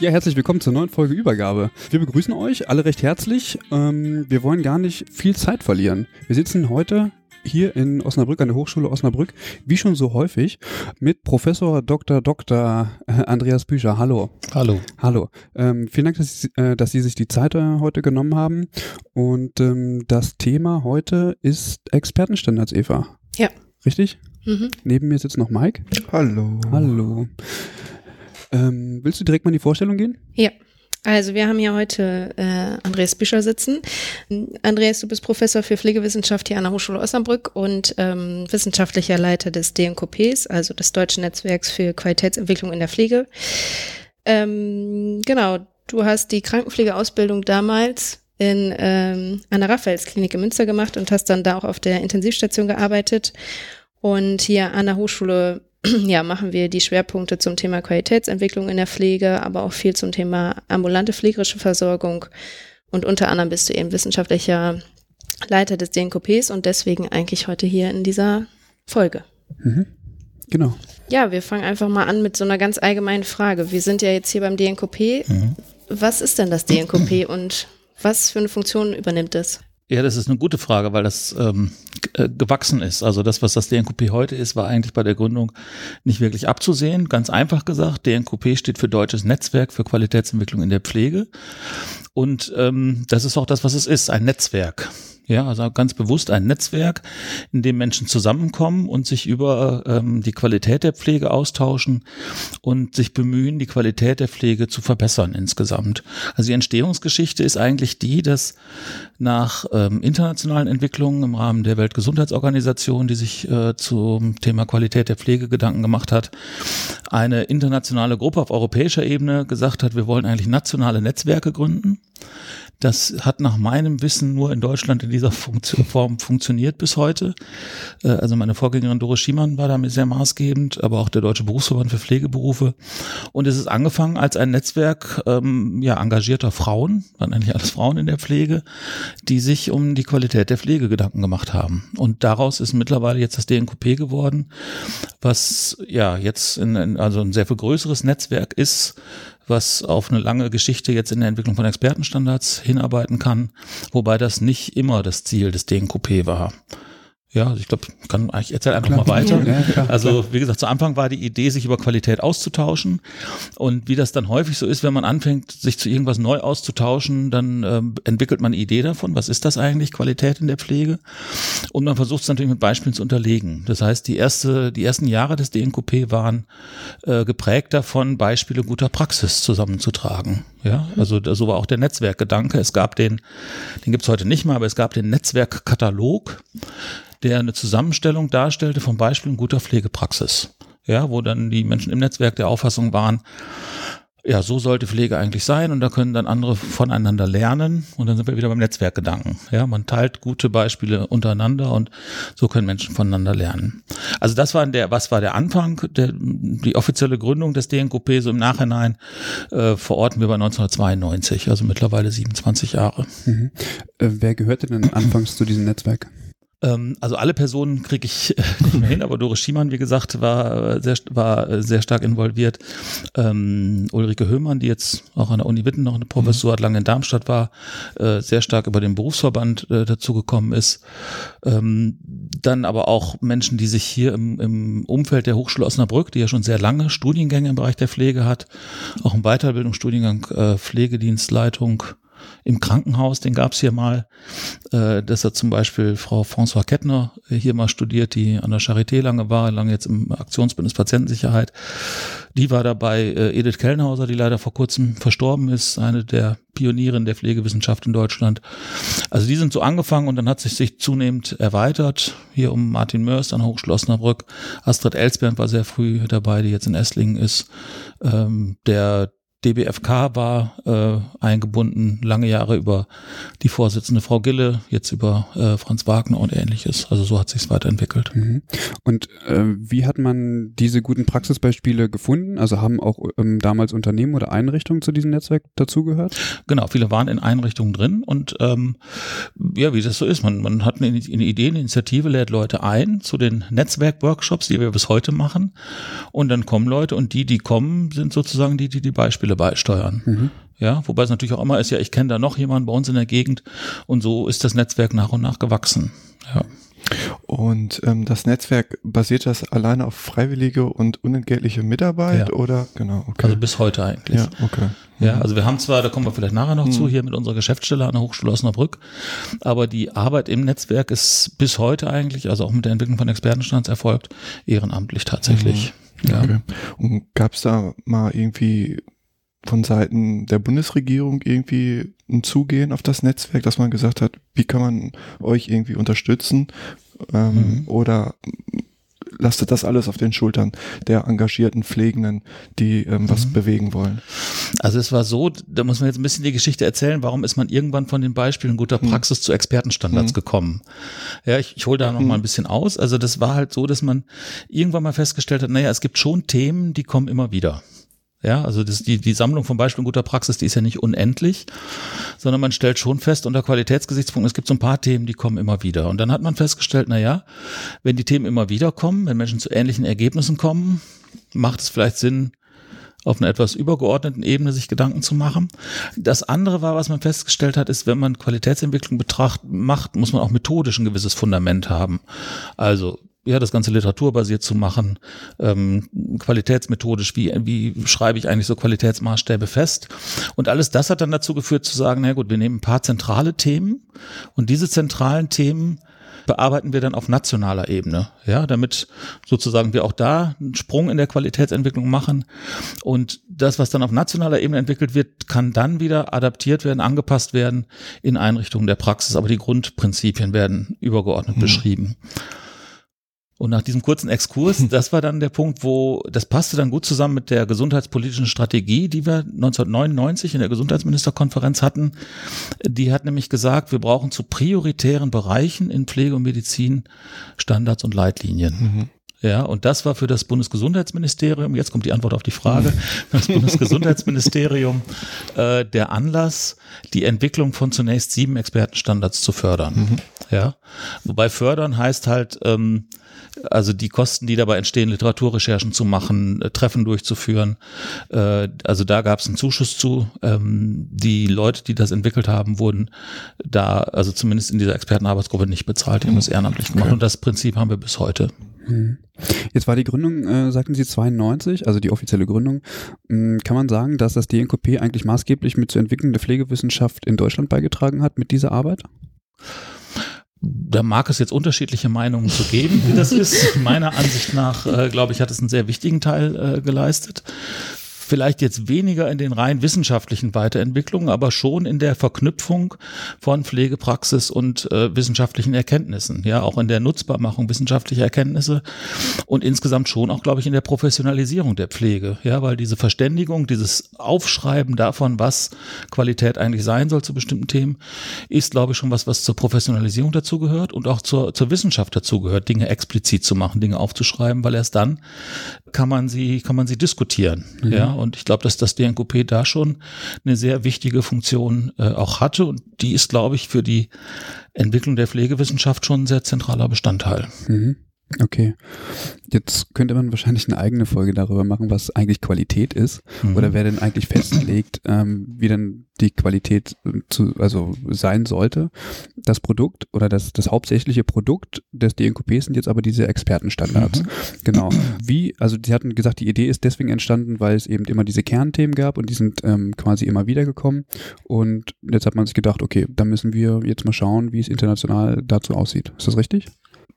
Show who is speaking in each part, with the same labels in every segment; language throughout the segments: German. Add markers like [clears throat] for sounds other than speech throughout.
Speaker 1: Ja, herzlich willkommen zur neuen Folge Übergabe. Wir begrüßen euch alle recht herzlich. Ähm, wir wollen gar nicht viel Zeit verlieren. Wir sitzen heute hier in Osnabrück, an der Hochschule Osnabrück, wie schon so häufig, mit Professor Dr. Dr. Andreas Bücher. Hallo.
Speaker 2: Hallo.
Speaker 1: Hallo. Ähm, vielen Dank, dass Sie, äh, dass Sie sich die Zeit äh, heute genommen haben. Und ähm, das Thema heute ist Expertenstandards, Eva.
Speaker 3: Ja.
Speaker 1: Richtig? Mhm. Neben mir sitzt noch Mike.
Speaker 4: Hallo.
Speaker 1: Hallo. Ähm, willst du direkt mal in die Vorstellung gehen?
Speaker 3: Ja. Also wir haben hier heute äh, Andreas Büscher sitzen. Andreas, du bist Professor für Pflegewissenschaft hier an der Hochschule Osnabrück und ähm, wissenschaftlicher Leiter des DNKPs, also des Deutschen Netzwerks für Qualitätsentwicklung in der Pflege. Ähm, genau, du hast die Krankenpflegeausbildung damals in ähm, an der Raphaelsklinik in Münster gemacht und hast dann da auch auf der Intensivstation gearbeitet. Und hier an der Hochschule [clears throat] ja, machen wir die Schwerpunkte zum Thema Qualitätsentwicklung in der Pflege, aber auch viel zum Thema ambulante pflegerische Versorgung. Und unter anderem bist du eben wissenschaftlicher Leiter des DNKPs und deswegen eigentlich heute hier in dieser Folge.
Speaker 1: Mhm. Genau.
Speaker 3: Ja, wir fangen einfach mal an mit so einer ganz allgemeinen Frage. Wir sind ja jetzt hier beim DNKP. Mhm. Was ist denn das DNKP und was für eine Funktion übernimmt es?
Speaker 2: Ja, das ist eine gute Frage, weil das ähm, äh, gewachsen ist. Also das, was das DNKP heute ist, war eigentlich bei der Gründung nicht wirklich abzusehen. Ganz einfach gesagt, DNKP steht für Deutsches Netzwerk für Qualitätsentwicklung in der Pflege. Und ähm, das ist auch das, was es ist, ein Netzwerk. Ja, also ganz bewusst ein Netzwerk, in dem Menschen zusammenkommen und sich über ähm, die Qualität der Pflege austauschen und sich bemühen, die Qualität der Pflege zu verbessern insgesamt. Also die Entstehungsgeschichte ist eigentlich die, dass nach ähm, internationalen Entwicklungen im Rahmen der Weltgesundheitsorganisation, die sich äh, zum Thema Qualität der Pflege Gedanken gemacht hat, eine internationale Gruppe auf europäischer Ebene gesagt hat, wir wollen eigentlich nationale Netzwerke gründen das hat nach meinem Wissen nur in Deutschland in dieser Funktion, Form funktioniert bis heute. Äh, also meine Vorgängerin Doris Schiemann war damit sehr maßgebend, aber auch der Deutsche Berufsverband für Pflegeberufe. Und es ist angefangen als ein Netzwerk ähm, ja, engagierter Frauen, waren eigentlich alles Frauen in der Pflege, die sich um die Qualität der Pflege Gedanken gemacht haben. Und daraus ist mittlerweile jetzt das DNKP geworden, was ja jetzt in, in, also ein sehr viel größeres Netzwerk ist, was auf eine lange Geschichte jetzt in der Entwicklung von Expertenstandards hinarbeiten kann, wobei das nicht immer das Ziel des DNKP war. Ja, ich glaube, kann ich erzähle einfach klar. mal weiter. Ja, klar, also wie gesagt, zu Anfang war die Idee, sich über Qualität auszutauschen und wie das dann häufig so ist, wenn man anfängt, sich zu irgendwas neu auszutauschen, dann ähm, entwickelt man eine Idee davon, was ist das eigentlich Qualität in der Pflege und man versucht es natürlich mit Beispielen zu unterlegen. Das heißt, die erste, die ersten Jahre des DNKP waren äh, geprägt davon, Beispiele guter Praxis zusammenzutragen. Ja, also so war auch der Netzwerkgedanke. Es gab den, den gibt's heute nicht mehr, aber es gab den Netzwerkkatalog der eine Zusammenstellung darstellte von Beispielen guter Pflegepraxis. Ja, wo dann die Menschen im Netzwerk der Auffassung waren, ja, so sollte Pflege eigentlich sein und da können dann andere voneinander lernen und dann sind wir wieder beim Netzwerkgedanken. Ja, man teilt gute Beispiele untereinander und so können Menschen voneinander lernen. Also das war der, was war der Anfang, der, die offizielle Gründung des DNKP, so im Nachhinein äh, verorten wir bei 1992, also mittlerweile 27 Jahre.
Speaker 1: Mhm. Äh, wer gehörte denn anfangs zu diesem Netzwerk?
Speaker 2: Ähm, also alle Personen kriege ich [laughs] nicht mehr hin, aber Doris Schiemann, wie gesagt, war äh, sehr, war äh, sehr stark involviert. Ähm, Ulrike Höhmann, die jetzt auch an der Uni Witten noch eine Professur hat, lange in Darmstadt war, äh, sehr stark über den Berufsverband äh, dazugekommen ist. Ähm, dann aber auch Menschen, die sich hier im, im Umfeld der Hochschule Osnabrück, die ja schon sehr lange Studiengänge im Bereich der Pflege hat, auch einen Weiterbildungsstudiengang äh, Pflegedienstleitung, im Krankenhaus, den gab es hier mal. Äh, das hat zum Beispiel Frau François Kettner hier mal studiert, die an der Charité lange war, lange jetzt im Aktionsbündnis Patientensicherheit. Die war dabei äh, Edith Kellnhauser, die leider vor kurzem verstorben ist, eine der Pionierinnen der Pflegewissenschaft in Deutschland. Also die sind so angefangen und dann hat sich sich zunehmend erweitert. Hier um Martin Mörs an Hochschule Osnabrück. Astrid Elsbernd war sehr früh dabei, die jetzt in Esslingen ist. Ähm, der DBFK war äh, eingebunden, lange Jahre über die Vorsitzende Frau Gille, jetzt über äh, Franz Wagner und ähnliches. Also so hat sich weiterentwickelt.
Speaker 5: Mhm. Und äh, wie hat man diese guten Praxisbeispiele gefunden? Also haben auch ähm, damals Unternehmen oder Einrichtungen zu diesem Netzwerk dazugehört?
Speaker 2: Genau, viele waren in Einrichtungen drin und ähm, ja, wie das so ist, man, man hat eine, eine Idee, eine Initiative, lädt Leute ein zu den Netzwerkworkshops, die wir bis heute machen und dann kommen Leute und die, die kommen, sind sozusagen die, die die Beispiele Beispiele beisteuern. Mhm. Ja, wobei es natürlich auch immer ist, ja, ich kenne da noch jemanden bei uns in der Gegend und so ist das Netzwerk nach und nach gewachsen. Ja.
Speaker 4: Und ähm, das Netzwerk basiert das alleine auf freiwillige und unentgeltliche Mitarbeit ja. oder genau?
Speaker 2: Okay. Also bis heute eigentlich.
Speaker 4: Ja, okay.
Speaker 2: Ja, mhm. also wir haben zwar, da kommen wir vielleicht nachher noch mhm. zu, hier mit unserer Geschäftsstelle an der Hochschule Osnabrück, aber die Arbeit im Netzwerk ist bis heute eigentlich, also auch mit der Entwicklung von Expertenstands erfolgt, ehrenamtlich tatsächlich. Mhm. Ja. Okay.
Speaker 4: Und gab es da mal irgendwie von Seiten der Bundesregierung irgendwie ein Zugehen auf das Netzwerk, dass man gesagt hat, wie kann man euch irgendwie unterstützen? Ähm, mhm. Oder lastet das alles auf den Schultern der engagierten Pflegenden, die ähm, was mhm. bewegen wollen.
Speaker 2: Also es war so, da muss man jetzt ein bisschen die Geschichte erzählen, warum ist man irgendwann von den Beispielen guter mhm. Praxis mhm. zu Expertenstandards mhm. gekommen. Ja, ich, ich hole da noch mhm. mal ein bisschen aus. Also das war halt so, dass man irgendwann mal festgestellt hat, naja, es gibt schon Themen, die kommen immer wieder. Ja, also das, die, die Sammlung von Beispielen guter Praxis, die ist ja nicht unendlich, sondern man stellt schon fest, unter Qualitätsgesichtspunkten, es gibt so ein paar Themen, die kommen immer wieder. Und dann hat man festgestellt, na ja, wenn die Themen immer wieder kommen, wenn Menschen zu ähnlichen Ergebnissen kommen, macht es vielleicht Sinn, auf einer etwas übergeordneten Ebene sich Gedanken zu machen. Das andere war, was man festgestellt hat, ist, wenn man Qualitätsentwicklung betracht, macht, muss man auch methodisch ein gewisses Fundament haben. Also ja, das ganze literaturbasiert zu machen, ähm, qualitätsmethodisch, wie, wie schreibe ich eigentlich so Qualitätsmaßstäbe fest. Und alles das hat dann dazu geführt zu sagen, na gut, wir nehmen ein paar zentrale Themen und diese zentralen Themen bearbeiten wir dann auf nationaler Ebene, ja, damit sozusagen wir auch da einen Sprung in der Qualitätsentwicklung machen und das, was dann auf nationaler Ebene entwickelt wird, kann dann wieder adaptiert werden, angepasst werden in Einrichtungen der Praxis, aber die Grundprinzipien werden übergeordnet hm. beschrieben. Und nach diesem kurzen Exkurs, [laughs] das war dann der Punkt, wo das passte dann gut zusammen mit der gesundheitspolitischen Strategie, die wir 1999 in der Gesundheitsministerkonferenz hatten. Die hat nämlich gesagt, wir brauchen zu prioritären Bereichen in Pflege und Medizin Standards und Leitlinien. Mhm. Ja, und das war für das Bundesgesundheitsministerium, jetzt kommt die Antwort auf die Frage, [laughs] das Bundesgesundheitsministerium äh, der Anlass, die Entwicklung von zunächst sieben Expertenstandards zu fördern. Mhm. Ja, wobei fördern heißt halt, ähm, also die Kosten, die dabei entstehen, Literaturrecherchen zu machen, äh, Treffen durchzuführen. Äh, also da gab es einen Zuschuss zu. Ähm, die Leute, die das entwickelt haben, wurden da, also zumindest in dieser Expertenarbeitsgruppe nicht bezahlt, die haben das ehrenamtlich gemacht. Okay. Und das Prinzip haben wir bis heute.
Speaker 5: Mhm. Jetzt war die Gründung, äh, sagten Sie, 92, also die offizielle Gründung. Ähm, kann man sagen, dass das DNKP eigentlich maßgeblich mit zur Entwicklung der Pflegewissenschaft in Deutschland beigetragen hat mit dieser Arbeit?
Speaker 2: Da mag es jetzt unterschiedliche Meinungen zu geben, wie das ist. Meiner Ansicht nach, äh, glaube ich, hat es einen sehr wichtigen Teil äh, geleistet vielleicht jetzt weniger in den rein wissenschaftlichen Weiterentwicklungen, aber schon in der Verknüpfung von Pflegepraxis und äh, wissenschaftlichen Erkenntnissen, ja, auch in der Nutzbarmachung wissenschaftlicher Erkenntnisse und insgesamt schon auch, glaube ich, in der Professionalisierung der Pflege, ja, weil diese Verständigung, dieses Aufschreiben davon, was Qualität eigentlich sein soll zu bestimmten Themen, ist, glaube ich, schon was, was zur Professionalisierung dazugehört und auch zur, zur Wissenschaft dazugehört, Dinge explizit zu machen, Dinge aufzuschreiben, weil erst dann kann man sie, kann man sie diskutieren, mhm. ja, und ich glaube, dass das DNKP da schon eine sehr wichtige Funktion äh, auch hatte und die ist, glaube ich, für die Entwicklung der Pflegewissenschaft schon ein sehr zentraler Bestandteil.
Speaker 5: Mhm. Okay. Jetzt könnte man wahrscheinlich eine eigene Folge darüber machen, was eigentlich Qualität ist mhm. oder wer denn eigentlich festlegt, ähm, wie denn die Qualität äh, zu, also sein sollte. Das Produkt oder das, das hauptsächliche Produkt des DNKP sind jetzt aber diese Expertenstandards. Mhm. Genau. Wie, also Sie hatten gesagt, die Idee ist deswegen entstanden, weil es eben immer diese Kernthemen gab und die sind ähm, quasi immer wieder gekommen. Und jetzt hat man sich gedacht, okay, da müssen wir jetzt mal schauen, wie es international dazu aussieht. Ist das richtig?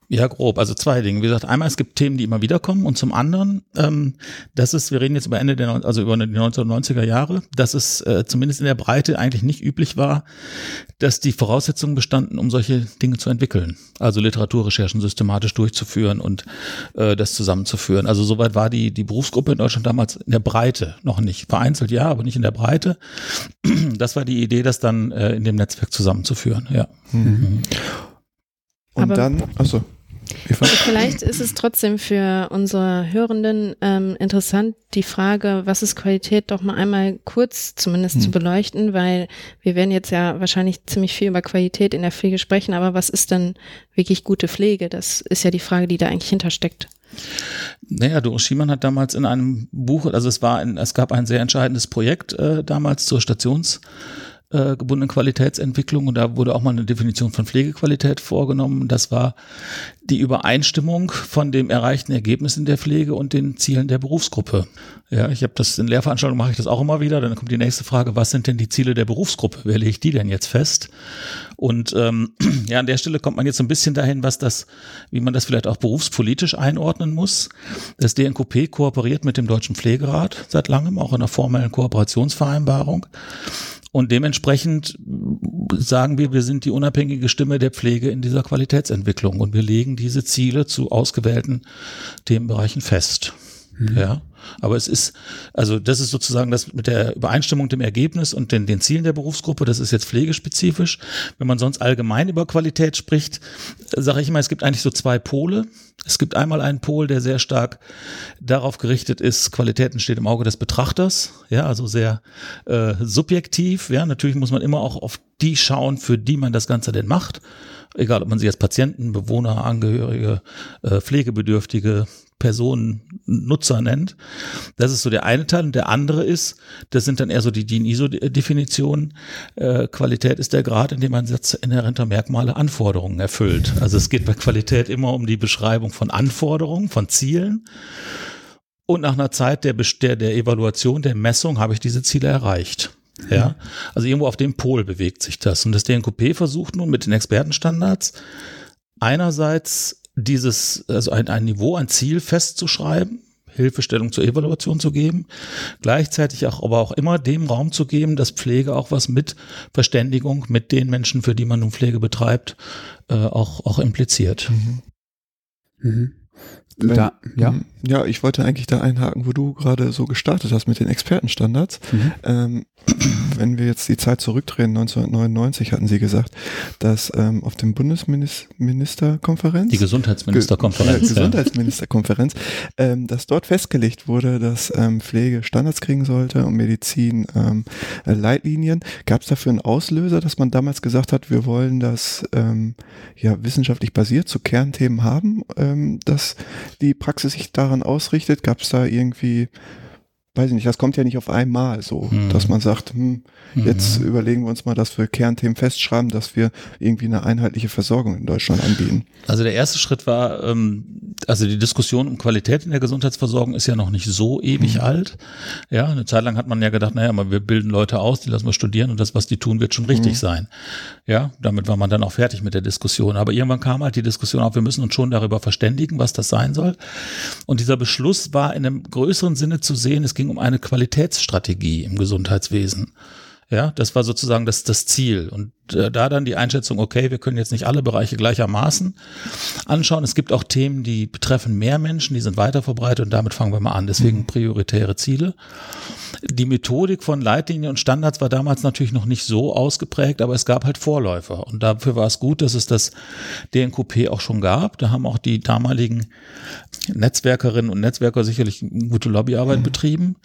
Speaker 2: Ja, grob. Also zwei Dinge. Wie gesagt, einmal es gibt Themen, die immer wieder kommen und zum anderen, ähm, das ist, wir reden jetzt über Ende der, also über die 1990er Jahre, dass es äh, zumindest in der Breite eigentlich nicht üblich war, dass die Voraussetzungen bestanden, um solche Dinge zu entwickeln. Also Literaturrecherchen systematisch durchzuführen und äh, das zusammenzuführen. Also soweit war die, die Berufsgruppe in Deutschland damals in der Breite noch nicht. Vereinzelt ja, aber nicht in der Breite. [clears throat] Das war die Idee, das dann äh, in dem Netzwerk zusammenzuführen, ja. Mhm.
Speaker 4: Und Aber dann, achso.
Speaker 3: Vielleicht ist es trotzdem für unsere Hörenden ähm, interessant, die Frage, was ist Qualität, doch mal einmal kurz zumindest hm. zu beleuchten, weil wir werden jetzt ja wahrscheinlich ziemlich viel über Qualität in der Pflege sprechen, aber was ist denn wirklich gute Pflege? Das ist ja die Frage, die da eigentlich hintersteckt.
Speaker 2: Naja, Doris Schiemann hat damals in einem Buch, also es war ein, es gab ein sehr entscheidendes Projekt äh, damals zur Stations- äh, gebundenen Qualitätsentwicklung und da wurde auch mal eine Definition von Pflegequalität vorgenommen. Das war die Übereinstimmung von dem erreichten Ergebnis in der Pflege und den Zielen der Berufsgruppe. Ja, ich habe das in Lehrveranstaltungen mache ich das auch immer wieder. Dann kommt die nächste Frage: Was sind denn die Ziele der Berufsgruppe? Wer ich die denn jetzt fest? Und ähm, [clears throat] ja, an der Stelle kommt man jetzt so ein bisschen dahin, was das, wie man das vielleicht auch berufspolitisch einordnen muss. Das DNKP kooperiert mit dem Deutschen Pflegerat seit langem, auch in einer formellen Kooperationsvereinbarung. Und dementsprechend sagen wir, wir sind die unabhängige Stimme der Pflege in dieser Qualitätsentwicklung und wir legen diese Ziele zu ausgewählten Themenbereichen fest. Mhm. Ja. Aber es ist, also das ist sozusagen das mit der Übereinstimmung dem Ergebnis und den, den Zielen der Berufsgruppe, das ist jetzt pflegespezifisch. Wenn man sonst allgemein über Qualität spricht, sage ich immer, es gibt eigentlich so zwei Pole. Es gibt einmal einen Pol, der sehr stark darauf gerichtet ist, Qualität entsteht im Auge des Betrachters, ja, also sehr äh, subjektiv. Ja, natürlich muss man immer auch auf die schauen, für die man das Ganze denn macht egal ob man sie als Patienten, Bewohner, Angehörige, äh, Pflegebedürftige, Personen, Nutzer nennt. Das ist so der eine Teil. Und der andere ist, das sind dann eher so die DIN-ISO-Definitionen. Äh, Qualität ist der Grad, in dem ein Satz inhärenter Merkmale Anforderungen erfüllt. Also es geht bei Qualität immer um die Beschreibung von Anforderungen, von Zielen. Und nach einer Zeit der, der, der Evaluation, der Messung habe ich diese Ziele erreicht. Ja, also irgendwo auf dem Pol bewegt sich das. Und das DNKP versucht nun mit den Expertenstandards einerseits dieses, also ein, ein Niveau, ein Ziel festzuschreiben, Hilfestellung zur Evaluation zu geben, gleichzeitig auch, aber auch immer dem Raum zu geben, dass Pflege auch was mit Verständigung mit den Menschen, für die man nun Pflege betreibt, äh, auch, auch impliziert. Mhm.
Speaker 4: Mhm. Wenn, da, ja. Ja, ich wollte eigentlich da einhaken, wo du gerade so gestartet hast mit den Expertenstandards. Mhm. Ähm, wenn wir jetzt die Zeit zurückdrehen, 1999 hatten Sie gesagt, dass ähm, auf dem Bundesministerkonferenz,
Speaker 2: die Gesundheitsministerkonferenz,
Speaker 4: Ge Gesundheitsministerkonferenz, ähm, dass dort festgelegt wurde, dass ähm, Pflege Standards kriegen sollte und Medizin ähm, äh, Leitlinien. Gab es dafür einen Auslöser, dass man damals gesagt hat, wir wollen das ähm, ja wissenschaftlich basiert zu Kernthemen haben, dass die Praxis sich daran ausrichtet? Gab es da irgendwie weiß ich nicht, das kommt ja nicht auf einmal so, mhm. dass man sagt, hm, jetzt mhm. überlegen wir uns mal, dass wir Kernthemen festschreiben, dass wir irgendwie eine einheitliche Versorgung in Deutschland anbieten.
Speaker 2: Also der erste Schritt war, ähm, also die Diskussion um Qualität in der Gesundheitsversorgung ist ja noch nicht so ewig mhm. alt. Ja, eine Zeit lang hat man ja gedacht, naja, wir bilden Leute aus, die lassen wir studieren und das, was die tun, wird schon richtig mhm. sein. Ja, damit war man dann auch fertig mit der Diskussion. Aber irgendwann kam halt die Diskussion auf, wir müssen uns schon darüber verständigen, was das sein soll. Und dieser Beschluss war in einem größeren Sinne zu sehen, es ging um eine Qualitätsstrategie im Gesundheitswesen. Ja, das war sozusagen das, das Ziel. Und äh, da dann die Einschätzung, okay, wir können jetzt nicht alle Bereiche gleichermaßen anschauen. Es gibt auch Themen, die betreffen mehr Menschen, die sind weiter verbreitet und damit fangen wir mal an. Deswegen mhm. prioritäre Ziele. Die Methodik von Leitlinien und Standards war damals natürlich noch nicht so ausgeprägt, aber es gab halt Vorläufer. Und dafür war es gut, dass es das DNKP auch schon gab. Da haben auch die damaligen Netzwerkerinnen und Netzwerker sicherlich gute Lobbyarbeit mhm. betrieben.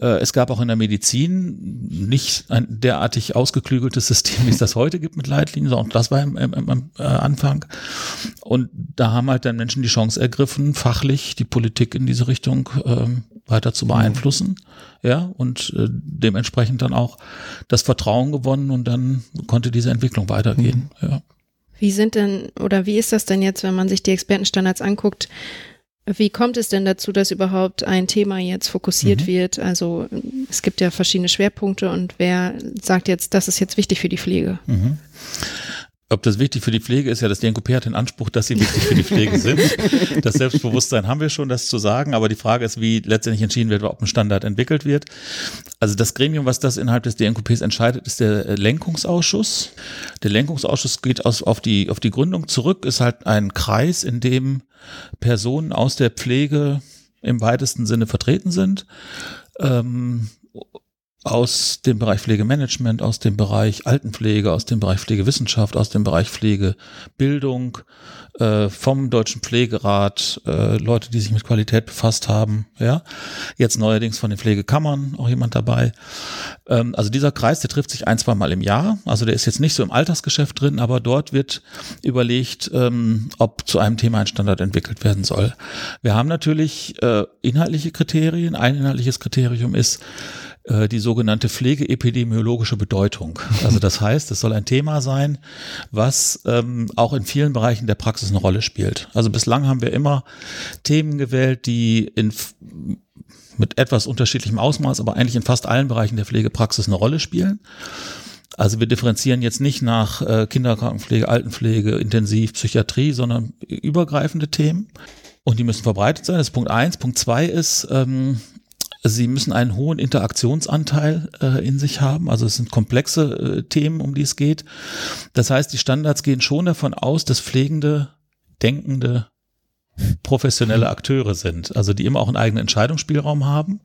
Speaker 2: Äh, es gab auch in der Medizin nicht ein derartig ausgeklügeltes System, wie es das heute gibt mit Leitlinien, sondern das war im, im, im äh, Anfang. Und da haben halt dann Menschen die Chance ergriffen, fachlich die Politik in diese Richtung ähm, weiter zu beeinflussen. Ja, und äh, dementsprechend dann auch das Vertrauen gewonnen und dann konnte diese Entwicklung weitergehen. Mhm. Ja.
Speaker 3: Wie sind denn oder wie ist das denn jetzt, wenn man sich die Expertenstandards anguckt? Wie kommt es denn dazu, dass überhaupt ein Thema jetzt fokussiert mhm. wird? Also es gibt ja verschiedene Schwerpunkte und wer sagt jetzt, das ist jetzt wichtig für die Pflege? Mhm.
Speaker 2: Ob das wichtig für die Pflege ist, ja, das DNKP hat den Anspruch, dass sie wichtig für die Pflege sind. [laughs] Das Selbstbewusstsein haben wir schon, das zu sagen, aber die Frage ist, wie letztendlich entschieden wird, ob ein Standard entwickelt wird. Also das Gremium, was das innerhalb des DNKPs entscheidet, ist der Lenkungsausschuss. Der Lenkungsausschuss geht aus, auf, die, auf die Gründung zurück, ist halt ein Kreis, in dem Personen aus der Pflege im weitesten Sinne vertreten sind. Ähm, aus dem Bereich Pflegemanagement, aus dem Bereich Altenpflege, aus dem Bereich Pflegewissenschaft, aus dem Bereich Pflegebildung, äh, vom Deutschen Pflegerat, äh, Leute, die sich mit Qualität befasst haben, ja. Jetzt neuerdings von den Pflegekammern auch jemand dabei. Ähm, also dieser Kreis, der trifft sich ein, zwei Mal im Jahr. Also der ist jetzt nicht so im Altersgeschäft drin, aber dort wird überlegt, ähm, ob zu einem Thema ein Standard entwickelt werden soll. Wir haben natürlich äh, inhaltliche Kriterien. Ein inhaltliches Kriterium ist, äh, die sogenannte pflegeepidemiologische Bedeutung. Also das heißt, es soll ein Thema sein, was ähm, auch in vielen Bereichen der Praxis eine Rolle spielt. Also bislang haben wir immer Themen gewählt, die in mit etwas unterschiedlichem Ausmaß, aber eigentlich in fast allen Bereichen der Pflegepraxis eine Rolle spielen. Also wir differenzieren jetzt nicht nach äh, Kinderkrankenpflege, Altenpflege, Intensiv, Psychiatrie, sondern übergreifende Themen. Und die müssen verbreitet sein. Das ist Punkt eins. Punkt zwei ist, ähm, Sie müssen einen hohen Interaktionsanteil äh, in sich haben. Also es sind komplexe äh, Themen, um die es geht. Das heißt, die Standards gehen schon davon aus, dass pflegende, denkende, professionelle Akteure sind. Also die immer auch einen eigenen Entscheidungsspielraum haben.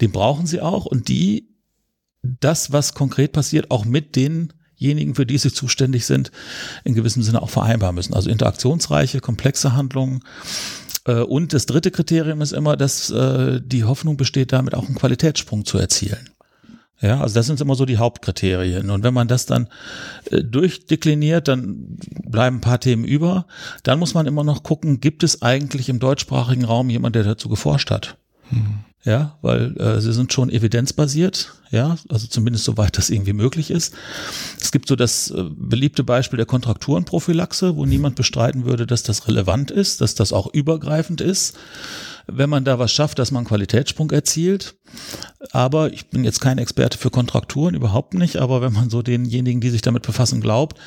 Speaker 2: Den brauchen sie auch und die das, was konkret passiert, auch mit denjenigen, für die sie zuständig sind, in gewissem Sinne auch vereinbaren müssen. Also interaktionsreiche, komplexe Handlungen und das dritte Kriterium ist immer, dass äh, die Hoffnung besteht, damit auch einen Qualitätssprung zu erzielen. Ja, also das sind immer so die Hauptkriterien. Und wenn man das dann äh, durchdekliniert, dann bleiben ein paar Themen über. Dann muss man immer noch gucken, gibt es eigentlich im deutschsprachigen Raum jemand, der dazu geforscht hat? Mhm ja, weil äh, sie sind schon evidenzbasiert, ja, also zumindest soweit das irgendwie möglich ist. Es gibt so das äh, beliebte Beispiel der Kontrakturenprophylaxe, wo niemand bestreiten würde, dass das relevant ist, dass das auch übergreifend ist, wenn man da was schafft, dass man einen Qualitätssprung erzielt. Aber ich bin jetzt kein Experte für Kontrakturen, überhaupt nicht, aber wenn man so denjenigen, die sich damit befassen, glaubt,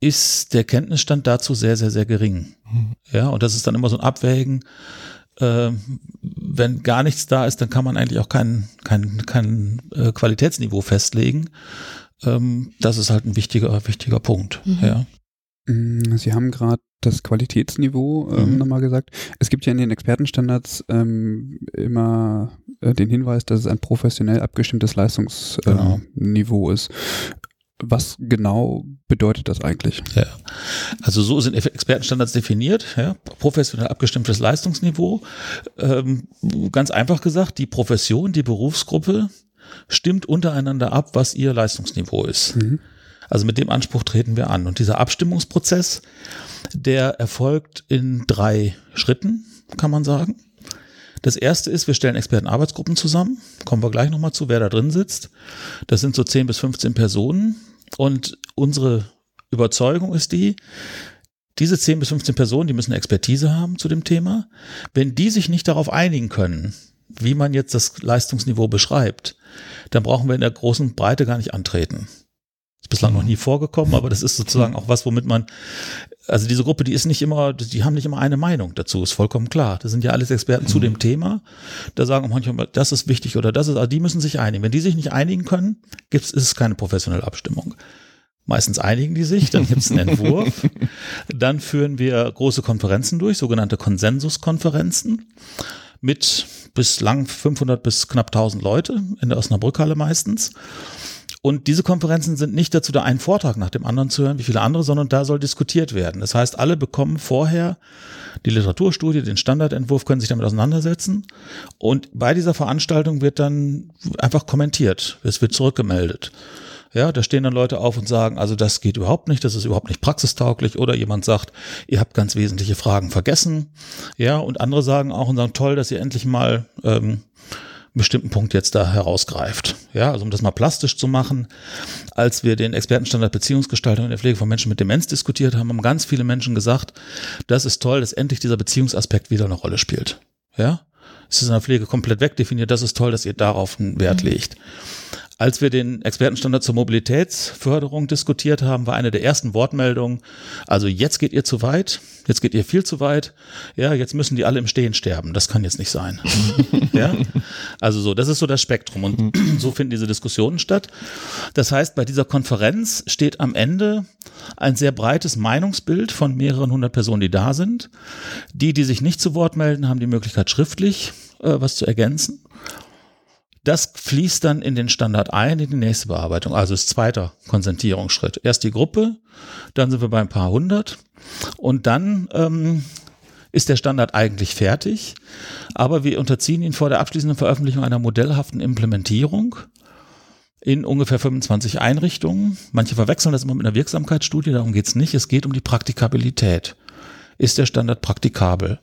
Speaker 2: ist der Kenntnisstand dazu sehr, sehr, sehr gering. Mhm. Ja, und das ist dann immer so ein Abwägen äh, wenn gar nichts da ist, dann kann man eigentlich auch kein, kein, kein äh, Qualitätsniveau festlegen. Ähm, das ist halt ein wichtiger, wichtiger Punkt. Mhm. Ja.
Speaker 5: Mm, Sie haben gerade das Qualitätsniveau ähm, mhm. nochmal gesagt. Es gibt ja in den Expertenstandards ähm, immer äh, den Hinweis, dass es ein professionell abgestimmtes Leistungsniveau genau. äh, ist. Was genau bedeutet das eigentlich?
Speaker 2: Ja. Also so sind Expertenstandards definiert, ja, professionell abgestimmtes Leistungsniveau. Ähm, ganz einfach gesagt, die Profession, die Berufsgruppe stimmt untereinander ab, was ihr Leistungsniveau ist. Mhm. Also mit dem Anspruch treten wir an. Und dieser Abstimmungsprozess, der erfolgt in drei Schritten, kann man sagen. Das erste ist, wir stellen Expertenarbeitsgruppen zusammen. Kommen wir gleich nochmal zu, wer da drin sitzt. Das sind so 10 bis 15 Personen. Und unsere Überzeugung ist die, diese 10 bis 15 Personen, die müssen Expertise haben zu dem Thema. Wenn die sich nicht darauf einigen können, wie man jetzt das Leistungsniveau beschreibt, dann brauchen wir in der großen Breite gar nicht antreten. Ist bislang noch nie vorgekommen, aber das ist sozusagen auch was, womit man, also diese Gruppe, die ist nicht immer, die haben nicht immer eine Meinung dazu, ist vollkommen klar. Das sind ja alles Experten mhm. zu dem Thema. Da sagen manchmal, das ist wichtig oder das ist, also die müssen sich einigen. Wenn die sich nicht einigen können, gibt's, ist es keine professionelle Abstimmung. Meistens einigen die sich, dann gibt es einen Entwurf. [laughs] dann führen wir große Konferenzen durch, sogenannte Konsensuskonferenzen mit bislang 500 bis knapp 1000 Leute in der Osnabrückhalle meistens. Und diese Konferenzen sind nicht dazu da, einen Vortrag nach dem anderen zu hören, wie viele andere, sondern da soll diskutiert werden. Das heißt, alle bekommen vorher die Literaturstudie, den Standardentwurf, können sich damit auseinandersetzen. Und bei dieser Veranstaltung wird dann einfach kommentiert. Es wird zurückgemeldet. Ja, da stehen dann Leute auf und sagen, also das geht überhaupt nicht, das ist überhaupt nicht praxistauglich. Oder jemand sagt, ihr habt ganz wesentliche Fragen vergessen. Ja, und andere sagen auch und sagen, toll, dass ihr endlich mal ähm, bestimmten Punkt jetzt da herausgreift. Ja, also um das mal plastisch zu machen, als wir den Expertenstandard Beziehungsgestaltung in der Pflege von Menschen mit Demenz diskutiert haben, haben ganz viele Menschen gesagt, das ist toll, dass endlich dieser Beziehungsaspekt wieder eine Rolle spielt. Ja, es ist in der Pflege komplett wegdefiniert, das ist toll, dass ihr darauf einen Wert legt. Als wir den Expertenstandard zur Mobilitätsförderung diskutiert haben, war eine der ersten Wortmeldungen, also jetzt geht ihr zu weit, jetzt geht ihr viel zu weit, ja, jetzt müssen die alle im Stehen sterben. Das kann jetzt nicht sein. [laughs] ja? Also so, das ist so das Spektrum und [clears throat] so finden diese Diskussionen statt. Das heißt, bei dieser Konferenz steht am Ende ein sehr breites Meinungsbild von mehreren hundert Personen, die da sind. Die, die sich nicht zu Wort melden, haben die Möglichkeit schriftlich äh, was zu ergänzen. Das fließt dann in den Standard ein, in die nächste Bearbeitung. Also ist zweiter Konsentierungsschritt. Erst die Gruppe, dann sind wir bei ein paar hundert und dann ähm, ist der Standard eigentlich fertig, aber wir unterziehen ihn vor der abschließenden Veröffentlichung einer modellhaften Implementierung in ungefähr 25 Einrichtungen. Manche verwechseln das immer mit einer Wirksamkeitsstudie, darum geht es nicht. Es geht um die Praktikabilität. Ist der Standard praktikabel?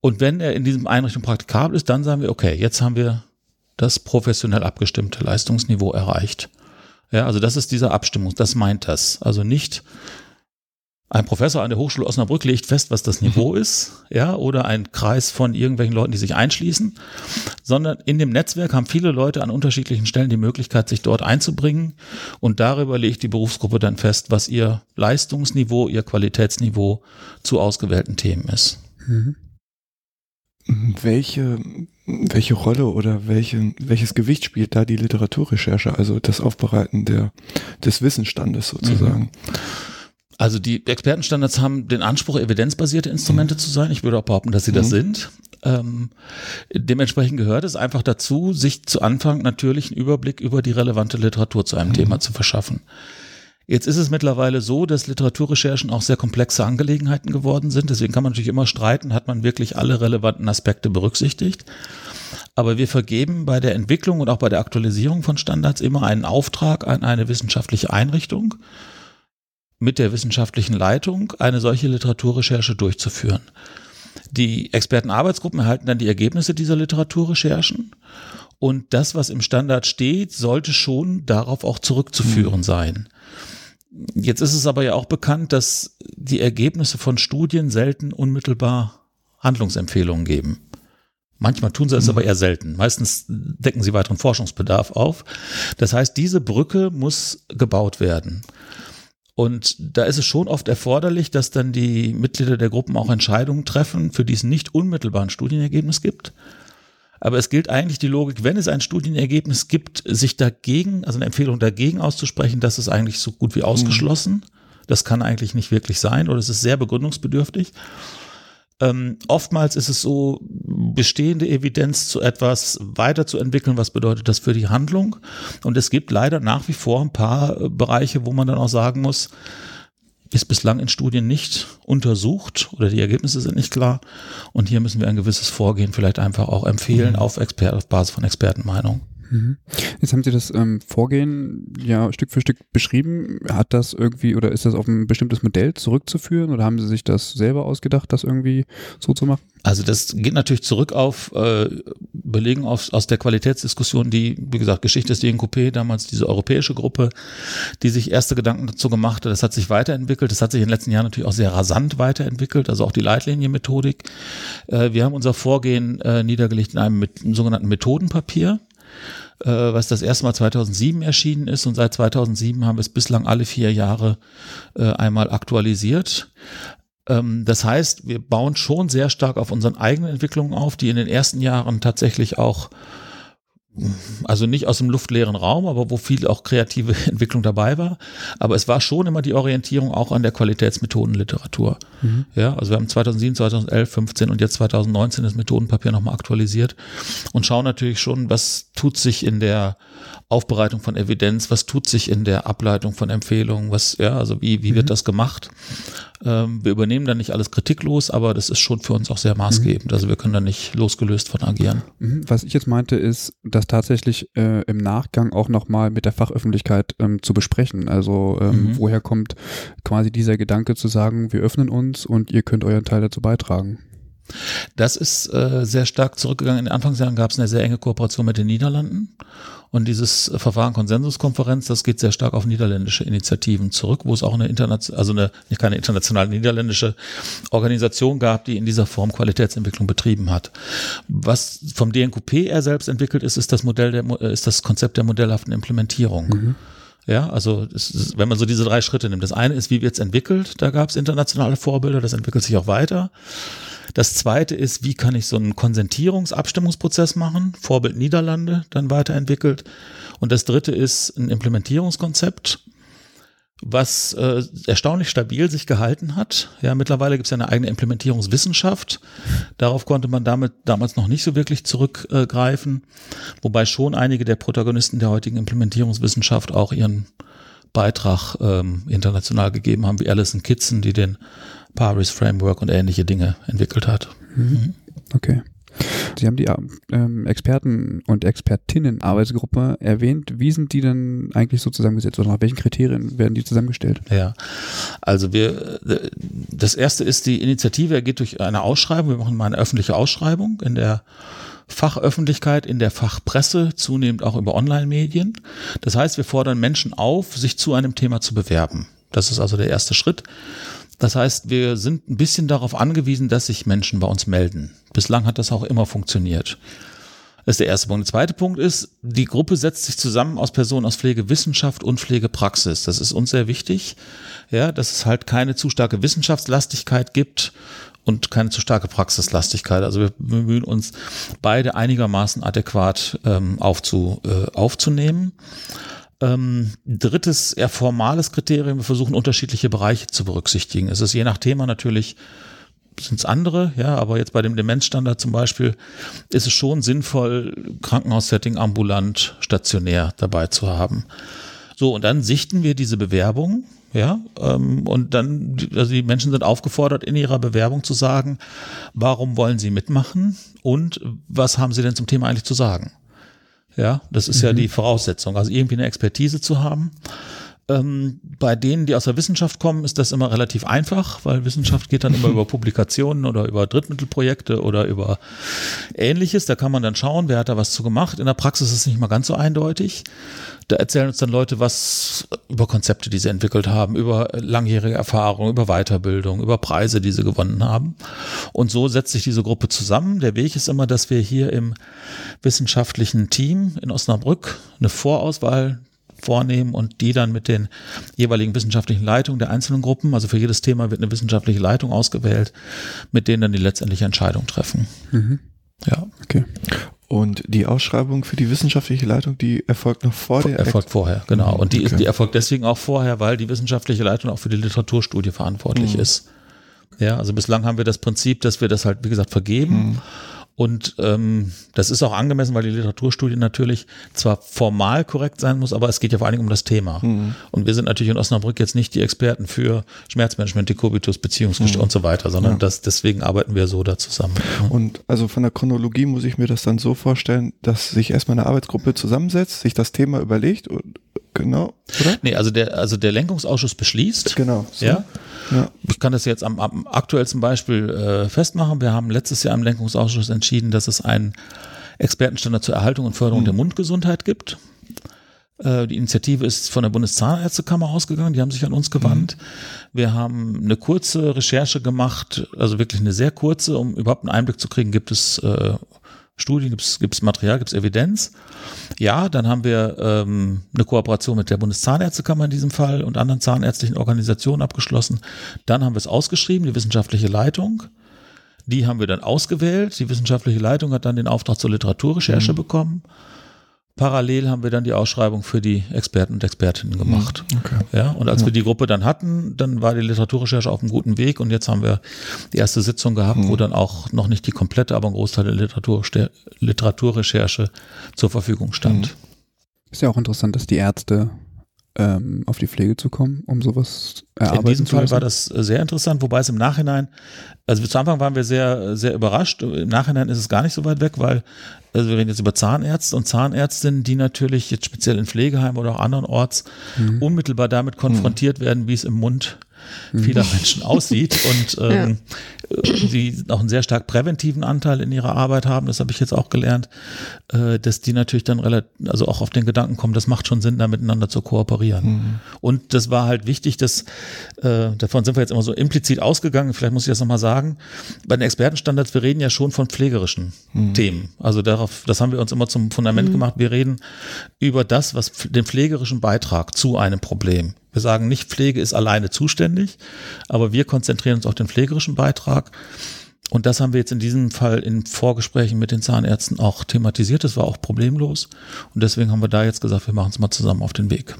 Speaker 2: Und wenn er in diesem Einrichtung praktikabel ist, dann sagen wir, okay, jetzt haben wir das professionell abgestimmte Leistungsniveau erreicht. Ja, also das ist diese Abstimmung, das meint das. Also nicht ein Professor an der Hochschule Osnabrück legt fest, was das Niveau mhm. ist, ja, oder ein Kreis von irgendwelchen Leuten, die sich einschließen, sondern in dem Netzwerk haben viele Leute an unterschiedlichen Stellen die Möglichkeit, sich dort einzubringen und darüber legt die Berufsgruppe dann fest, was ihr Leistungsniveau, ihr Qualitätsniveau zu ausgewählten Themen ist. Mhm.
Speaker 4: Welche, welche Rolle oder welche, welches Gewicht spielt da die Literaturrecherche, also das Aufbereiten der, des Wissensstandes sozusagen? Mhm.
Speaker 2: Also die Expertenstandards haben den Anspruch, evidenzbasierte Instrumente mhm. zu sein. Ich würde auch behaupten, dass sie das mhm. sind. Ähm, dementsprechend gehört es einfach dazu, sich zu Anfang natürlich einen Überblick über die relevante Literatur zu einem mhm. Thema zu verschaffen. Jetzt ist es mittlerweile so, dass Literaturrecherchen auch sehr komplexe Angelegenheiten geworden sind. Deswegen kann man natürlich immer streiten, hat man wirklich alle relevanten Aspekte berücksichtigt. Aber wir vergeben bei der Entwicklung und auch bei der Aktualisierung von Standards immer einen Auftrag an eine wissenschaftliche Einrichtung mit der wissenschaftlichen Leitung, eine solche Literaturrecherche durchzuführen. Die Expertenarbeitsgruppen erhalten dann die Ergebnisse dieser Literaturrecherchen und das, was im Standard steht, sollte schon darauf auch zurückzuführen mhm. sein. Jetzt ist es aber ja auch bekannt, dass die Ergebnisse von Studien selten unmittelbar Handlungsempfehlungen geben. Manchmal tun sie es mhm. aber eher selten. Meistens decken sie weiteren Forschungsbedarf auf. Das heißt, diese Brücke muss gebaut werden. Und da ist es schon oft erforderlich, dass dann die Mitglieder der Gruppen auch Entscheidungen treffen, für die es nicht unmittelbar ein Studienergebnis gibt, aber es gilt eigentlich die Logik, wenn es ein Studienergebnis gibt, sich dagegen, also eine Empfehlung dagegen auszusprechen, das ist eigentlich so gut wie ausgeschlossen. Das kann eigentlich nicht wirklich sein oder es ist sehr begründungsbedürftig. Ähm, oftmals ist es so, bestehende Evidenz zu etwas weiterzuentwickeln. Was bedeutet das für die Handlung? Und es gibt leider nach wie vor ein paar äh, Bereiche, wo man dann auch sagen muss, ist bislang in Studien nicht untersucht oder die Ergebnisse sind nicht klar. Und hier müssen wir ein gewisses Vorgehen vielleicht einfach auch empfehlen mhm. auf, Exper auf Basis von Expertenmeinung.
Speaker 5: Mhm. Jetzt haben Sie das ähm, Vorgehen ja Stück für Stück beschrieben. Hat das irgendwie oder ist das auf ein bestimmtes Modell zurückzuführen oder haben Sie sich das selber ausgedacht, das irgendwie so zu machen?
Speaker 2: Also das geht natürlich zurück auf äh, Belegen aus, aus der Qualitätsdiskussion, die, wie gesagt, Geschichte des DNKP, damals diese europäische Gruppe, die sich erste Gedanken dazu gemacht hat. Das hat sich weiterentwickelt. Das hat sich in den letzten Jahren natürlich auch sehr rasant weiterentwickelt, also auch die Leitlinienmethodik. Äh, wir haben unser Vorgehen äh, niedergelegt in einem, mit, einem sogenannten Methodenpapier äh, was das erste Mal 2007 erschienen ist und seit 2007 haben wir es bislang alle vier Jahre äh, einmal aktualisiert. Ähm, das heißt, wir bauen schon sehr stark auf unseren eigenen Entwicklungen auf, die in den ersten Jahren tatsächlich auch also nicht aus dem luftleeren Raum, aber wo viel auch kreative [laughs] Entwicklung dabei war. Aber es war schon immer die Orientierung auch an der Qualitätsmethodenliteratur. Mhm. Ja, also wir haben 2007, 2011, 15 und jetzt 2019 das Methodenpapier nochmal aktualisiert und schauen natürlich schon, was tut sich in der Aufbereitung von Evidenz, was tut sich in der Ableitung von Empfehlungen, was, ja, also wie, wie wird mhm. das gemacht? Ähm, wir übernehmen da nicht alles kritiklos, aber das ist schon für uns auch sehr maßgebend. Mhm. Also wir können da nicht losgelöst von agieren.
Speaker 5: Mhm. Was ich jetzt meinte, ist, das tatsächlich äh, im Nachgang auch nochmal mit der Fachöffentlichkeit ähm, zu besprechen. Also ähm, mhm. woher kommt quasi dieser Gedanke zu sagen, wir öffnen uns und ihr könnt euren Teil dazu beitragen?
Speaker 2: Das ist äh, sehr stark zurückgegangen. In den Anfangsjahren gab es eine sehr enge Kooperation mit den Niederlanden. Und dieses Verfahren Konsensuskonferenz, das geht sehr stark auf niederländische Initiativen zurück, wo es auch eine internationale, also eine, keine internationale niederländische Organisation gab, die in dieser Form Qualitätsentwicklung betrieben hat. Was vom DNQP er selbst entwickelt ist, ist das Modell der, ist das Konzept der modellhaften Implementierung. Mhm. Ja, also ist, wenn man so diese drei Schritte nimmt. Das eine ist, wie wird es entwickelt? Da gab es internationale Vorbilder, das entwickelt sich auch weiter. Das zweite ist, wie kann ich so einen Konsentierungsabstimmungsprozess machen? Vorbild Niederlande dann weiterentwickelt. Und das dritte ist ein Implementierungskonzept, was äh, erstaunlich stabil sich gehalten hat. Ja, mittlerweile gibt es ja eine eigene Implementierungswissenschaft. Darauf konnte man damit damals noch nicht so wirklich zurückgreifen, wobei schon einige der Protagonisten der heutigen Implementierungswissenschaft auch ihren Beitrag ähm, international gegeben haben, wie Alison Kitson, die den Paris Framework und ähnliche Dinge entwickelt hat.
Speaker 5: Mhm. Okay. Sie haben die ähm, Experten- und Expertinnen-Arbeitsgruppe erwähnt. Wie sind die denn eigentlich so zusammengesetzt oder nach welchen Kriterien werden die zusammengestellt?
Speaker 2: Ja, also wir, äh, das erste ist, die Initiative geht durch eine Ausschreibung. Wir machen mal eine öffentliche Ausschreibung in der Fachöffentlichkeit, in der Fachpresse, zunehmend auch über Online-Medien. Das heißt, wir fordern Menschen auf, sich zu einem Thema zu bewerben. Das ist also der erste Schritt. Das heißt, wir sind ein bisschen darauf angewiesen, dass sich Menschen bei uns melden. Bislang hat das auch immer funktioniert. Das ist der erste Punkt. Der zweite Punkt ist, die Gruppe setzt sich zusammen aus Personen aus Pflegewissenschaft und Pflegepraxis. Das ist uns sehr wichtig, ja, dass es halt keine zu starke Wissenschaftslastigkeit gibt und keine zu starke Praxislastigkeit. Also wir bemühen uns, beide einigermaßen adäquat ähm, aufzu, äh, aufzunehmen. Ähm, drittes, eher formales Kriterium, wir versuchen unterschiedliche Bereiche zu berücksichtigen. Es ist je nach Thema natürlich sind es andere, ja, aber jetzt bei dem Demenzstandard zum Beispiel ist es schon sinnvoll, Krankenhaussetting ambulant, stationär dabei zu haben. So, und dann sichten wir diese Bewerbung, ja, ähm, und dann, also die Menschen sind aufgefordert, in ihrer Bewerbung zu sagen, warum wollen sie mitmachen und was haben sie denn zum Thema eigentlich zu sagen? Ja, das ist mhm. ja die Voraussetzung, also irgendwie eine Expertise zu haben. Ähm, bei denen, die aus der Wissenschaft kommen, ist das immer relativ einfach, weil Wissenschaft geht dann immer [laughs] über Publikationen oder über Drittmittelprojekte oder über ähnliches. Da kann man dann schauen, wer hat da was zu gemacht. In der Praxis ist es nicht mal ganz so eindeutig. Da erzählen uns dann Leute was über Konzepte, die sie entwickelt haben, über langjährige Erfahrung, über Weiterbildung, über Preise, die sie gewonnen haben. Und so setzt sich diese Gruppe zusammen. Der Weg ist immer, dass wir hier im wissenschaftlichen Team in Osnabrück eine Vorauswahl vornehmen und die dann mit den jeweiligen wissenschaftlichen Leitungen der einzelnen Gruppen, also für jedes Thema wird eine wissenschaftliche Leitung ausgewählt, mit denen dann die letztendliche Entscheidung treffen. Mhm.
Speaker 4: Ja. Okay. Und die Ausschreibung für die wissenschaftliche Leitung, die erfolgt noch vor der
Speaker 2: Erfolgt vorher, genau. Und die, okay. ist, die erfolgt deswegen auch vorher, weil die wissenschaftliche Leitung auch für die Literaturstudie verantwortlich mhm. ist. Ja, also bislang haben wir das Prinzip, dass wir das halt, wie gesagt, vergeben. Mhm und ähm, das ist auch angemessen, weil die Literaturstudie natürlich zwar formal korrekt sein muss, aber es geht ja vor allen Dingen um das Thema. Mhm. Und wir sind natürlich in Osnabrück jetzt nicht die Experten für Schmerzmanagement, Dekubitus, Beziehungsgeschichte mhm. und so weiter, sondern ja. das, deswegen arbeiten wir so da zusammen.
Speaker 4: Und also von der Chronologie muss ich mir das dann so vorstellen, dass sich erstmal eine Arbeitsgruppe zusammensetzt, sich das Thema überlegt und genau,
Speaker 2: oder? Nee, also der, also der Lenkungsausschuss beschließt.
Speaker 4: Genau.
Speaker 2: So. Ja. ja. Ich kann das jetzt am, am aktuellsten Beispiel äh, festmachen. Wir haben letztes Jahr im Lenkungsausschuss entschieden, dass es einen Expertenstandard zur Erhaltung und Förderung mhm. der Mundgesundheit gibt. Äh, die Initiative ist von der Bundeszahnärztekammer ausgegangen, die haben sich an uns gewandt. Mhm. Wir haben eine kurze Recherche gemacht, also wirklich eine sehr kurze, um überhaupt einen Einblick zu kriegen, gibt es äh, Studien, gibt es Material, gibt es Evidenz. Ja, dann haben wir ähm, eine Kooperation mit der Bundeszahnärztekammer in diesem Fall und anderen zahnärztlichen Organisationen abgeschlossen. Dann haben wir es ausgeschrieben, die wissenschaftliche Leitung. Die haben wir dann ausgewählt. Die wissenschaftliche Leitung hat dann den Auftrag zur Literaturrecherche mhm. bekommen. Parallel haben wir dann die Ausschreibung für die Experten und Expertinnen gemacht. Hm, okay. Ja, und als ja. wir die Gruppe dann hatten, dann war die Literaturrecherche auf einem guten Weg und jetzt haben wir die erste Sitzung gehabt, mhm. wo dann auch noch nicht die komplette, aber ein Großteil der Literatur, Literaturrecherche zur Verfügung stand. Mhm.
Speaker 5: Ist ja auch interessant, dass die Ärzte ähm, auf die Pflege zu kommen, um sowas erarbeiten
Speaker 2: In diesem
Speaker 5: zu
Speaker 2: Fall war das äh, sehr interessant, wobei es im Nachhinein, also zu Anfang waren wir sehr, sehr überrascht. Im Nachhinein ist es gar nicht so weit weg, weil also wir reden jetzt über Zahnärzte und Zahnärztinnen, die natürlich jetzt speziell in Pflegeheimen oder auch andernorts
Speaker 5: Mhm.
Speaker 2: unmittelbar damit konfrontiert werden, wie es im Mund vieler Menschen aussieht und [laughs] ähm, die auch einen sehr stark präventiven Anteil in ihrer Arbeit haben, das habe ich jetzt auch gelernt, äh, dass die natürlich dann relativ, also auch auf den Gedanken kommen, das macht schon Sinn, da miteinander zu kooperieren. Und das war halt wichtig, dass äh, davon sind wir jetzt immer so implizit ausgegangen, vielleicht muss ich das nochmal sagen, bei den Expertenstandards, wir reden ja schon von pflegerischen Themen. Also darauf, das haben wir uns immer zum Fundament gemacht, wir reden über das, was den pflegerischen Beitrag zu einem Problem. Wir sagen nicht, Pflege ist alleine zuständig, aber wir konzentrieren uns auf den pflegerischen Beitrag. Und das haben wir jetzt in diesem Fall in Vorgesprächen mit den Zahnärzten auch thematisiert. Das war auch problemlos. Und deswegen haben wir da jetzt gesagt, wir machen es mal zusammen auf den Weg.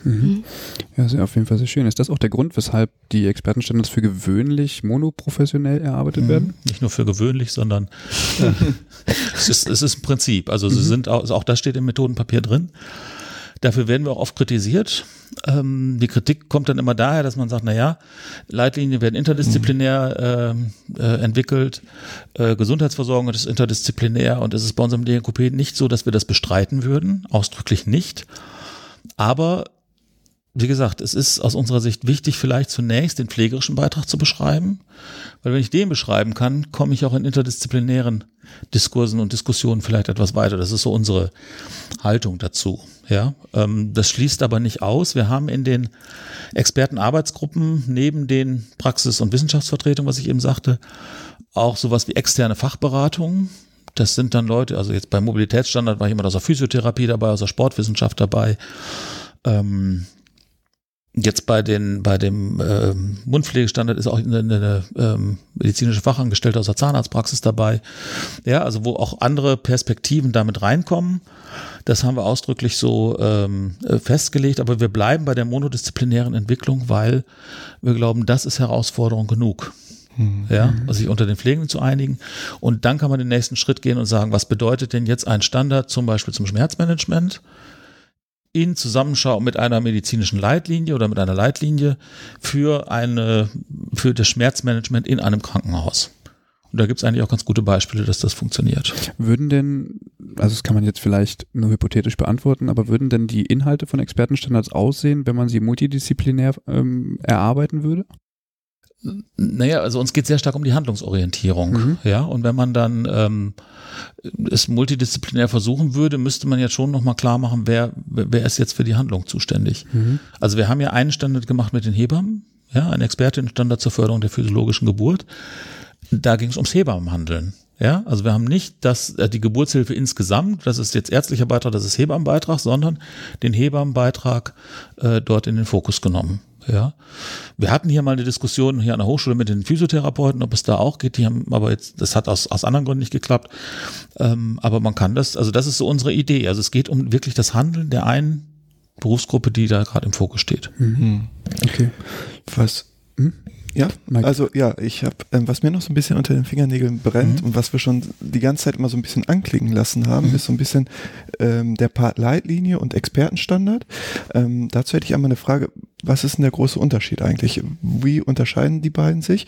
Speaker 5: Ja, ist ja auf jeden Fall sehr schön. Ist das auch der Grund, weshalb die Expertenstandards für gewöhnlich monoprofessionell erarbeitet werden?
Speaker 2: Nicht nur für gewöhnlich, sondern äh, [laughs] es, ist, es ist ein Prinzip. Also sie sind auch, also auch das steht im Methodenpapier drin. Dafür werden wir auch oft kritisiert. Ähm, die Kritik kommt dann immer daher, dass man sagt, na ja, Leitlinien werden interdisziplinär ähm, äh, entwickelt, äh, Gesundheitsversorgung ist interdisziplinär und es ist bei unserem DNKP nicht so, dass wir das bestreiten würden, ausdrücklich nicht. Aber wie gesagt, es ist aus unserer Sicht wichtig, vielleicht zunächst den pflegerischen Beitrag zu beschreiben, weil wenn ich den beschreiben kann, komme ich auch in interdisziplinären Diskursen und Diskussionen vielleicht etwas weiter. Das ist so unsere Haltung dazu. Ja, ähm, das schließt aber nicht aus. Wir haben in den Expertenarbeitsgruppen neben den Praxis- und Wissenschaftsvertretungen, was ich eben sagte, auch sowas wie externe Fachberatungen. Das sind dann Leute, also jetzt beim Mobilitätsstandard war jemand aus der Physiotherapie dabei, aus der Sportwissenschaft dabei. Ähm, Jetzt bei den bei dem ähm, Mundpflegestandard ist auch eine, eine ähm, medizinische Fachangestellte aus der Zahnarztpraxis dabei. Ja, also wo auch andere Perspektiven damit reinkommen. Das haben wir ausdrücklich so ähm, äh, festgelegt, aber wir bleiben bei der monodisziplinären Entwicklung, weil wir glauben, das ist Herausforderung genug. Ja, also sich unter den Pflegenden zu einigen. Und dann kann man den nächsten Schritt gehen und sagen, was bedeutet denn jetzt ein Standard zum Beispiel zum Schmerzmanagement? In Zusammenschau mit einer medizinischen Leitlinie oder mit einer Leitlinie für eine, für das Schmerzmanagement in einem Krankenhaus. Und da gibt es eigentlich auch ganz gute Beispiele, dass das funktioniert.
Speaker 5: Würden denn, also das kann man jetzt vielleicht nur hypothetisch beantworten, aber würden denn die Inhalte von Expertenstandards aussehen, wenn man sie multidisziplinär ähm, erarbeiten würde?
Speaker 2: Naja, also uns geht sehr stark um die Handlungsorientierung.
Speaker 5: Mhm.
Speaker 2: Ja, und wenn man dann ähm, es multidisziplinär versuchen würde, müsste man jetzt schon nochmal klar machen, wer, wer ist jetzt für die Handlung zuständig. Also wir haben ja einen Standard gemacht mit den Hebammen, ja, ein Expertenstandard zur Förderung der physiologischen Geburt. Da ging es ums Hebammenhandeln. Ja, also wir haben nicht das, äh, die Geburtshilfe insgesamt, das ist jetzt ärztlicher Beitrag, das ist Hebammenbeitrag, sondern den Hebammenbeitrag äh, dort in den Fokus genommen. Ja, wir hatten hier mal eine Diskussion hier an der Hochschule mit den Physiotherapeuten, ob es da auch geht. Die haben aber jetzt, das hat aus, aus anderen Gründen nicht geklappt. Ähm, aber man kann das, also das ist so unsere Idee. Also es geht um wirklich das Handeln der einen Berufsgruppe, die da gerade im Fokus steht.
Speaker 5: Okay.
Speaker 4: Was?
Speaker 5: Hm?
Speaker 4: Ja,
Speaker 5: Mike?
Speaker 4: also ja, ich habe, ähm, was mir noch so ein bisschen unter den Fingernägeln brennt und was wir schon die ganze Zeit immer so ein bisschen anklingen lassen haben, ist so ein bisschen ähm, der Part Leitlinie und Expertenstandard. Ähm, dazu hätte ich einmal eine Frage, was ist denn der große Unterschied eigentlich? Wie unterscheiden die beiden sich?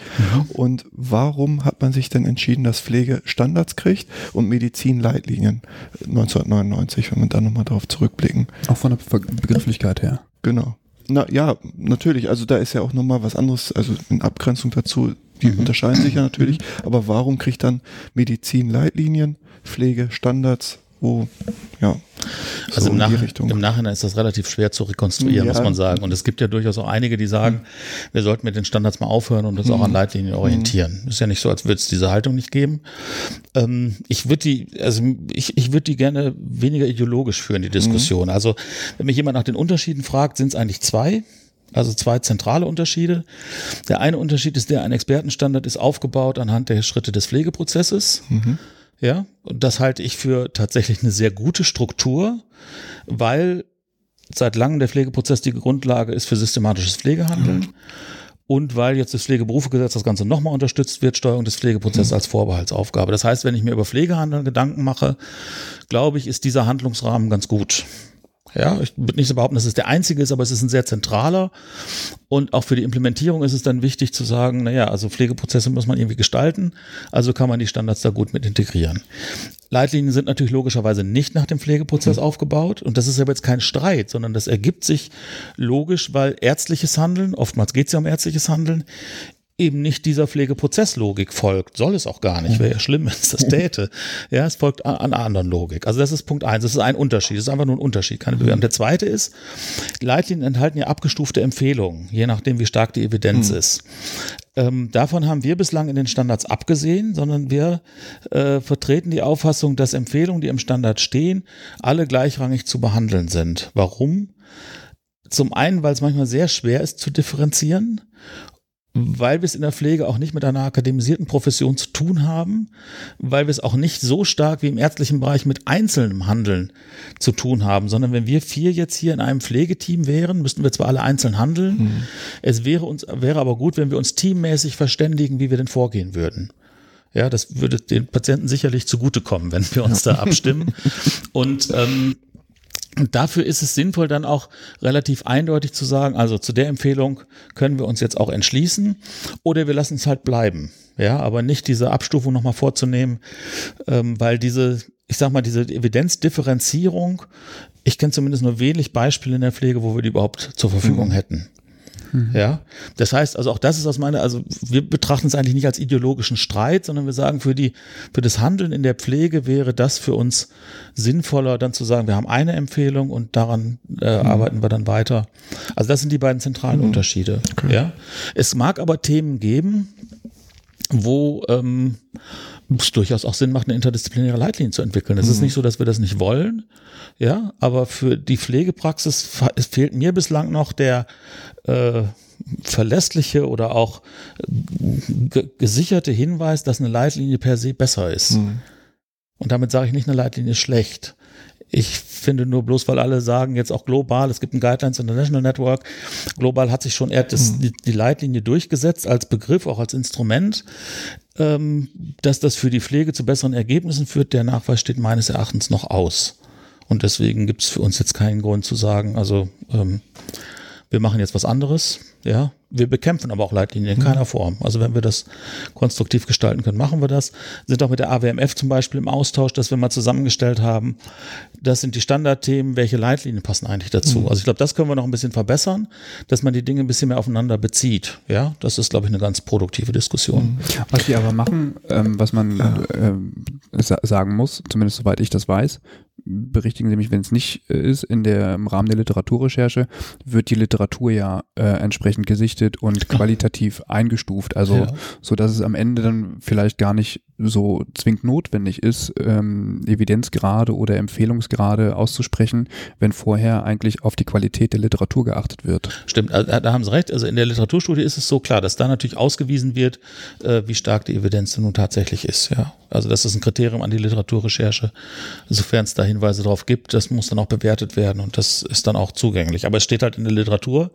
Speaker 4: Und warum hat man sich denn entschieden, dass Pflege Standards kriegt und Medizin Leitlinien 1999, wenn wir da nochmal drauf zurückblicken?
Speaker 5: Auch von der Begrifflichkeit her.
Speaker 4: Genau. Na ja, natürlich. Also da ist ja auch nochmal was anderes, also in Abgrenzung dazu, die unterscheiden sich ja [clears throat] natürlich. Aber warum kriegt dann Medizin Leitlinien, Pflege Standards, wo, ja, so
Speaker 2: Also im,
Speaker 4: in
Speaker 2: Nach im Nachhinein ist das relativ schwer zu rekonstruieren,
Speaker 4: Ja.
Speaker 2: muss man sagen. Und es gibt ja durchaus auch einige, die sagen, wir sollten mit den Standards mal aufhören und uns auch an Leitlinien orientieren. Ist ja nicht so, als würde es diese Haltung nicht geben. Ähm, ich würde die, also ich, ich würde die gerne weniger ideologisch führen, die Diskussion. Also wenn mich jemand nach den Unterschieden fragt, sind es eigentlich zwei. Also zwei zentrale Unterschiede. Der eine Unterschied ist der, ein Expertenstandard ist aufgebaut anhand der Schritte des Pflegeprozesses. Ja, und das halte ich für tatsächlich eine sehr gute Struktur, weil seit langem der Pflegeprozess die Grundlage ist für systematisches Pflegehandeln. Und weil jetzt das Pflegeberufegesetz das Ganze nochmal unterstützt wird, Steuerung des Pflegeprozesses als Vorbehaltsaufgabe. Das heißt, wenn ich mir über Pflegehandeln Gedanken mache, glaube ich, ist dieser Handlungsrahmen ganz gut. Ja, ich würde nicht so behaupten, dass es der einzige ist, aber es ist ein sehr zentraler. Und auch für die Implementierung ist es dann wichtig zu sagen, naja, also Pflegeprozesse muss man irgendwie gestalten, also kann man die Standards da gut mit integrieren. Leitlinien sind natürlich logischerweise nicht nach dem Pflegeprozess mhm. aufgebaut. Und das ist aber jetzt kein Streit, sondern das ergibt sich logisch, weil ärztliches Handeln, oftmals geht es ja um ärztliches Handeln, eben nicht dieser Pflegeprozesslogik folgt. Soll es auch gar nicht. Wäre ja schlimm, [laughs] wenn es das täte. Ja, es folgt an einer anderen Logik. Also das ist Punkt eins. Das ist ein Unterschied. Das ist einfach nur ein Unterschied, keine Bewertung. Der zweite ist, Leitlinien enthalten ja abgestufte Empfehlungen, je nachdem, wie stark die Evidenz mhm. ist. Ähm, davon haben wir bislang in den Standards abgesehen, sondern wir äh, vertreten die Auffassung, dass Empfehlungen, die im Standard stehen, alle gleichrangig zu behandeln sind. Warum? Zum einen, weil es manchmal sehr schwer ist zu differenzieren weil wir es in der Pflege auch nicht mit einer akademisierten Profession zu tun haben, weil wir es auch nicht so stark wie im ärztlichen Bereich mit einzelnem Handeln zu tun haben, sondern wenn wir vier jetzt hier in einem Pflegeteam wären, müssten wir zwar alle einzeln handeln, mhm. es wäre uns, wäre aber gut, wenn wir uns teammäßig verständigen, wie wir denn vorgehen würden. Ja, das würde den Patienten sicherlich zugutekommen, wenn wir uns da abstimmen. Und ähm, und dafür ist es sinnvoll, dann auch relativ eindeutig zu sagen, also zu der Empfehlung können wir uns jetzt auch entschließen oder wir lassen es halt bleiben. Ja, aber nicht diese Abstufung nochmal vorzunehmen, ähm, weil diese, ich sag mal, diese Evidenzdifferenzierung, ich kenne zumindest nur wenig Beispiele in der Pflege, wo wir die überhaupt zur Verfügung mhm. hätten. Mhm. Ja, das heißt, also auch das ist aus meiner, also wir betrachten es eigentlich nicht als ideologischen Streit, sondern wir sagen, für die, für das Handeln in der Pflege wäre das für uns sinnvoller, dann zu sagen, wir haben eine Empfehlung und daran äh, mhm. arbeiten wir dann weiter. Also das sind die beiden zentralen mhm. Unterschiede. Okay. Ja, es mag aber Themen geben, wo ähm, es durchaus auch Sinn macht, eine interdisziplinäre Leitlinie zu entwickeln. Es mhm. ist nicht so, dass wir das nicht wollen, ja, aber für die Pflegepraxis fehlt mir bislang noch der äh, verlässliche oder auch gesicherte Hinweis, dass eine Leitlinie per se besser ist. Mhm. Und damit sage ich nicht, eine Leitlinie ist schlecht. Ich finde nur bloß, weil alle sagen jetzt auch global, es gibt ein Guidelines International Network, global hat sich schon eher das, mhm. die, die, Leitlinie durchgesetzt als Begriff, auch als Instrument, ähm, dass das für die Pflege zu besseren Ergebnissen führt. Der Nachweis steht meines Erachtens noch aus. Und deswegen gibt es für uns jetzt keinen Grund zu sagen, also ähm, wir machen jetzt was anderes. Ja, wir bekämpfen aber auch Leitlinien in mhm. keiner Form. Also wenn wir das konstruktiv gestalten können, machen wir das. Sind auch mit der AWMF zum Beispiel im Austausch, dass wir mal zusammengestellt haben, das sind die Standardthemen, welche Leitlinien passen eigentlich dazu. Mhm. Also ich glaube, das können wir noch ein bisschen verbessern, dass man die Dinge ein bisschen mehr aufeinander bezieht. Ja, das ist, glaube ich, eine ganz produktive Diskussion. Mhm.
Speaker 1: Was wir aber machen, ähm, was man äh, sagen muss, zumindest soweit ich das weiß, berichtigen Sie mich, wenn es nicht äh, ist, in der, im Rahmen der Literaturrecherche wird die Literatur ja äh, entsprechend gesichtet und [laughs] qualitativ eingestuft. Also ja. so dass es am Ende dann vielleicht gar nicht so zwingend notwendig ist, ähm, Evidenzgrade oder Empfehlungsgrade auszusprechen, wenn vorher eigentlich auf die Qualität der Literatur geachtet wird.
Speaker 2: Stimmt, da, da haben Sie recht. Also in der Literaturstudie ist es so klar, dass da natürlich ausgewiesen wird, äh, wie stark die Evidenz nun tatsächlich ist. Ja, also das ist ein Kriterium an die Literaturrecherche. Sofern es da Hinweise darauf gibt, das muss dann auch bewertet werden und das ist dann auch zugänglich. Aber es steht halt in der Literatur,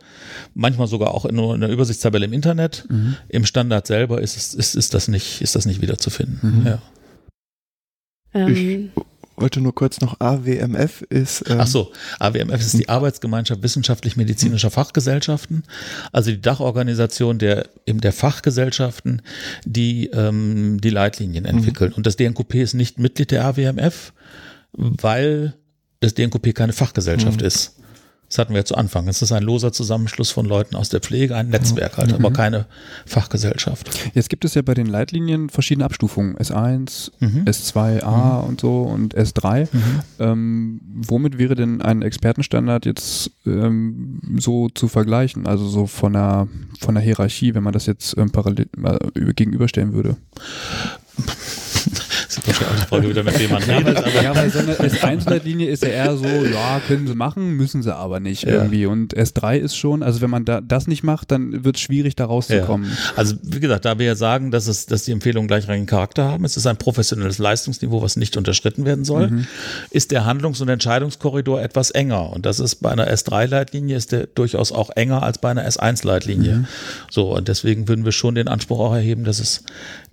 Speaker 2: manchmal sogar auch in, in einer Übersichtstabelle im Internet. Mhm. Im Standard selber ist, es, ist, ist, das nicht, ist das nicht wiederzufinden. Mhm. Ja.
Speaker 4: Ähm. Ich wollte nur kurz noch AWMF ist.
Speaker 2: Ähm Ach so, AWMF ist die Arbeitsgemeinschaft wissenschaftlich-medizinischer Fachgesellschaften, also die Dachorganisation der eben der Fachgesellschaften, die ähm, die Leitlinien mhm. entwickeln. Mhm. Und das DNKP ist nicht Mitglied der AWMF, weil das DNKP keine Fachgesellschaft mhm. ist. Das hatten wir ja zu Anfang. Es ist ein loser Zusammenschluss von Leuten aus der Pflege, ein Netzwerk halt, mhm. aber keine Fachgesellschaft.
Speaker 1: Jetzt gibt es ja bei den Leitlinien verschiedene Abstufungen. S1, mhm. S2a mhm. und so und S3. Mhm. Ähm, womit wäre denn ein Expertenstandard jetzt ähm, so zu vergleichen? Also so von der, von der Hierarchie, wenn man das jetzt ähm, parallel äh, gegenüberstellen würde? [laughs]
Speaker 2: Ist wahrscheinlich auch die Frage wieder, mit wem man redet.
Speaker 1: Aber ja, weil so eine S1-Leitlinie ist ja eher so, ja, können sie machen, müssen sie aber nicht ja. irgendwie. Und S3 ist schon, also wenn man da, das nicht macht, dann wird es schwierig, da rauszukommen. Ja.
Speaker 2: Also wie gesagt, da wir ja sagen, dass, es, dass die Empfehlungen gleichrangigen Charakter haben, es ist ein professionelles Leistungsniveau, was nicht unterschritten werden soll, mhm. ist der Handlungs- und Entscheidungskorridor etwas enger. Und das ist bei einer S3-Leitlinie ist der durchaus auch enger als bei einer S1-Leitlinie. Mhm. So, und deswegen würden wir schon den Anspruch auch erheben, dass es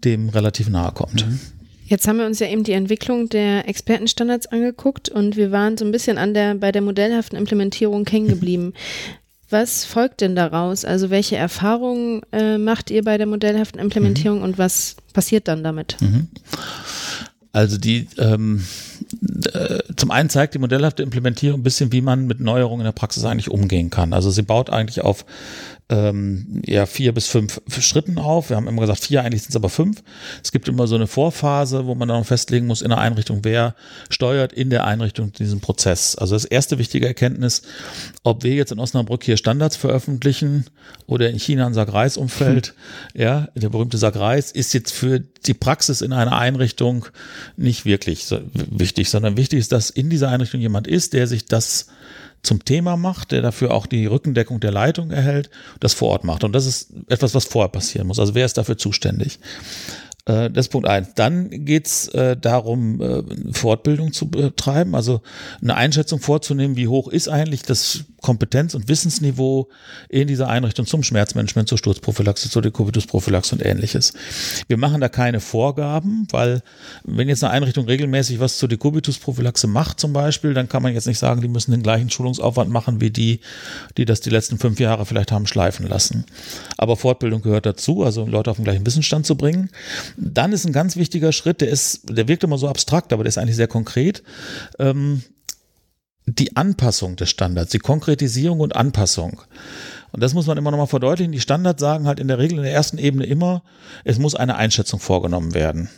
Speaker 2: dem relativ nahe kommt. Mhm.
Speaker 3: Jetzt haben wir uns ja eben die Entwicklung der Expertenstandards angeguckt und wir waren so ein bisschen an der, bei der modellhaften Implementierung hängen geblieben. [laughs] Was folgt denn daraus? Also welche Erfahrungen äh, macht ihr bei der modellhaften Implementierung mhm. und was passiert dann damit? Mhm.
Speaker 2: Also die ähm, äh, zum einen zeigt die modellhafte Implementierung ein bisschen, wie man mit Neuerungen in der Praxis eigentlich umgehen kann. Also sie baut eigentlich auf ähm, ja, vier bis fünf Schritten auf. Wir haben immer gesagt vier, eigentlich sind es aber fünf. Es gibt immer so eine Vorphase, wo man dann festlegen muss in der Einrichtung, wer steuert in der Einrichtung diesen Prozess. Also das erste wichtige Erkenntnis, ob wir jetzt in Osnabrück hier Standards veröffentlichen oder in China ein Sagreis-Umfeld, hm. ja, der berühmte Sagreis ist jetzt für die Praxis in einer Einrichtung nicht wirklich so wichtig, sondern wichtig ist, dass in dieser Einrichtung jemand ist, der sich das zum Thema macht, der dafür auch die Rückendeckung der Leitung erhält, das vor Ort macht. Und das ist etwas, was vorher passieren muss. Also wer ist dafür zuständig? Äh, das ist Punkt eins. Dann geht's äh, darum, äh, Fortbildung zu betreiben, also eine Einschätzung vorzunehmen, wie hoch ist eigentlich das Kompetenz- und Wissensniveau in dieser Einrichtung zum Schmerzmanagement, zur Sturzprophylaxe, zur Dekubitusprophylaxe und ähnliches. Wir machen da keine Vorgaben, weil wenn jetzt eine Einrichtung regelmäßig was zur Dekubitusprophylaxe macht zum Beispiel, dann kann man jetzt nicht sagen, die müssen den gleichen Schulungsaufwand machen wie die, die das die letzten fünf Jahre vielleicht haben schleifen lassen. Aber Fortbildung gehört dazu, also Leute auf den gleichen Wissensstand zu bringen. Dann ist ein ganz wichtiger Schritt, der ist, der wirkt immer so abstrakt, aber der ist eigentlich sehr konkret. Ähm, die Anpassung des Standards, die Konkretisierung und Anpassung. Und das muss man immer nochmal verdeutlichen. Die Standards sagen halt in der Regel in der ersten Ebene immer, es muss eine Einschätzung vorgenommen werden.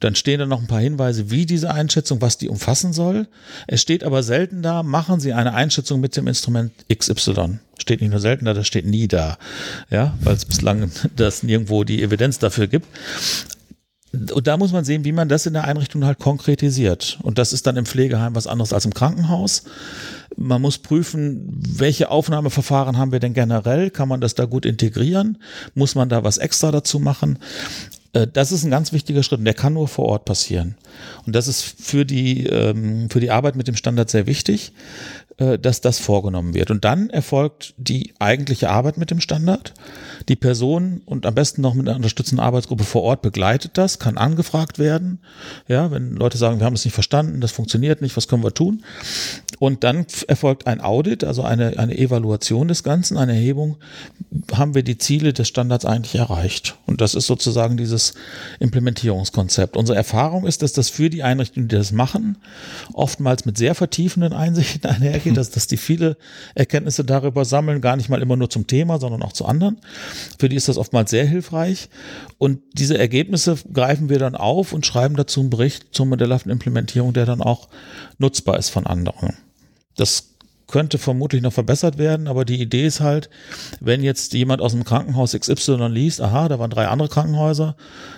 Speaker 2: Dann stehen da noch ein paar Hinweise, wie diese Einschätzung, was die umfassen soll. Es steht aber selten da, machen Sie eine Einschätzung mit dem Instrument XY. Steht nicht nur selten da, das steht nie da. Ja, weil es bislang [laughs] das nirgendwo die Evidenz dafür gibt. Und da muss man sehen, wie man das in der Einrichtung halt konkretisiert. Und das ist dann im Pflegeheim was anderes als im Krankenhaus. Man muss prüfen, welche Aufnahmeverfahren haben wir denn generell? Kann man das da gut integrieren? Muss man da was extra dazu machen? Äh, das ist ein ganz wichtiger Schritt und der kann nur vor Ort passieren. Und das ist für die, ähm, für die Arbeit mit dem Standard sehr wichtig, äh, dass das vorgenommen wird. Und dann erfolgt die eigentliche Arbeit mit dem Standard. Die Person und am besten noch mit einer unterstützenden Arbeitsgruppe vor Ort begleitet das, kann angefragt werden. Ja, wenn Leute sagen, wir haben das nicht verstanden, das funktioniert nicht, was können wir tun? Und dann erfolgt ein Audit, also eine, eine Evaluation des Ganzen, eine Erhebung. Haben wir die Ziele des Standards eigentlich erreicht? Und das ist sozusagen dieses Implementierungskonzept. Unsere Erfahrung ist, dass das für die Einrichtungen, die das machen, oftmals mit sehr vertiefenden Einsichten [laughs] einhergeht, dass, dass die viele Erkenntnisse darüber sammeln, gar nicht mal immer nur zum Thema, sondern auch zu anderen. Für die ist das oftmals sehr hilfreich. Und diese Ergebnisse greifen wir dann auf und schreiben dazu einen Bericht zur modellhaften Implementierung, der dann auch nutzbar ist von anderen. Das könnte vermutlich noch verbessert werden, aber die Idee ist halt, wenn jetzt jemand aus dem Krankenhaus XY liest, aha, da waren drei andere Krankenhäuser,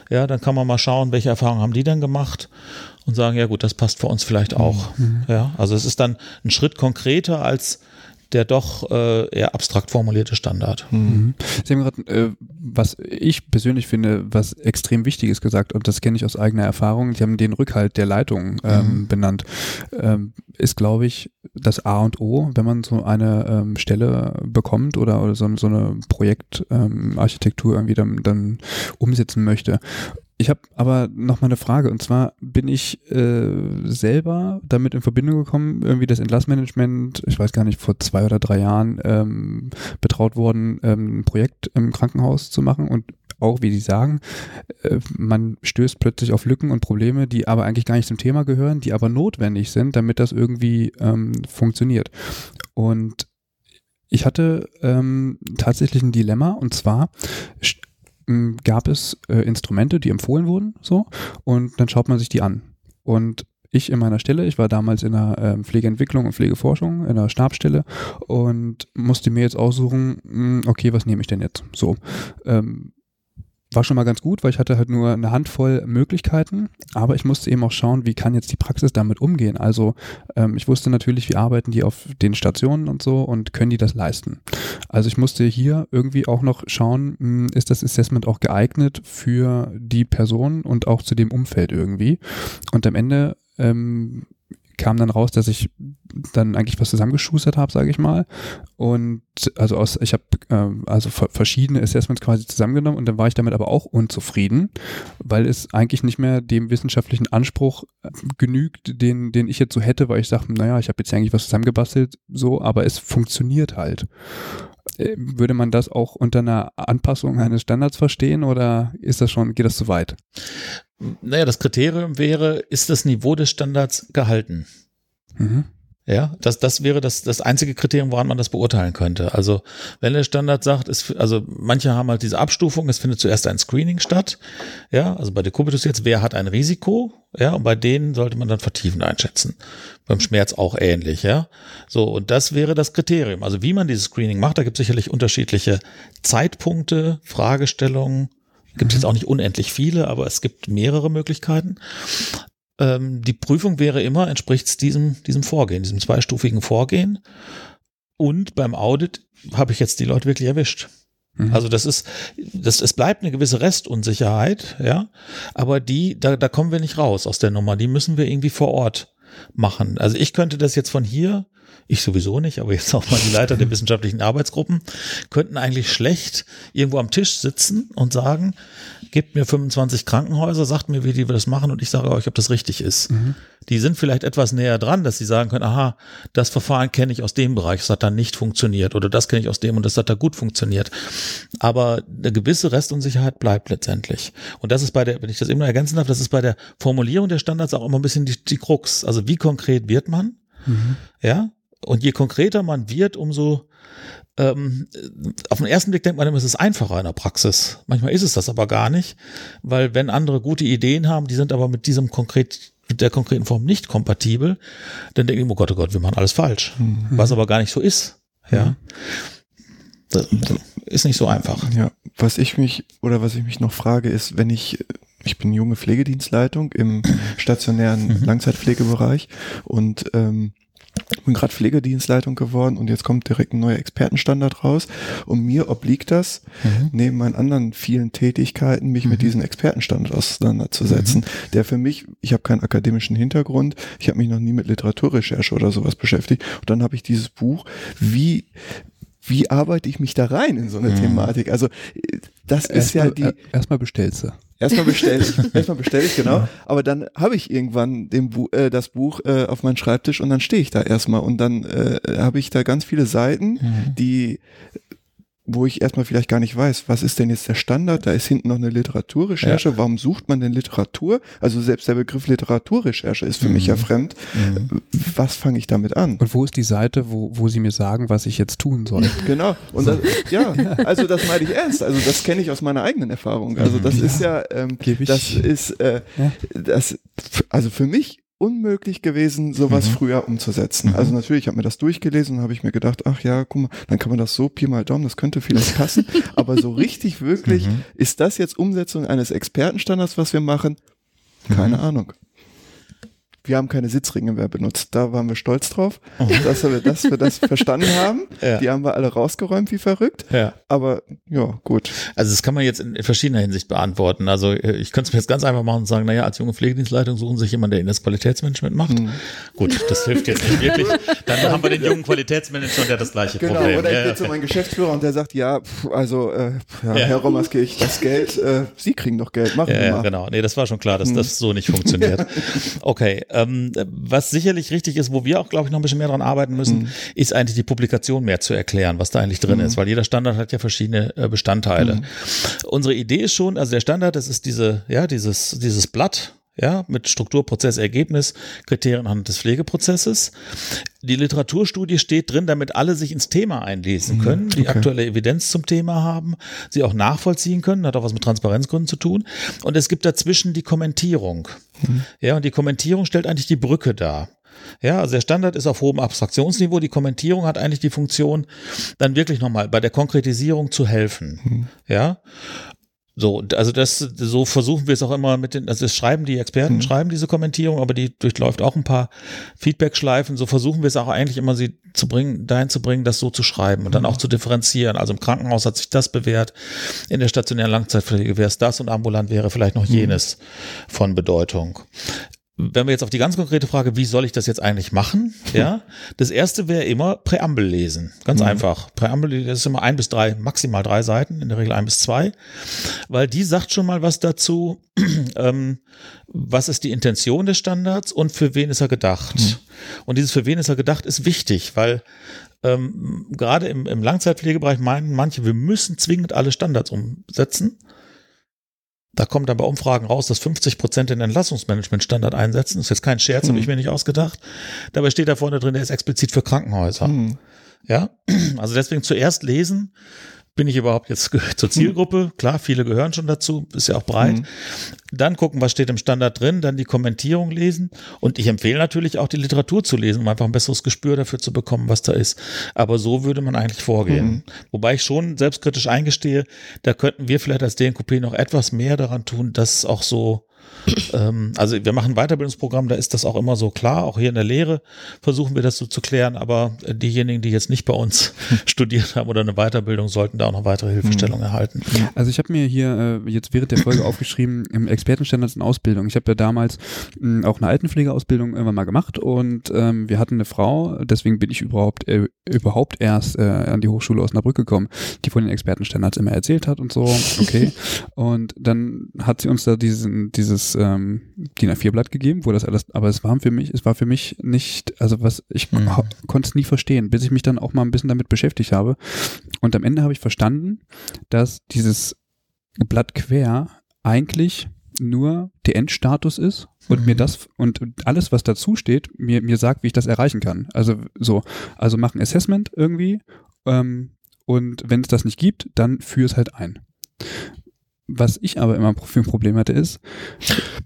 Speaker 2: ja, dann kann man mal schauen, welche Erfahrungen haben die denn gemacht und sagen, ja gut, das passt für uns vielleicht auch. Mhm. Ja, also es ist dann ein Schritt konkreter als der doch äh, eher abstrakt formulierte Standard.
Speaker 1: Mhm. Sie haben gerade, äh, was ich persönlich finde, was extrem wichtig ist gesagt, und das kenne ich aus eigener Erfahrung, Sie haben den Rückhalt der Leitung ähm, mhm. benannt, ähm, ist, glaube ich, das A und O, wenn man so eine ähm, Stelle bekommt oder, oder so, so eine Projektarchitektur ähm, irgendwie dann, dann umsetzen möchte. Ich habe aber noch mal eine Frage und zwar bin ich äh, selber damit in Verbindung gekommen, irgendwie das Entlassmanagement, ich weiß gar nicht, vor zwei oder drei Jahren ähm, betraut worden, ähm, ein Projekt im Krankenhaus zu machen und auch, wie Sie sagen, äh, man stößt plötzlich auf Lücken und Probleme, die aber eigentlich gar nicht zum Thema gehören, die aber notwendig sind, damit das irgendwie ähm, funktioniert. Und ich hatte ähm, tatsächlich ein Dilemma und zwar gab es äh, Instrumente, die empfohlen wurden, so, und dann schaut man sich die an. Und ich in meiner Stelle, ich war damals in der äh, Pflegeentwicklung und Pflegeforschung, in der Stabstelle und musste mir jetzt aussuchen, mh, okay, was nehme ich denn jetzt? So, ähm, war schon mal ganz gut, weil ich hatte halt nur eine Handvoll Möglichkeiten, aber ich musste eben auch schauen, wie kann jetzt die Praxis damit umgehen. Also ähm, ich wusste natürlich, wie arbeiten die auf den Stationen und so und können die das leisten. Also ich musste hier irgendwie auch noch schauen, hm, ist das Assessment auch geeignet für die Person und auch zu dem Umfeld irgendwie. Und am Ende ähm, kam dann raus, dass ich dann eigentlich was zusammengeschustert habe, sage ich mal. Und also aus, ich habe äh, also verschiedene Assessments quasi zusammengenommen und dann war ich damit aber auch unzufrieden, weil es eigentlich nicht mehr dem wissenschaftlichen Anspruch äh, genügt, den, den ich jetzt so hätte, weil ich sage, naja, ich habe jetzt eigentlich was zusammengebastelt, so, aber es funktioniert halt. Äh, würde man das auch unter einer Anpassung eines Standards verstehen oder ist das schon, geht das zu weit?
Speaker 2: Naja, das Kriterium wäre, ist das Niveau des Standards gehalten? Mhm. Ja, das, das wäre das, das einzige Kriterium, woran man das beurteilen könnte. Also, wenn der Standard sagt, es, also manche haben halt diese Abstufung, es findet zuerst ein Screening statt. Ja, also bei der Kubitus jetzt, wer hat ein Risiko? Ja, und bei denen sollte man dann vertiefend einschätzen. Beim Schmerz auch ähnlich, ja. So, und das wäre das Kriterium. Also, wie man dieses Screening macht, da gibt es sicherlich unterschiedliche Zeitpunkte, Fragestellungen, Gibt es mhm. jetzt auch nicht unendlich viele, aber es gibt mehrere Möglichkeiten. Ähm, die Prüfung wäre immer, entspricht es diesem, diesem Vorgehen, diesem zweistufigen Vorgehen. Und beim Audit habe ich jetzt die Leute wirklich erwischt. Mhm. Also das ist, das, es bleibt eine gewisse Restunsicherheit, ja, aber die, da, da kommen wir nicht raus aus der Nummer. Die müssen wir irgendwie vor Ort machen. Also ich könnte das jetzt von hier ich sowieso nicht, aber jetzt auch mal die Leiter der wissenschaftlichen Arbeitsgruppen, könnten eigentlich schlecht irgendwo am Tisch sitzen und sagen, gebt mir 25 Krankenhäuser, sagt mir, wie die das machen und ich sage euch, ob das richtig ist. Mhm. Die sind vielleicht etwas näher dran, dass sie sagen können, aha, das Verfahren kenne ich aus dem Bereich, das hat dann nicht funktioniert oder das kenne ich aus dem und das hat da gut funktioniert. Aber eine gewisse Restunsicherheit bleibt letztendlich. Und das ist bei der, wenn ich das eben noch ergänzen darf, das ist bei der Formulierung der Standards auch immer ein bisschen die, die Krux. Also wie konkret wird man? Mhm. Ja, und je konkreter man wird, umso ähm, auf den ersten Blick denkt man immer, es ist einfacher in der Praxis. Manchmal ist es das aber gar nicht, weil wenn andere gute Ideen haben, die sind aber mit diesem konkret mit der konkreten Form nicht kompatibel, dann denken die, oh Gott, oh Gott, wir machen alles falsch. Mhm. Was aber gar nicht so ist. Ja. Das ist nicht so einfach.
Speaker 4: Ja, was ich mich oder was ich mich noch frage, ist, wenn ich ich bin junge Pflegedienstleitung im [clears throat] stationären mhm. Langzeitpflegebereich und ähm, bin gerade Pflegedienstleitung geworden und jetzt kommt direkt ein neuer Expertenstandard raus. Und mir obliegt das, mhm. neben meinen anderen vielen Tätigkeiten, mich mhm. mit diesem Expertenstandard auseinanderzusetzen, mhm. der für mich, ich habe keinen akademischen Hintergrund, ich habe mich noch nie mit Literaturrecherche oder sowas beschäftigt. Und dann habe ich dieses Buch, wie wie arbeite ich mich da rein in so eine mhm. Thematik? Also das ist ja
Speaker 1: mal,
Speaker 4: die.
Speaker 1: Erstmal bestellst du.
Speaker 4: Erstmal bestelle ich, [laughs] erstmal bestelle ich, genau. Ja. Aber dann habe ich irgendwann Bu äh, das Buch äh, auf meinen Schreibtisch und dann stehe ich da erstmal und dann äh, habe ich da ganz viele Seiten, mhm. die wo ich erstmal vielleicht gar nicht weiß, was ist denn jetzt der Standard? Da ist hinten noch eine Literaturrecherche. Ja. Warum sucht man denn Literatur? Also selbst der Begriff Literaturrecherche ist für mhm. mich ja fremd. Mhm. Was fange ich damit an?
Speaker 1: Und wo ist die Seite, wo, wo Sie mir sagen, was ich jetzt tun soll? [laughs]
Speaker 4: Genau. Und so. das, ja, also das meine ich ernst. Also das kenne ich aus meiner eigenen Erfahrung. Also das ja. ist ja, ähm, das ist, äh, das, also für mich unmöglich gewesen, sowas mhm. früher umzusetzen. Mhm. Also natürlich, ich habe mir das durchgelesen und habe ich mir gedacht, ach ja, guck mal, dann kann man das so Pi mal Daumen, das könnte vielleicht passen. [laughs] Aber so richtig wirklich, mhm. ist das jetzt Umsetzung eines Expertenstandards, was wir machen? Keine mhm. Ahnung wir haben keine Sitzringe mehr benutzt. Da waren wir stolz drauf, oh. dass, wir, dass wir das verstanden haben. [laughs] Ja. Die haben wir alle rausgeräumt wie verrückt. Ja. Aber ja, gut.
Speaker 2: Also das kann man jetzt in, in verschiedener Hinsicht beantworten. Also äh, ich könnte es mir jetzt ganz einfach machen und sagen, naja, als junge Pflegedienstleitung suchen sich jemand, der Ihnen das Qualitätsmanagement macht. Mhm. Gut, das hilft jetzt nicht wirklich. Dann haben wir den jungen Qualitätsmanager und der das gleiche genau, Problem.
Speaker 4: Oder ich ja, gehe zu meinem Geschäftsführer und der sagt, ja, also äh, ja, Herr Romaskirch, das Geld, äh, Sie kriegen doch Geld, machen
Speaker 2: ja, mal. Genau, nee, das war schon klar, dass mhm. das so nicht funktioniert. [laughs] Okay, ähm, was sicherlich richtig ist, wo wir auch, glaube ich, noch ein bisschen mehr dran arbeiten müssen, mhm. ist eigentlich die Publikation mehr zu erklären, was da eigentlich drin mhm. ist, weil jeder Standard hat ja verschiedene äh, Bestandteile. Mhm. Unsere Idee ist schon, also der Standard, das ist diese, ja, dieses, dieses Blatt, ja, mit Struktur, Prozess, Ergebnis, Kriterien anhand des Pflegeprozesses. Die Literaturstudie steht drin, damit alle sich ins Thema einlesen mhm, können, die okay. aktuelle Evidenz zum Thema haben, sie auch nachvollziehen können, hat auch was mit Transparenzgründen zu tun. Und es gibt dazwischen die Kommentierung. Mhm. Ja, und die Kommentierung stellt eigentlich die Brücke dar. Ja, also der Standard ist auf hohem Abstraktionsniveau. Die Kommentierung hat eigentlich die Funktion, dann wirklich nochmal bei der Konkretisierung zu helfen. Mhm. Ja. So, also das, so versuchen wir es auch immer mit den, also das schreiben die Experten, mhm. schreiben diese Kommentierung, aber die durchläuft auch ein paar Feedback-Schleifen. So versuchen wir es auch eigentlich immer, sie zu bringen, dahin zu bringen, das so zu schreiben und dann mhm. auch zu differenzieren. Also im Krankenhaus hat sich das bewährt, in der stationären Langzeitpflege wäre es das und ambulant wäre vielleicht noch mhm. jenes mhm. von Bedeutung. Wenn wir jetzt auf die ganz konkrete Frage, wie soll ich das jetzt eigentlich machen? Ja, das erste wäre immer Präambel lesen. Ganz
Speaker 4: Mhm.
Speaker 2: einfach. Präambel, das ist immer ein bis drei, maximal drei Seiten, in der Regel ein bis zwei, weil die sagt schon mal was dazu, [clears throat] ähm, was ist die Intention des Standards und für wen ist er gedacht. Und dieses für wen ist er gedacht ist wichtig, weil ähm, gerade im, im Langzeitpflegebereich meinen manche, wir müssen zwingend alle Standards umsetzen. Da kommt dann bei Umfragen raus, dass 50 Prozent den Entlassungsmanagement-Standard einsetzen. Das ist jetzt kein Scherz,
Speaker 4: Mhm.
Speaker 2: habe ich mir nicht ausgedacht. Dabei steht da vorne drin, der ist explizit für Krankenhäuser.
Speaker 4: Hm.
Speaker 2: Ja, [clears throat] also deswegen zuerst lesen. Bin ich überhaupt jetzt [laughs] zur Zielgruppe? Klar, viele gehören schon dazu, ist ja auch breit.
Speaker 4: Mhm.
Speaker 2: Dann gucken, was steht im Standard drin, dann die Kommentierung lesen. Und ich empfehle natürlich auch die Literatur zu lesen, um einfach ein besseres Gespür dafür zu bekommen, was da ist. Aber so würde man eigentlich vorgehen.
Speaker 4: Mhm.
Speaker 2: Wobei ich schon selbstkritisch eingestehe, da könnten wir vielleicht als DNKP noch etwas mehr daran tun, dass auch so [clears throat] ähm, also wir machen ein Weiterbildungsprogramm, da ist das auch immer so klar, auch hier in der Lehre versuchen wir das so zu klären, aber äh, diejenigen, die jetzt nicht bei uns [laughs] studiert haben oder eine Weiterbildung, sollten da auch noch weitere Hilfestellung erhalten.
Speaker 1: Also ich habe mir hier äh, jetzt während der Folge aufgeschrieben, im Expertenstandards in Ausbildung. Ich habe ja damals mh, auch eine Altenpflegeausbildung irgendwann mal gemacht und ähm, wir hatten eine Frau, deswegen bin ich überhaupt äh, überhaupt erst äh, an die Hochschule Osnabrück gekommen, die von den Expertenstandards immer erzählt hat und so, okay. [laughs] und dann hat sie uns da diesen, dieses ähm, DIN A4-Blatt gegeben, wo das alles, aber es war für mich, es war für mich nicht, also was, ich
Speaker 2: Mhm.
Speaker 1: konnte es nie verstehen, bis ich mich dann auch mal ein bisschen damit beschäftigt habe. Und am Ende habe ich verstanden, dass dieses Blatt quer eigentlich nur der Endstatus ist und
Speaker 2: Mhm.
Speaker 1: mir das und alles, was dazu steht, mir, mir sagt, wie ich das erreichen kann. Also so, also mach ein Assessment irgendwie ähm, und wenn es das nicht gibt, dann führ es halt ein. Was ich aber immer für ein Problem hatte, ist,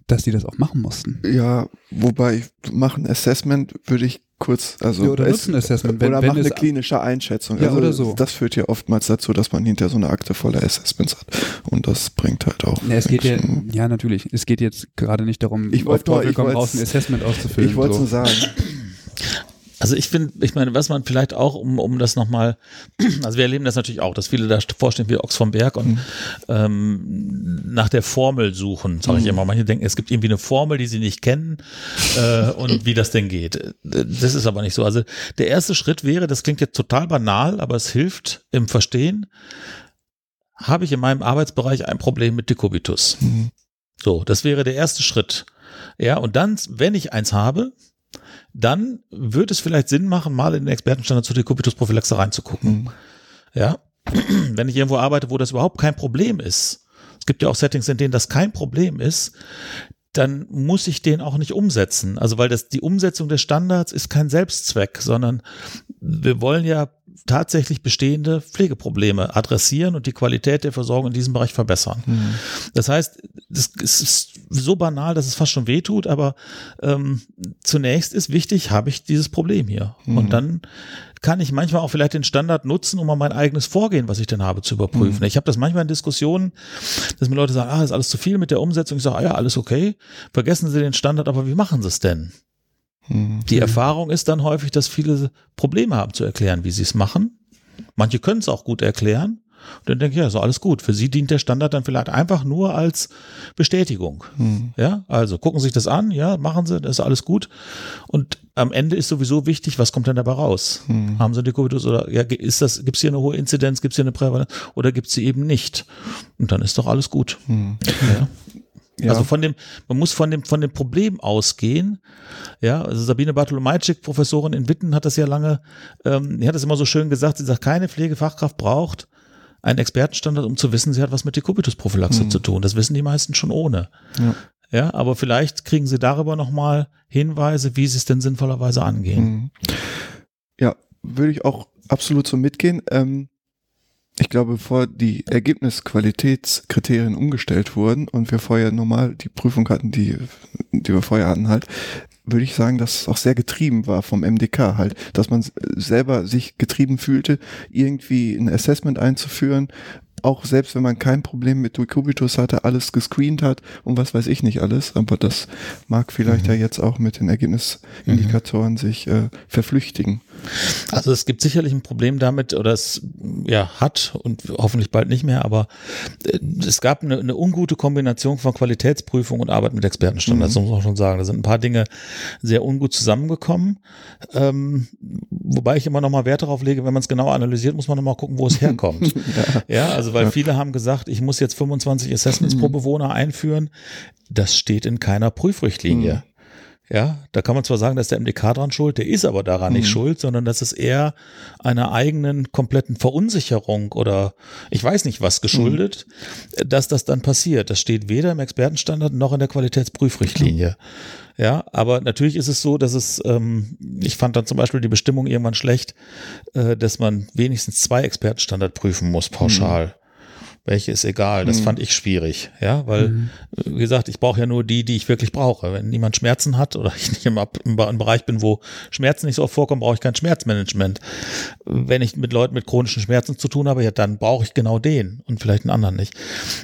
Speaker 1: dass die das auch machen mussten.
Speaker 4: Ja, wobei ich machen Assessment würde ich kurz, also
Speaker 1: Ja, oder nutzen Assessment, wenn-
Speaker 4: oder
Speaker 1: wenn
Speaker 4: machen eine klinische Einschätzung.
Speaker 1: Ja,
Speaker 4: also
Speaker 1: oder so.
Speaker 4: Das führt ja oftmals dazu, dass man hinter so eine Akte voller Assessments hat und das bringt halt auch.
Speaker 1: Ja, es geht ja, ja natürlich, es geht jetzt gerade nicht darum,
Speaker 4: Ich wollte
Speaker 1: auf
Speaker 4: nur-
Speaker 1: Teufel
Speaker 4: ich
Speaker 1: komm raus, ein Assessment auszufüllen.
Speaker 4: Ich wollte
Speaker 1: so.
Speaker 4: nur sagen,
Speaker 2: Also ich finde, ich meine, was man vielleicht auch, um, um das nochmal, [clears throat] also wir erleben das natürlich auch, dass viele da vorstehen wie Ochs vom Berg und ähm, nach der Formel suchen, sage ich immer. Manche denken, es gibt irgendwie eine Formel, die sie nicht kennen äh, und wie das denn geht. Das ist aber nicht so. Also der erste Schritt wäre, das klingt jetzt total banal, aber es hilft im Verstehen. Habe ich in meinem Arbeitsbereich ein Problem mit Dekubitus?
Speaker 4: Mhm.
Speaker 2: So, das wäre der erste Schritt. Ja, und dann, wenn ich eins habe, dann wird es vielleicht Sinn machen, mal in den Expertenstandard zur Dekubitus-Prophylaxe reinzugucken.
Speaker 4: Mhm.
Speaker 2: Ja, [clears throat] wenn ich irgendwo arbeite, wo das überhaupt kein Problem ist, es gibt ja auch Settings, in denen das kein Problem ist, dann muss ich den auch nicht umsetzen. Also weil das die Umsetzung des Standards ist kein Selbstzweck, sondern wir wollen ja tatsächlich bestehende Pflegeprobleme adressieren und die Qualität der Versorgung in diesem Bereich verbessern.
Speaker 4: Mhm.
Speaker 2: Das heißt, das ist so banal, dass es fast schon wehtut, aber ähm, zunächst ist wichtig, habe ich dieses Problem hier.
Speaker 4: Mhm.
Speaker 2: Und dann kann ich manchmal auch vielleicht den Standard nutzen, um mal mein eigenes Vorgehen, was ich denn habe, zu überprüfen.
Speaker 4: Mhm.
Speaker 2: Ich habe das manchmal in Diskussionen, dass mir Leute sagen, ah, ist alles zu viel mit der Umsetzung. Ich sage, ah ja, alles okay. Vergessen Sie den Standard, aber wie machen Sie es denn?
Speaker 4: Mhm.
Speaker 2: Die Erfahrung ist dann häufig, dass viele Probleme haben zu erklären, wie sie es machen. Manche können es auch gut erklären. Und dann denke ich, ja, ist doch alles gut. Für sie dient der Standard dann vielleicht einfach nur als Bestätigung.
Speaker 4: Mhm.
Speaker 2: Ja, also gucken Sie sich das an, ja, machen Sie, das ist alles gut. Und am Ende ist sowieso wichtig, was kommt denn dabei raus?
Speaker 4: Mhm.
Speaker 2: Haben Sie Dekubitus oder ja, ist das, gibt es hier eine hohe Inzidenz, gibt es hier eine Prävalenz oder gibt es sie eben nicht? Und dann ist doch alles gut.
Speaker 4: Mhm.
Speaker 2: Ja.
Speaker 4: Ja.
Speaker 2: Also von dem, man muss von dem, von dem Problem ausgehen. Ja, also Sabine Bartolomajczyk, Professorin in Witten, hat das ja lange, ähm, die hat das immer so schön gesagt, sie sagt, keine Pflegefachkraft braucht einen Expertenstandard, um zu wissen, sie hat was mit Dekubitus-Prophylaxe
Speaker 4: Mhm.
Speaker 2: zu tun. Das wissen die meisten schon ohne.
Speaker 4: Ja.
Speaker 2: Ja, aber vielleicht kriegen sie darüber nochmal Hinweise, wie sie es denn sinnvollerweise angehen.
Speaker 4: Mhm. Ja, würde ich auch absolut so mitgehen. Ähm, ich glaube, bevor die Ergebnisqualitätskriterien umgestellt wurden und wir vorher normal die Prüfung hatten, die, die wir vorher hatten halt, würde ich sagen, dass es auch sehr getrieben war vom MDK halt, dass man selber sich getrieben fühlte, irgendwie ein Assessment einzuführen, auch selbst wenn man kein Problem mit Decubitus hatte, alles gescreent hat und was weiß ich nicht alles, aber das mag vielleicht mhm. ja jetzt auch mit den Ergebnisindikatoren mhm. sich äh, verflüchtigen.
Speaker 2: Also es gibt sicherlich ein Problem damit, oder es ja hat und hoffentlich bald nicht mehr, aber äh, es gab eine, eine ungute Kombination von Qualitätsprüfung und Arbeit mit Expertenstandards, mhm. muss man schon sagen. Da sind ein paar Dinge sehr ungut zusammengekommen. Ähm, wobei ich immer noch mal Wert darauf lege, wenn man es genau analysiert, muss man noch mal gucken, wo es [laughs] herkommt. ja. ja. also weil viele haben gesagt, ich muss jetzt 25 Assessments pro Bewohner einführen. Das steht in keiner Prüfrichtlinie. Mhm. Ja, da kann man zwar sagen, dass der MDK dran schuld, der ist aber daran mhm. nicht schuld, sondern das ist eher einer eigenen kompletten Verunsicherung oder ich weiß nicht was geschuldet, mhm. dass das dann passiert. Das steht weder im Expertenstandard noch in der Qualitätsprüfrichtlinie. Mhm. Ja, aber natürlich ist es so, dass es, ähm, ich fand dann zum Beispiel die Bestimmung irgendwann schlecht, äh, dass man wenigstens zwei Expertenstandard prüfen muss, pauschal. Welche ist egal. Das mhm. fand ich schwierig, ja, weil, mhm. wie gesagt, ich brauche ja nur die, die ich wirklich brauche. Wenn niemand Schmerzen hat oder [laughs] ich nicht im, im, im Bereich bin, wo Schmerzen nicht so oft vorkommen, brauche ich kein Schmerzmanagement. Wenn ich mit Leuten mit chronischen Schmerzen zu tun habe, ja, dann brauche ich genau den und vielleicht einen anderen nicht.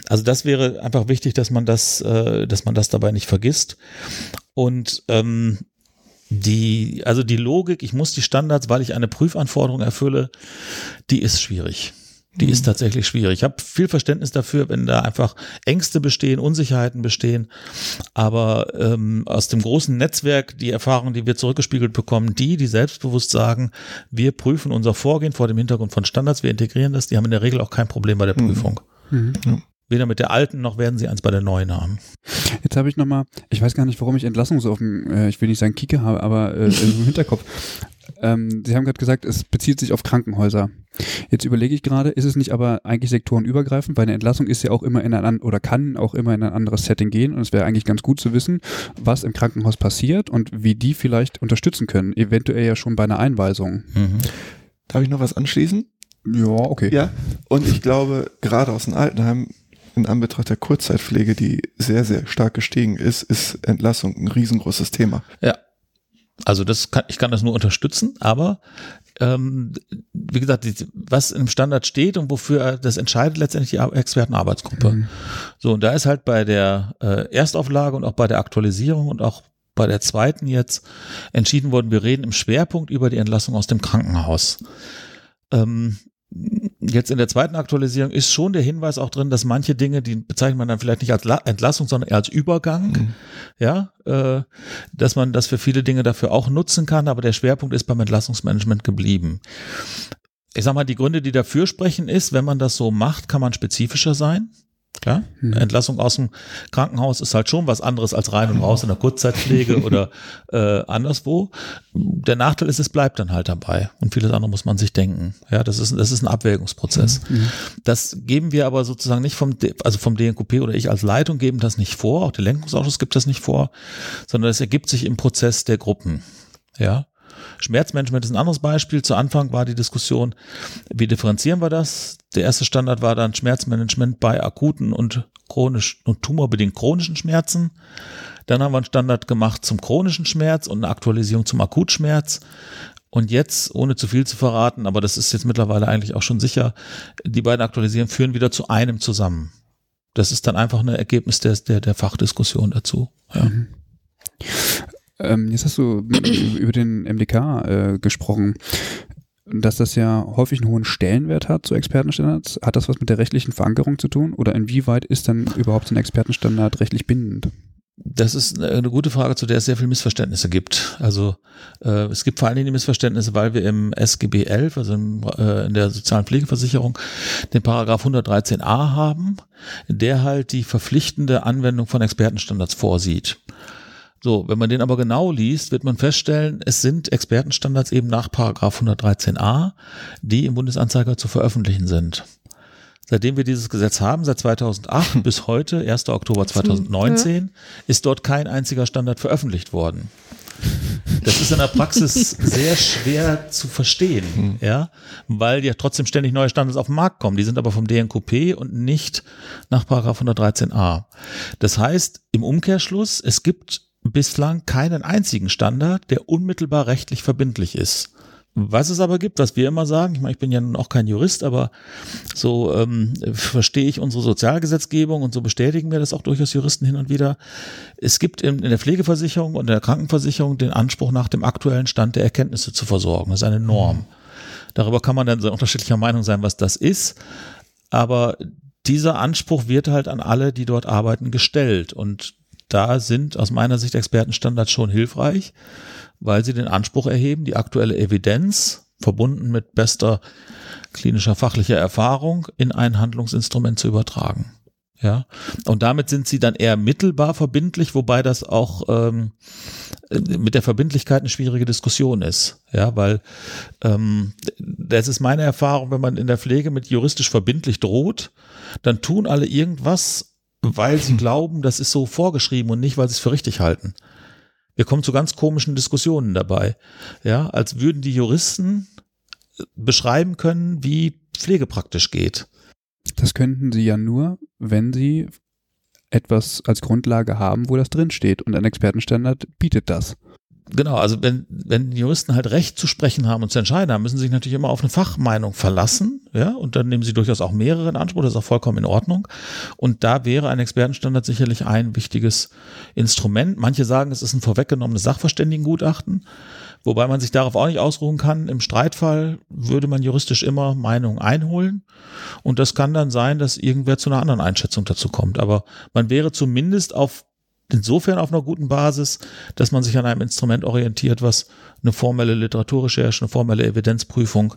Speaker 2: Also das wäre einfach wichtig, dass man das, äh, dass man das dabei nicht vergisst. Und ähm, die, also die Logik, ich muss die Standards, weil ich eine Prüfanforderung erfülle, die ist schwierig. Die mhm. ist tatsächlich schwierig. Ich habe viel Verständnis dafür, wenn da einfach Ängste bestehen, Unsicherheiten bestehen. Aber ähm, aus dem großen Netzwerk, die Erfahrung, die wir zurückgespiegelt bekommen, die, die selbstbewusst sagen, wir prüfen unser Vorgehen vor dem Hintergrund von Standards, wir integrieren das, die haben in der Regel auch kein Problem bei der mhm. Prüfung. Mhm. Ja. Weder mit der alten noch werden sie eins bei der neuen haben.
Speaker 1: Jetzt habe ich nochmal, ich weiß gar nicht, warum ich Entlassung so auf dem, äh, ich will nicht sagen Kicke habe, aber äh, [laughs] im Hinterkopf. Ähm, Sie haben gerade gesagt, es bezieht sich auf Krankenhäuser. Jetzt überlege ich gerade, ist es nicht aber eigentlich sektorenübergreifend, weil eine Entlassung ist ja auch immer in ein oder kann auch immer in ein anderes Setting gehen und es wäre eigentlich ganz gut zu wissen, was im Krankenhaus passiert und wie die vielleicht unterstützen können, eventuell ja schon bei einer Einweisung. Mhm.
Speaker 4: Darf ich noch was anschließen?
Speaker 1: Ja, okay.
Speaker 4: Ja, und ich glaube, gerade aus dem Altenheim in Anbetracht der Kurzzeitpflege, die sehr, sehr stark gestiegen ist, ist Entlassung ein riesengroßes Thema.
Speaker 2: Ja, also das kann, ich kann das nur unterstützen, aber ähm, wie gesagt, die, was im Standard steht und wofür das entscheidet letztendlich die Expertenarbeitsgruppe. Mhm. So, und da ist halt bei der äh, Erstauflage und auch bei der Aktualisierung und auch bei der zweiten jetzt entschieden worden, wir reden im Schwerpunkt über die Entlassung aus dem Krankenhaus. Ähm, jetzt in der zweiten Aktualisierung ist schon der Hinweis auch drin, dass manche Dinge, die bezeichnet man dann vielleicht nicht als Entlassung, sondern eher als Übergang, mhm. ja, äh, dass man das für viele Dinge dafür auch nutzen kann, aber der Schwerpunkt ist beim Entlassungsmanagement geblieben. Ich sag mal, die Gründe, die dafür sprechen, ist, wenn man das so macht, kann man spezifischer sein. Klar, mhm. Entlassung aus dem Krankenhaus ist halt schon was anderes als rein und raus in der Kurzzeitpflege [laughs] oder äh, anderswo. Der Nachteil ist, es bleibt dann halt dabei und vieles andere muss man sich denken. Ja, das ist, das ist ein Abwägungsprozess. Mhm. mhm. Das geben wir aber sozusagen nicht vom, also vom DNKP oder ich als Leitung geben das nicht vor, auch der Lenkungsausschuss gibt das nicht vor, sondern es ergibt sich im Prozess der Gruppen. Ja, Schmerzmanagement ist ein anderes Beispiel. Zu Anfang war die Diskussion, wie differenzieren wir das? Der erste Standard war dann Schmerzmanagement bei akuten und chronisch und tumorbedingt chronischen Schmerzen. Dann haben wir einen Standard gemacht zum chronischen Schmerz und eine Aktualisierung zum Akutschmerz. Und jetzt, ohne zu viel zu verraten, aber das ist jetzt mittlerweile eigentlich auch schon sicher, die beiden Aktualisierungen führen wieder zu einem zusammen. Das ist dann einfach ein Ergebnis der, der, der Fachdiskussion dazu. Ja. Mhm.
Speaker 1: Ähm, jetzt hast du [clears throat] über den MDK äh, gesprochen dass das ja häufig einen hohen Stellenwert hat zu Expertenstandards. Hat das was mit der rechtlichen Verankerung zu tun? Oder inwieweit ist dann überhaupt ein Expertenstandard rechtlich bindend?
Speaker 2: Das ist eine gute Frage, zu der es sehr viele Missverständnisse gibt. Also äh, es gibt vor allen Dingen die Missverständnisse, weil wir im SGB 11, also im, äh, in der sozialen Pflegeversicherung, den Paragraph 113a haben, der halt die verpflichtende Anwendung von Expertenstandards vorsieht. So, wenn man den aber genau liest, wird man feststellen, es sind Expertenstandards eben nach Paragraph 113a, die im Bundesanzeiger zu veröffentlichen sind. Seitdem wir dieses Gesetz haben, seit 2008 [laughs] bis heute, 1. Oktober 2019, ist dort kein einziger Standard veröffentlicht worden. Das ist in der Praxis [laughs] sehr schwer zu verstehen, hm. ja, weil ja trotzdem ständig neue Standards auf den Markt kommen. Die sind aber vom DNKP und nicht nach Paragraph 113a. Das heißt, im Umkehrschluss, es gibt bislang keinen einzigen Standard, der unmittelbar rechtlich verbindlich ist. Was es aber gibt, was wir immer sagen, ich meine, ich bin ja nun auch kein Jurist, aber so ähm, verstehe ich unsere Sozialgesetzgebung und so bestätigen wir das auch durchaus Juristen hin und wieder. Es gibt in, in der Pflegeversicherung und der Krankenversicherung den Anspruch, nach dem aktuellen Stand der Erkenntnisse zu versorgen. Das ist eine Norm. Darüber kann man dann sehr unterschiedlicher Meinung sein, was das ist. Aber dieser Anspruch wird halt an alle, die dort arbeiten, gestellt. Und da sind aus meiner Sicht Expertenstandards schon hilfreich weil sie den Anspruch erheben, die aktuelle Evidenz verbunden mit bester klinischer fachlicher Erfahrung in ein Handlungsinstrument zu übertragen. Ja, und damit sind sie dann eher mittelbar verbindlich, wobei das auch ähm, mit der Verbindlichkeit eine schwierige Diskussion ist. Ja, weil ähm, das ist meine Erfahrung, wenn man in der Pflege mit juristisch verbindlich droht, dann tun alle irgendwas, weil sie glauben, das ist so vorgeschrieben und nicht, weil sie es für richtig halten. Wir kommen zu ganz komischen Diskussionen dabei. Ja, als würden die Juristen beschreiben können, wie Pflege praktisch geht.
Speaker 1: Das könnten sie ja nur, wenn sie etwas als Grundlage haben, wo das drinsteht. Und ein Expertenstandard bietet das.
Speaker 2: Genau, also wenn, wenn Juristen halt Recht zu sprechen haben und zu entscheiden haben, müssen sie sich natürlich immer auf eine Fachmeinung verlassen, ja, und dann nehmen sie durchaus auch mehrere in Anspruch, das ist auch vollkommen in Ordnung. Und da wäre ein Expertenstandard sicherlich ein wichtiges Instrument. Manche sagen, es ist ein vorweggenommenes Sachverständigengutachten, wobei man sich darauf auch nicht ausruhen kann. Im Streitfall würde man juristisch immer Meinungen einholen. Und das kann dann sein, dass irgendwer zu einer anderen Einschätzung dazu kommt. Aber man wäre zumindest auf insofern auf einer guten Basis, dass man sich an einem Instrument orientiert, was eine formelle Literaturrecherche, eine formelle Evidenzprüfung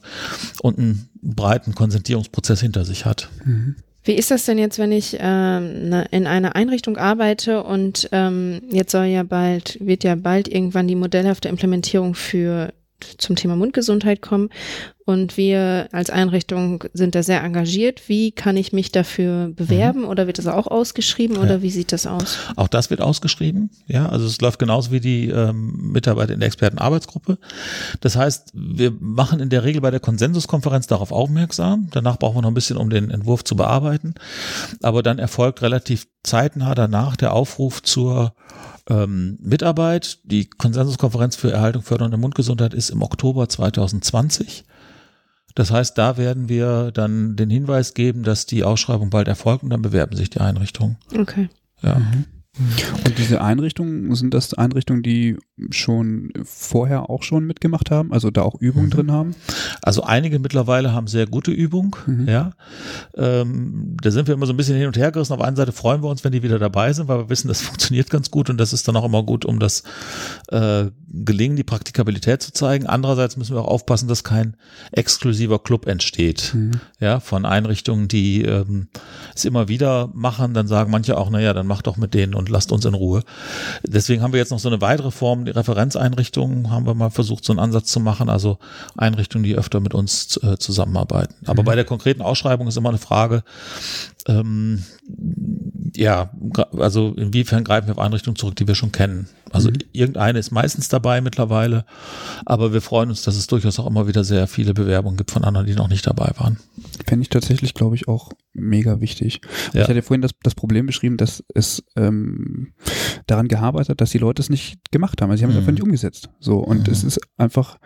Speaker 2: und einen breiten Konsentierungsprozess hinter sich hat.
Speaker 3: Mhm. Wie ist das denn jetzt, wenn ich ähm, ne, in einer Einrichtung arbeite und ähm, jetzt soll ja bald, wird ja bald irgendwann die modellhafte Implementierung für zum Thema Mundgesundheit kommen und wir als Einrichtung sind da sehr engagiert. Wie kann ich mich dafür bewerben mhm. oder wird das auch ausgeschrieben oder ja. wie sieht das aus?
Speaker 2: Auch das wird ausgeschrieben, ja. Also es läuft genauso wie die ähm, Mitarbeiter in der Expertenarbeitsgruppe. Das heißt, wir machen in der Regel bei der Konsensuskonferenz darauf aufmerksam. Danach brauchen wir noch ein bisschen, um den Entwurf zu bearbeiten. Aber dann erfolgt relativ zeitnah danach der Aufruf zur ähm, Mitarbeit. Die Konsensuskonferenz für Erhaltung, Förderung der Mundgesundheit ist im Oktober 2020. Das heißt, da werden wir dann den Hinweis geben, dass die Ausschreibung bald erfolgt und dann bewerben sich die Einrichtungen.
Speaker 3: Okay.
Speaker 2: Ja. Mhm.
Speaker 1: Und diese Einrichtungen, sind das Einrichtungen, die schon vorher auch schon mitgemacht haben, also da auch Übungen mhm. drin haben?
Speaker 2: Also einige mittlerweile haben sehr gute Übung, mhm. ja. Ähm, da sind wir immer so ein bisschen hin und her gerissen. Auf einer Seite freuen wir uns, wenn die wieder dabei sind, weil wir wissen, das [laughs] funktioniert ganz gut und das ist dann auch immer gut, um das äh, Gelingen, die Praktikabilität zu zeigen. Andererseits müssen wir auch aufpassen, dass kein exklusiver Club entsteht, mhm. ja, von Einrichtungen, die ähm, es immer wieder machen. Dann sagen manche auch, naja, dann mach doch mit denen und lasst uns in Ruhe. Deswegen haben wir jetzt noch so eine weitere Form, Referenzeinrichtungen, haben wir mal versucht, so einen Ansatz zu machen, also Einrichtungen, die öfter mit uns äh, zusammenarbeiten. Aber mhm. bei der konkreten Ausschreibung ist immer eine Frage, ähm, ja, also inwiefern greifen wir auf Einrichtungen zurück, die wir schon kennen. Also mhm. irgendeine ist meistens dabei mittlerweile, aber wir freuen uns, dass es durchaus auch immer wieder sehr viele Bewerbungen gibt von anderen, die noch nicht dabei waren.
Speaker 1: Fände ich tatsächlich, glaube ich, auch mega wichtig. Ja. Ich hatte vorhin das, das Problem beschrieben, dass es ähm, daran gearbeitet hat, dass die Leute es nicht gemacht haben. Also sie haben mhm. es einfach nicht umgesetzt. So, und mhm. es ist einfach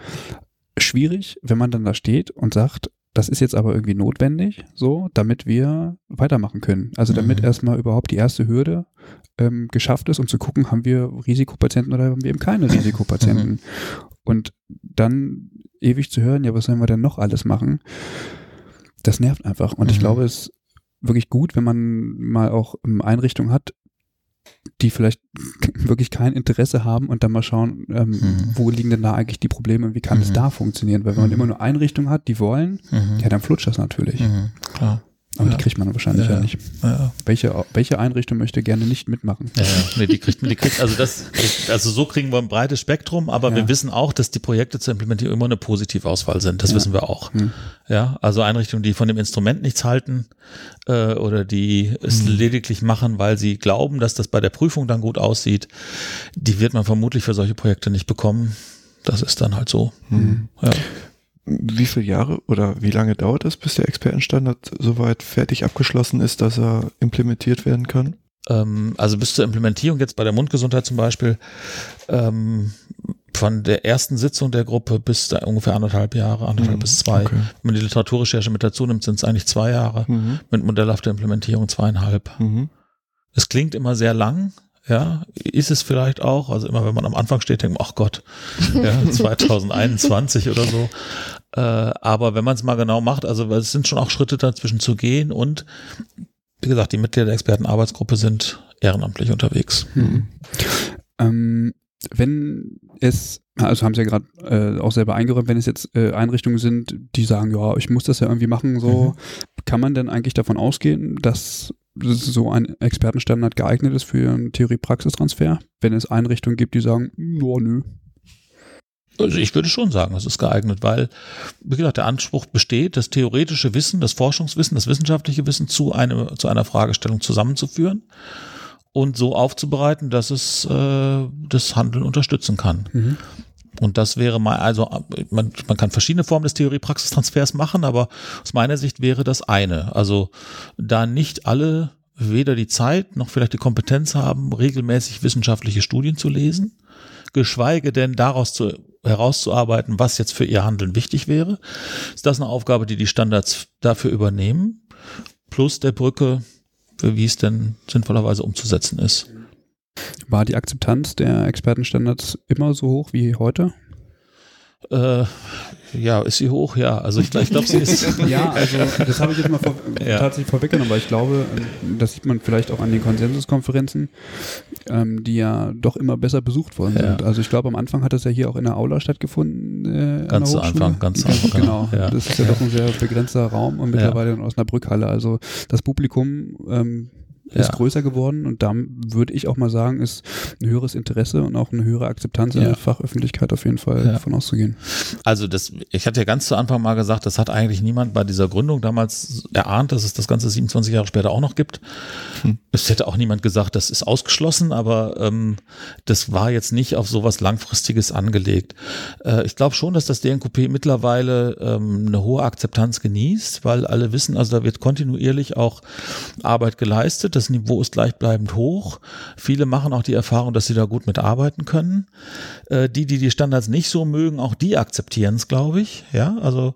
Speaker 1: schwierig, wenn man dann da steht und sagt, das ist jetzt aber irgendwie notwendig, so, damit wir weitermachen können. Also damit mhm. erstmal überhaupt die erste Hürde ähm, geschafft ist, um zu gucken, haben wir Risikopatienten oder haben wir eben keine Risikopatienten. Mhm. [laughs] Und dann ewig zu hören, ja, was sollen wir denn noch alles machen? Das nervt einfach. Und mhm. ich glaube, es ist wirklich gut, wenn man mal auch Einrichtungen hat, die vielleicht [laughs] wirklich kein Interesse haben und dann mal schauen, ähm, mhm. wo liegen denn da eigentlich die Probleme und wie kann es mhm. da funktionieren? Weil wenn man mhm. immer nur Einrichtungen hat, die wollen, mhm. ja, dann flutscht das natürlich.
Speaker 2: Klar.
Speaker 1: Aber ja. die kriegt man wahrscheinlich ja, ja nicht. Ja. Welche, welche Einrichtung möchte gerne nicht mitmachen?
Speaker 2: Ja, ja. Nee, die kriegt, die kriegt, also das, also so kriegen wir ein breites Spektrum, aber wir wissen auch, dass die Projekte zur Implementierung immer eine Positivauswahl sind. Das wissen wir auch. Hm. Ja, also Einrichtungen, die von dem Instrument nichts halten, äh, oder die es hm. lediglich machen, weil sie glauben, dass das bei der Prüfung dann gut aussieht, die wird man vermutlich für solche Projekte nicht bekommen. Das ist dann halt so. Hm. Ja
Speaker 4: wie viele Jahre oder wie lange dauert es, bis der Expertenstandard soweit fertig abgeschlossen ist, dass er implementiert werden kann?
Speaker 2: Ähm, also bis zur Implementierung jetzt bei der Mundgesundheit zum Beispiel ähm, von der ersten Sitzung der Gruppe bis da ungefähr anderthalb Jahre, anderthalb
Speaker 4: Mhm,
Speaker 2: bis zwei.
Speaker 4: okay.
Speaker 2: Wenn man die Literaturrecherche mit dazu nimmt, sind es eigentlich zwei Jahre.
Speaker 4: Mhm.
Speaker 2: Mit modellhafter Implementierung zweieinhalb.
Speaker 4: Mhm.
Speaker 2: Es klingt immer sehr lang, ja, ist es vielleicht auch. Also immer, wenn man am Anfang steht, denkt man, ach Gott, ja, [laughs] 2021 oder so. Äh, aber wenn man es mal genau macht, also es sind schon auch Schritte dazwischen zu gehen und wie gesagt, die Mitglieder der Expertenarbeitsgruppe sind ehrenamtlich unterwegs.
Speaker 1: Mhm. Ähm, wenn es, also haben Sie ja gerade äh, auch selber eingeräumt, wenn es jetzt äh, Einrichtungen sind, die sagen, ja, ich muss das ja irgendwie machen, so, kann man denn eigentlich davon ausgehen, dass so ein Expertenstandard geeignet ist für einen Theorie-Praxistransfer, wenn es Einrichtungen gibt, die sagen, ja, nö.
Speaker 2: Also ich würde schon sagen, es ist geeignet, weil, wie gesagt, der Anspruch besteht, das theoretische Wissen, das Forschungswissen, das wissenschaftliche Wissen zu, eine, zu einer Fragestellung zusammenzuführen und so aufzubereiten, dass es äh, das Handeln unterstützen kann.
Speaker 1: Mhm.
Speaker 2: Und das wäre mal, also man, man kann verschiedene Formen des Theorie-Praxistransfers machen, aber aus meiner Sicht wäre das eine. Also da nicht alle weder die Zeit noch vielleicht die Kompetenz haben, regelmäßig wissenschaftliche Studien zu lesen, geschweige denn daraus zu, herauszuarbeiten, was jetzt für ihr Handeln wichtig wäre, ist das eine Aufgabe, die die Standards dafür übernehmen, plus der Brücke, für wie es denn sinnvollerweise umzusetzen ist.
Speaker 1: War die Akzeptanz der Expertenstandards immer so hoch wie heute?
Speaker 2: Äh, ja, ist sie hoch? Ja, also ich, ich glaube, sie ist. [laughs]
Speaker 1: Ja, also [laughs] das habe ich jetzt mal vor,
Speaker 2: Ja.
Speaker 1: tatsächlich vorweggenommen, weil ich glaube, ähm, das sieht man vielleicht auch an den Konsensuskonferenzen, ähm, die ja doch immer besser besucht worden
Speaker 2: Ja.
Speaker 1: sind. Also ich glaube, am Anfang hat das ja hier auch in der Aula stattgefunden. Äh, an
Speaker 2: Ganz zu. Anfang, ganz zu Anfang,
Speaker 1: Genau,
Speaker 2: ja.
Speaker 1: das ist ja,
Speaker 2: Ja.
Speaker 1: doch ein sehr begrenzter Raum und mittlerweile in Osnabrückhalle. Also das Publikum ähm, ist
Speaker 2: Ja.
Speaker 1: größer geworden und da würde ich auch mal sagen, ist ein höheres Interesse und auch eine höhere Akzeptanz in
Speaker 2: Ja.
Speaker 1: der Fachöffentlichkeit auf jeden Fall
Speaker 2: Ja.
Speaker 1: davon auszugehen.
Speaker 2: Also das, ich hatte ja ganz zu Anfang mal gesagt, das hat eigentlich niemand bei dieser Gründung damals erahnt, dass es das Ganze 27 Jahre später auch noch gibt.
Speaker 4: Hm.
Speaker 2: Es hätte auch niemand gesagt, das ist ausgeschlossen, aber ähm, das war jetzt nicht auf sowas Langfristiges angelegt. Äh, ich glaube schon, dass das DNKP mittlerweile ähm, eine hohe Akzeptanz genießt, weil alle wissen, also da wird kontinuierlich auch Arbeit geleistet. Das Niveau ist gleichbleibend hoch. Viele machen auch die Erfahrung, dass sie da gut mitarbeiten können. Äh, die, die die Standards nicht so mögen, auch die akzeptieren es, glaube ich. Ja, also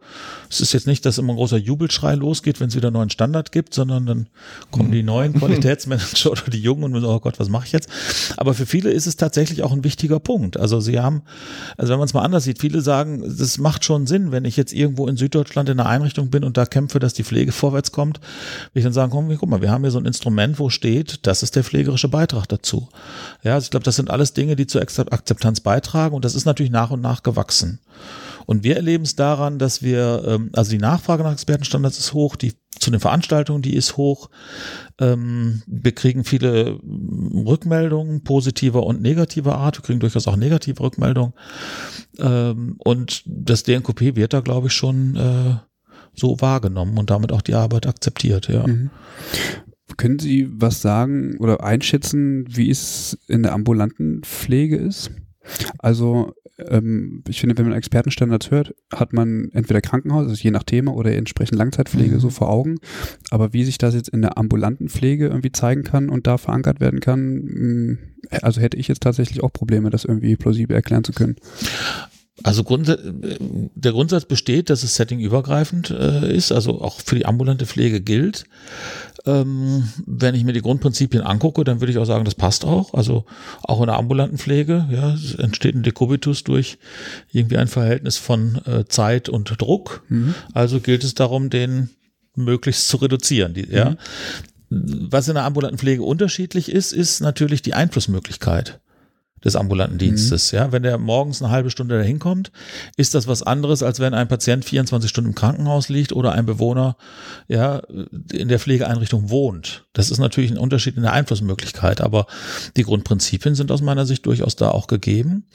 Speaker 2: es ist jetzt nicht, dass immer ein großer Jubelschrei losgeht, wenn es wieder einen neuen Standard gibt, sondern dann kommen die neuen [laughs] Qualitätsmanager oder die Jungen und müssen, oh Gott, was mache ich jetzt? Aber für viele ist es tatsächlich auch ein wichtiger Punkt. Also sie haben, also wenn man es mal anders sieht, viele sagen, das macht schon Sinn, wenn ich jetzt irgendwo in Süddeutschland in einer Einrichtung bin und da kämpfe, dass die Pflege vorwärts kommt, will ich dann sagen, komm, guck mal, wir haben hier so ein Instrument, wo steht, das ist der pflegerische Beitrag dazu. Ja, also ich glaube, das sind alles Dinge, die zur Akzep- Akzeptanz beitragen und das ist natürlich nach und nach gewachsen. Und wir erleben es daran, dass wir, ähm, also die Nachfrage nach Expertenstandards ist hoch, die zu den Veranstaltungen, die ist hoch. Ähm, wir kriegen viele mm, Rückmeldungen, positiver und negativer Art. Wir kriegen durchaus auch negative Rückmeldungen. Ähm, und das DNKP wird da, glaube ich, schon äh, so wahrgenommen und damit auch die Arbeit akzeptiert, ja.
Speaker 1: Mhm. Können Sie was sagen oder einschätzen, wie es in der ambulanten Pflege ist? Also ähm, ich finde, wenn man Expertenstandards hört, hat man entweder Krankenhaus, also je nach Thema, oder entsprechend Langzeitpflege
Speaker 2: Mhm.
Speaker 1: so vor Augen. Aber wie sich das jetzt in der ambulanten Pflege irgendwie zeigen kann und da verankert werden kann, mh, also hätte ich jetzt tatsächlich auch Probleme, das irgendwie plausibel erklären zu können.
Speaker 2: Also Grund, der Grundsatz besteht, dass es settingübergreifend äh, ist, also auch für die ambulante Pflege gilt. Ähm, wenn ich mir die Grundprinzipien angucke, dann würde ich auch sagen, das passt auch. Also auch in der ambulanten Pflege, ja, es entsteht ein Dekubitus durch irgendwie ein Verhältnis von äh, Zeit und Druck.
Speaker 1: Mhm.
Speaker 2: Also gilt es darum, den möglichst zu reduzieren. Die, ja. Was in der ambulanten Pflege unterschiedlich ist, ist natürlich die Einflussmöglichkeit des ambulanten Dienstes. Ja, wenn der morgens eine halbe Stunde dahin kommt, ist das was anderes, als wenn ein Patient 24 Stunden im Krankenhaus liegt oder ein Bewohner ja in der Pflegeeinrichtung wohnt. Das ist natürlich ein Unterschied in der Einflussmöglichkeit, aber die Grundprinzipien sind aus meiner Sicht durchaus da auch gegeben.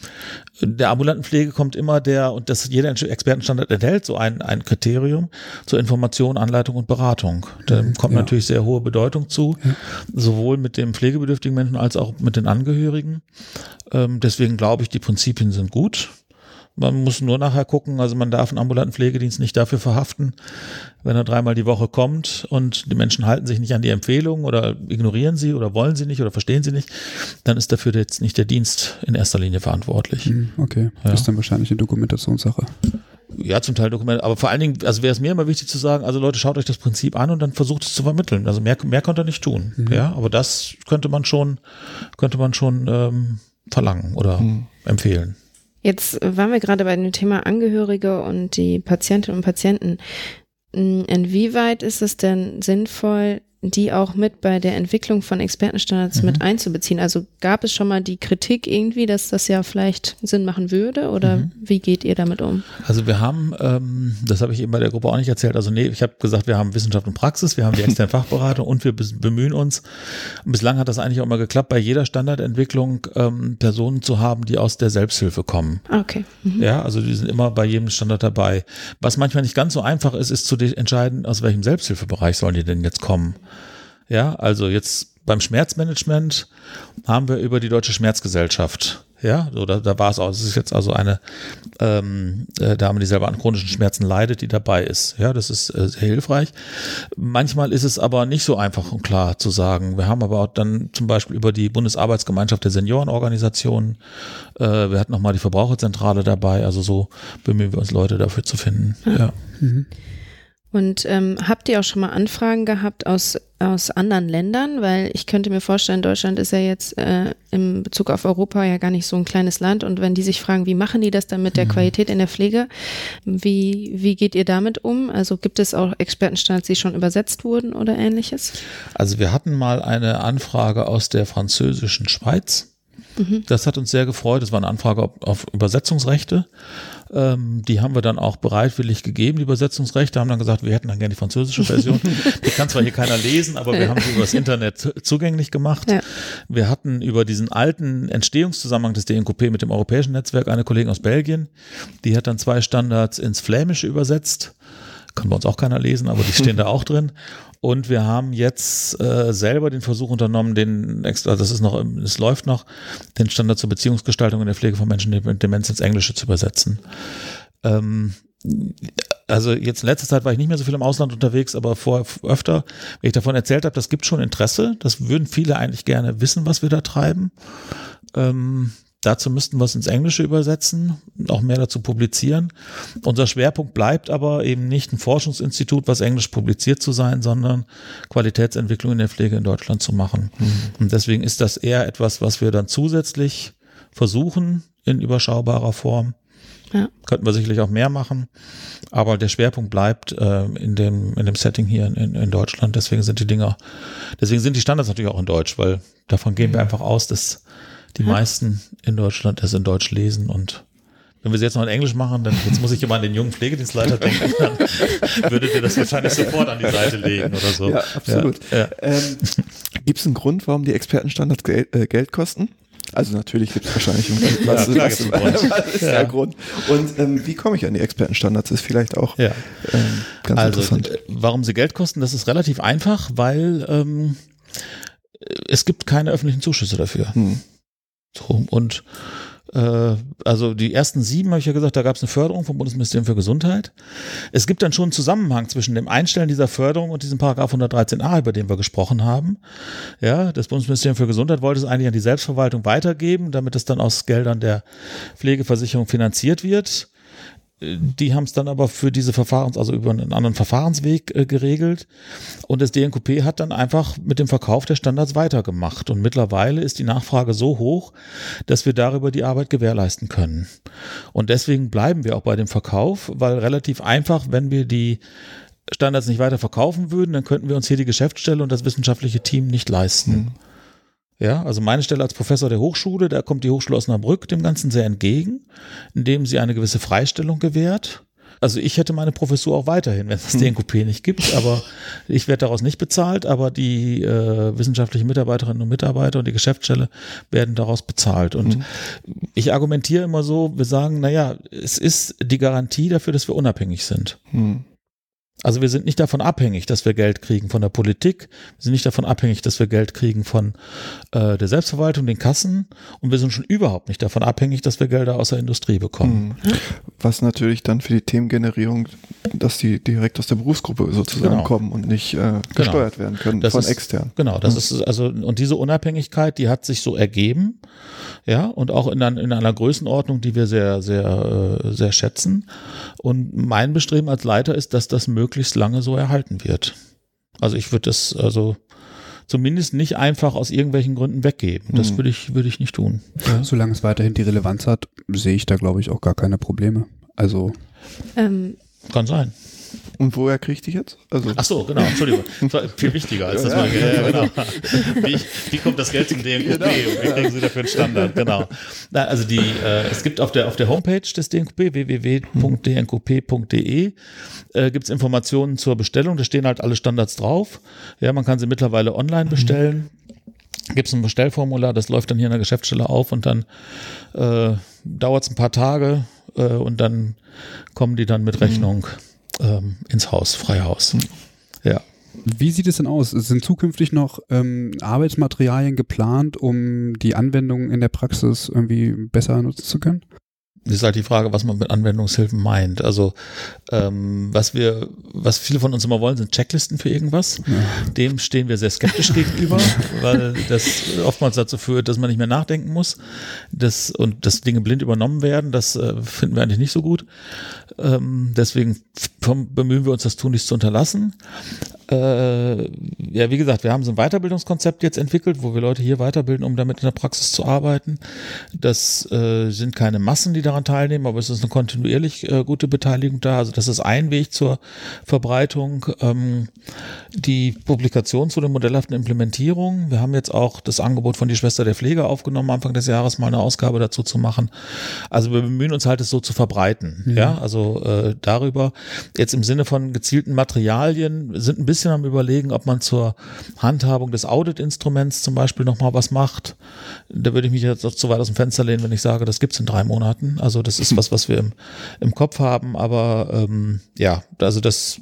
Speaker 2: Der ambulanten Pflege kommt immer der und das jeder Expertenstandard enthält so ein ein Kriterium zur Information, Anleitung und Beratung. Da kommt
Speaker 1: Ja.
Speaker 2: natürlich sehr hohe Bedeutung zu, sowohl mit dem pflegebedürftigen Menschen als auch mit den Angehörigen. Ähm, deswegen glaube ich, die Prinzipien sind gut. Man muss nur nachher gucken, also man darf einen ambulanten Pflegedienst nicht dafür verhaften, wenn er dreimal die Woche kommt und die Menschen halten sich nicht an die Empfehlungen oder ignorieren sie oder wollen sie nicht oder verstehen sie nicht, dann ist dafür jetzt nicht der Dienst in erster Linie verantwortlich.
Speaker 1: Hm, Okay,
Speaker 2: Ja.
Speaker 1: das ist dann wahrscheinlich eine Dokumentationssache.
Speaker 2: Ja, zum Teil Dokumente, aber vor allen Dingen, also wäre es mir immer wichtig zu sagen, also Leute, schaut euch das Prinzip an und dann versucht es zu vermitteln. Also mehr, mehr könnt ihr nicht tun. Ja, aber das könnte man schon, könnte man schon ähm, verlangen oder empfehlen.
Speaker 3: Jetzt waren wir gerade bei dem Thema Angehörige und die Patientinnen und Patienten. Mm, Inwieweit ist es denn sinnvoll, die auch mit bei der Entwicklung von Expertenstandards
Speaker 2: Mhm.
Speaker 3: mit einzubeziehen? Also gab es schon mal die Kritik irgendwie, dass das ja vielleicht Sinn machen würde oder
Speaker 2: Mhm.
Speaker 3: wie geht ihr damit um?
Speaker 2: Also wir haben, ähm, das habe ich eben bei der Gruppe auch nicht erzählt, also nee, ich habe gesagt, wir haben Wissenschaft und Praxis, wir haben die externe [laughs] Fachberatung und wir bemühen uns. Bislang hat das eigentlich auch immer geklappt, bei jeder Standardentwicklung ähm, Personen zu haben, die aus der Selbsthilfe kommen.
Speaker 3: Ah, Okay. Mhm.
Speaker 2: Ja, also die sind immer bei jedem Standard dabei. Was manchmal nicht ganz so einfach ist, ist zu de- entscheiden, aus welchem Selbsthilfebereich sollen die denn jetzt kommen. Ja, also jetzt beim Schmerzmanagement haben wir über die Deutsche Schmerzgesellschaft. Ja, so da, da war es auch. Es ist jetzt also eine ähm, äh, Dame, die selber an chronischen Schmerzen leidet, die dabei ist. Ja, das ist äh, sehr hilfreich. Manchmal ist es aber nicht so einfach und klar zu sagen. Wir haben aber auch dann zum Beispiel über die Bundesarbeitsgemeinschaft der Seniorenorganisationen, äh, wir hatten nochmal die Verbraucherzentrale dabei. Also so bemühen wir uns, Leute dafür zu finden. Ja.
Speaker 3: Und ähm, habt ihr auch schon mal Anfragen gehabt aus, aus anderen Ländern? Weil ich könnte mir vorstellen, Deutschland ist ja jetzt äh, im Bezug auf Europa ja gar nicht so ein kleines Land. Und wenn die sich fragen, wie machen die das dann mit der Qualität in der Pflege, wie, wie geht ihr damit um? Also gibt es auch Expertenstandards, die schon übersetzt wurden oder ähnliches?
Speaker 2: Also wir hatten mal eine Anfrage aus der französischen Schweiz. Das hat uns sehr gefreut. Das war eine Anfrage auf, auf Übersetzungsrechte. Ähm, die haben wir dann auch bereitwillig gegeben, die Übersetzungsrechte. Haben dann gesagt, wir hätten dann gerne die französische Version. die kann zwar hier keiner lesen, aber wir haben sie über das Internet zu- zugänglich gemacht.
Speaker 3: Ja.
Speaker 2: Wir hatten über diesen alten Entstehungszusammenhang des DNKP mit dem europäischen Netzwerk eine Kollegin aus Belgien. Die hat dann zwei Standards ins Flämische übersetzt. Kann bei uns auch keiner lesen, aber die stehen da auch drin. Und wir haben jetzt äh, selber den Versuch unternommen, den extra, das ist noch, es läuft noch, den Standard zur Beziehungsgestaltung in der Pflege von Menschen mit Demenz ins Englische zu übersetzen. Ähm, also jetzt in letzter Zeit war ich nicht mehr so viel im Ausland unterwegs, aber vor öfter, wenn ich davon erzählt habe, das gibt schon Interesse. Das würden viele eigentlich gerne wissen, was wir da treiben. Ähm, dazu müssten wir es ins Englische übersetzen, auch mehr dazu publizieren. Unser Schwerpunkt bleibt aber eben nicht ein Forschungsinstitut, was englisch publiziert zu sein, sondern Qualitätsentwicklung in der Pflege in Deutschland zu machen. Und deswegen ist das eher etwas, was wir dann zusätzlich versuchen in überschaubarer Form.
Speaker 3: Ja.
Speaker 2: Könnten wir sicherlich auch mehr machen, aber der Schwerpunkt bleibt äh, in, dem, in dem Setting hier in, in Deutschland. Deswegen sind die Dinger, deswegen sind die Standards natürlich auch in Deutsch, weil davon gehen wir einfach aus, dass die meisten in Deutschland es in Deutsch lesen und wenn wir sie jetzt noch in Englisch machen, dann jetzt muss ich immer an den jungen Pflegedienstleiter denken, dann [laughs] würdet ihr das wahrscheinlich sofort an die Seite legen oder so.
Speaker 4: Ja, absolut.
Speaker 2: Ja, ja.
Speaker 4: Ähm, gibt es einen Grund, warum die Expertenstandards Geld, äh, Geld kosten? Also natürlich gibt es wahrscheinlich einen Grund. [laughs] Was,
Speaker 2: klar
Speaker 4: was,
Speaker 2: Grund. [laughs]
Speaker 4: was ist
Speaker 2: Ja.
Speaker 4: der Grund? Und ähm, wie komme ich an die Expertenstandards? Ist vielleicht auch
Speaker 2: Ja.
Speaker 4: ähm, ganz
Speaker 2: Also,
Speaker 4: interessant.
Speaker 2: warum sie Geld kosten, das ist relativ einfach, weil ähm, es gibt keine öffentlichen Zuschüsse dafür.
Speaker 4: Hm.
Speaker 2: So, und äh, also die ersten sieben, habe ich ja gesagt, da gab es eine Förderung vom Bundesministerium für Gesundheit. Es gibt dann schon einen Zusammenhang zwischen dem Einstellen dieser Förderung und diesem Paragraph 113a, über den wir gesprochen haben. Ja, das Bundesministerium für Gesundheit wollte es eigentlich an die Selbstverwaltung weitergeben, damit es dann aus Geldern der Pflegeversicherung finanziert wird. Die haben es dann aber für diese Verfahrens, also über einen anderen Verfahrensweg äh, geregelt. Und das DNKP hat dann einfach mit dem Verkauf der Standards weitergemacht. Und mittlerweile ist die Nachfrage so hoch, dass wir darüber die Arbeit gewährleisten können. Und deswegen bleiben wir auch bei dem Verkauf, weil relativ einfach, wenn wir die Standards nicht weiter verkaufen würden, dann könnten wir uns hier die Geschäftsstelle und das wissenschaftliche Team nicht leisten. Ja, also meine Stelle als Professor der Hochschule, da kommt die Hochschule Osnabrück dem Ganzen sehr entgegen, indem sie eine gewisse Freistellung gewährt. Also ich hätte meine Professur auch weiterhin, wenn es das DNKP nicht gibt, aber [laughs] ich werde daraus nicht bezahlt, aber die äh, wissenschaftlichen Mitarbeiterinnen und Mitarbeiter und die Geschäftsstelle werden daraus bezahlt. Und ich argumentiere immer so, wir sagen, naja, es ist die Garantie dafür, dass wir unabhängig sind.
Speaker 4: Hm.
Speaker 2: Also wir sind nicht davon abhängig, dass wir Geld kriegen von der Politik, wir sind nicht davon abhängig, dass wir Geld kriegen von äh, der Selbstverwaltung, den Kassen und wir sind schon überhaupt nicht davon abhängig, dass wir Gelder aus der Industrie bekommen.
Speaker 4: Mhm. Was natürlich dann für die Themengenerierung, dass die direkt aus der Berufsgruppe sozusagen
Speaker 2: Genau.
Speaker 4: kommen und nicht äh, gesteuert werden können
Speaker 2: Das
Speaker 4: von
Speaker 2: ist-
Speaker 4: extern.
Speaker 2: Genau, das ist also, und diese Unabhängigkeit, die hat sich so ergeben, ja, und auch in, ein, in einer Größenordnung, die wir sehr, sehr, äh, sehr schätzen. Und mein Bestreben als Leiter ist, dass das möglichst lange so erhalten wird. Also ich würde das also zumindest nicht einfach aus irgendwelchen Gründen weggeben. Das
Speaker 4: Mhm.
Speaker 2: würde ich, würde ich nicht tun. Ja.
Speaker 1: Solange es weiterhin die Relevanz hat, sehe ich da, glaube ich, auch gar keine Probleme. Also,
Speaker 3: Ähm,
Speaker 2: Kann sein.
Speaker 4: Und woher kriege ich die jetzt? Also
Speaker 2: Ach so, genau, Entschuldigung. Das viel wichtiger als das
Speaker 4: Ja,
Speaker 2: mal.
Speaker 4: ja.
Speaker 2: Ja, genau. Wie, wie kommt das Geld zum DNKP
Speaker 4: Genau.
Speaker 2: und wie kriegen Sie dafür einen Standard? Genau. Na, also die, äh, es gibt auf der, auf der Homepage des DNKP, www.dnkp.de, äh, gibt es Informationen zur Bestellung. Da stehen halt alle Standards drauf. Ja, man kann sie mittlerweile online bestellen. Gibt es ein Bestellformular, das läuft dann hier in der Geschäftsstelle auf und dann äh, dauert es ein paar Tage äh, und dann kommen die dann mit Rechnung ähm, ins Haus, Freihaus. Ja.
Speaker 1: wie sieht es denn aus? Sind zukünftig noch ähm, Arbeitsmaterialien geplant, um die Anwendungen in der Praxis irgendwie besser nutzen zu können?
Speaker 2: Ist halt die Frage, was man mit Anwendungshilfen meint. Also ähm, was wir, was viele von uns immer wollen, sind Checklisten für irgendwas. Dem stehen wir sehr skeptisch gegenüber, [laughs] weil das oftmals dazu führt, dass man nicht mehr nachdenken muss, dass, und dass Dinge blind übernommen werden. Das äh, finden wir eigentlich nicht so gut. Ähm, deswegen bemühen wir uns, das tunlichst zu unterlassen. Äh, ja, wie gesagt, wir haben so ein Weiterbildungskonzept jetzt entwickelt, wo wir Leute hier weiterbilden, um damit in der Praxis zu arbeiten. Das äh, sind keine Massen, die daran teilnehmen, aber es ist eine kontinuierlich äh, gute Beteiligung da. Also das ist ein Weg zur Verbreitung. Ähm, die Publikation zu der modellhaften Implementierung. Wir haben jetzt auch das Angebot von die Schwester der Pflege aufgenommen, Anfang des Jahres mal eine Ausgabe dazu zu machen. Also wir bemühen uns halt, es so zu verbreiten. Ja, also äh, darüber. Jetzt im Sinne von gezielten Materialien sind ein bisschen am überlegen, ob man zur Handhabung des Audit-Instruments zum Beispiel nochmal was macht. Da würde ich mich jetzt auch zu weit aus dem Fenster lehnen, wenn ich sage, das gibt's in drei Monaten. Also das ist [laughs] was, was wir im, im Kopf haben, aber ähm, ja, also das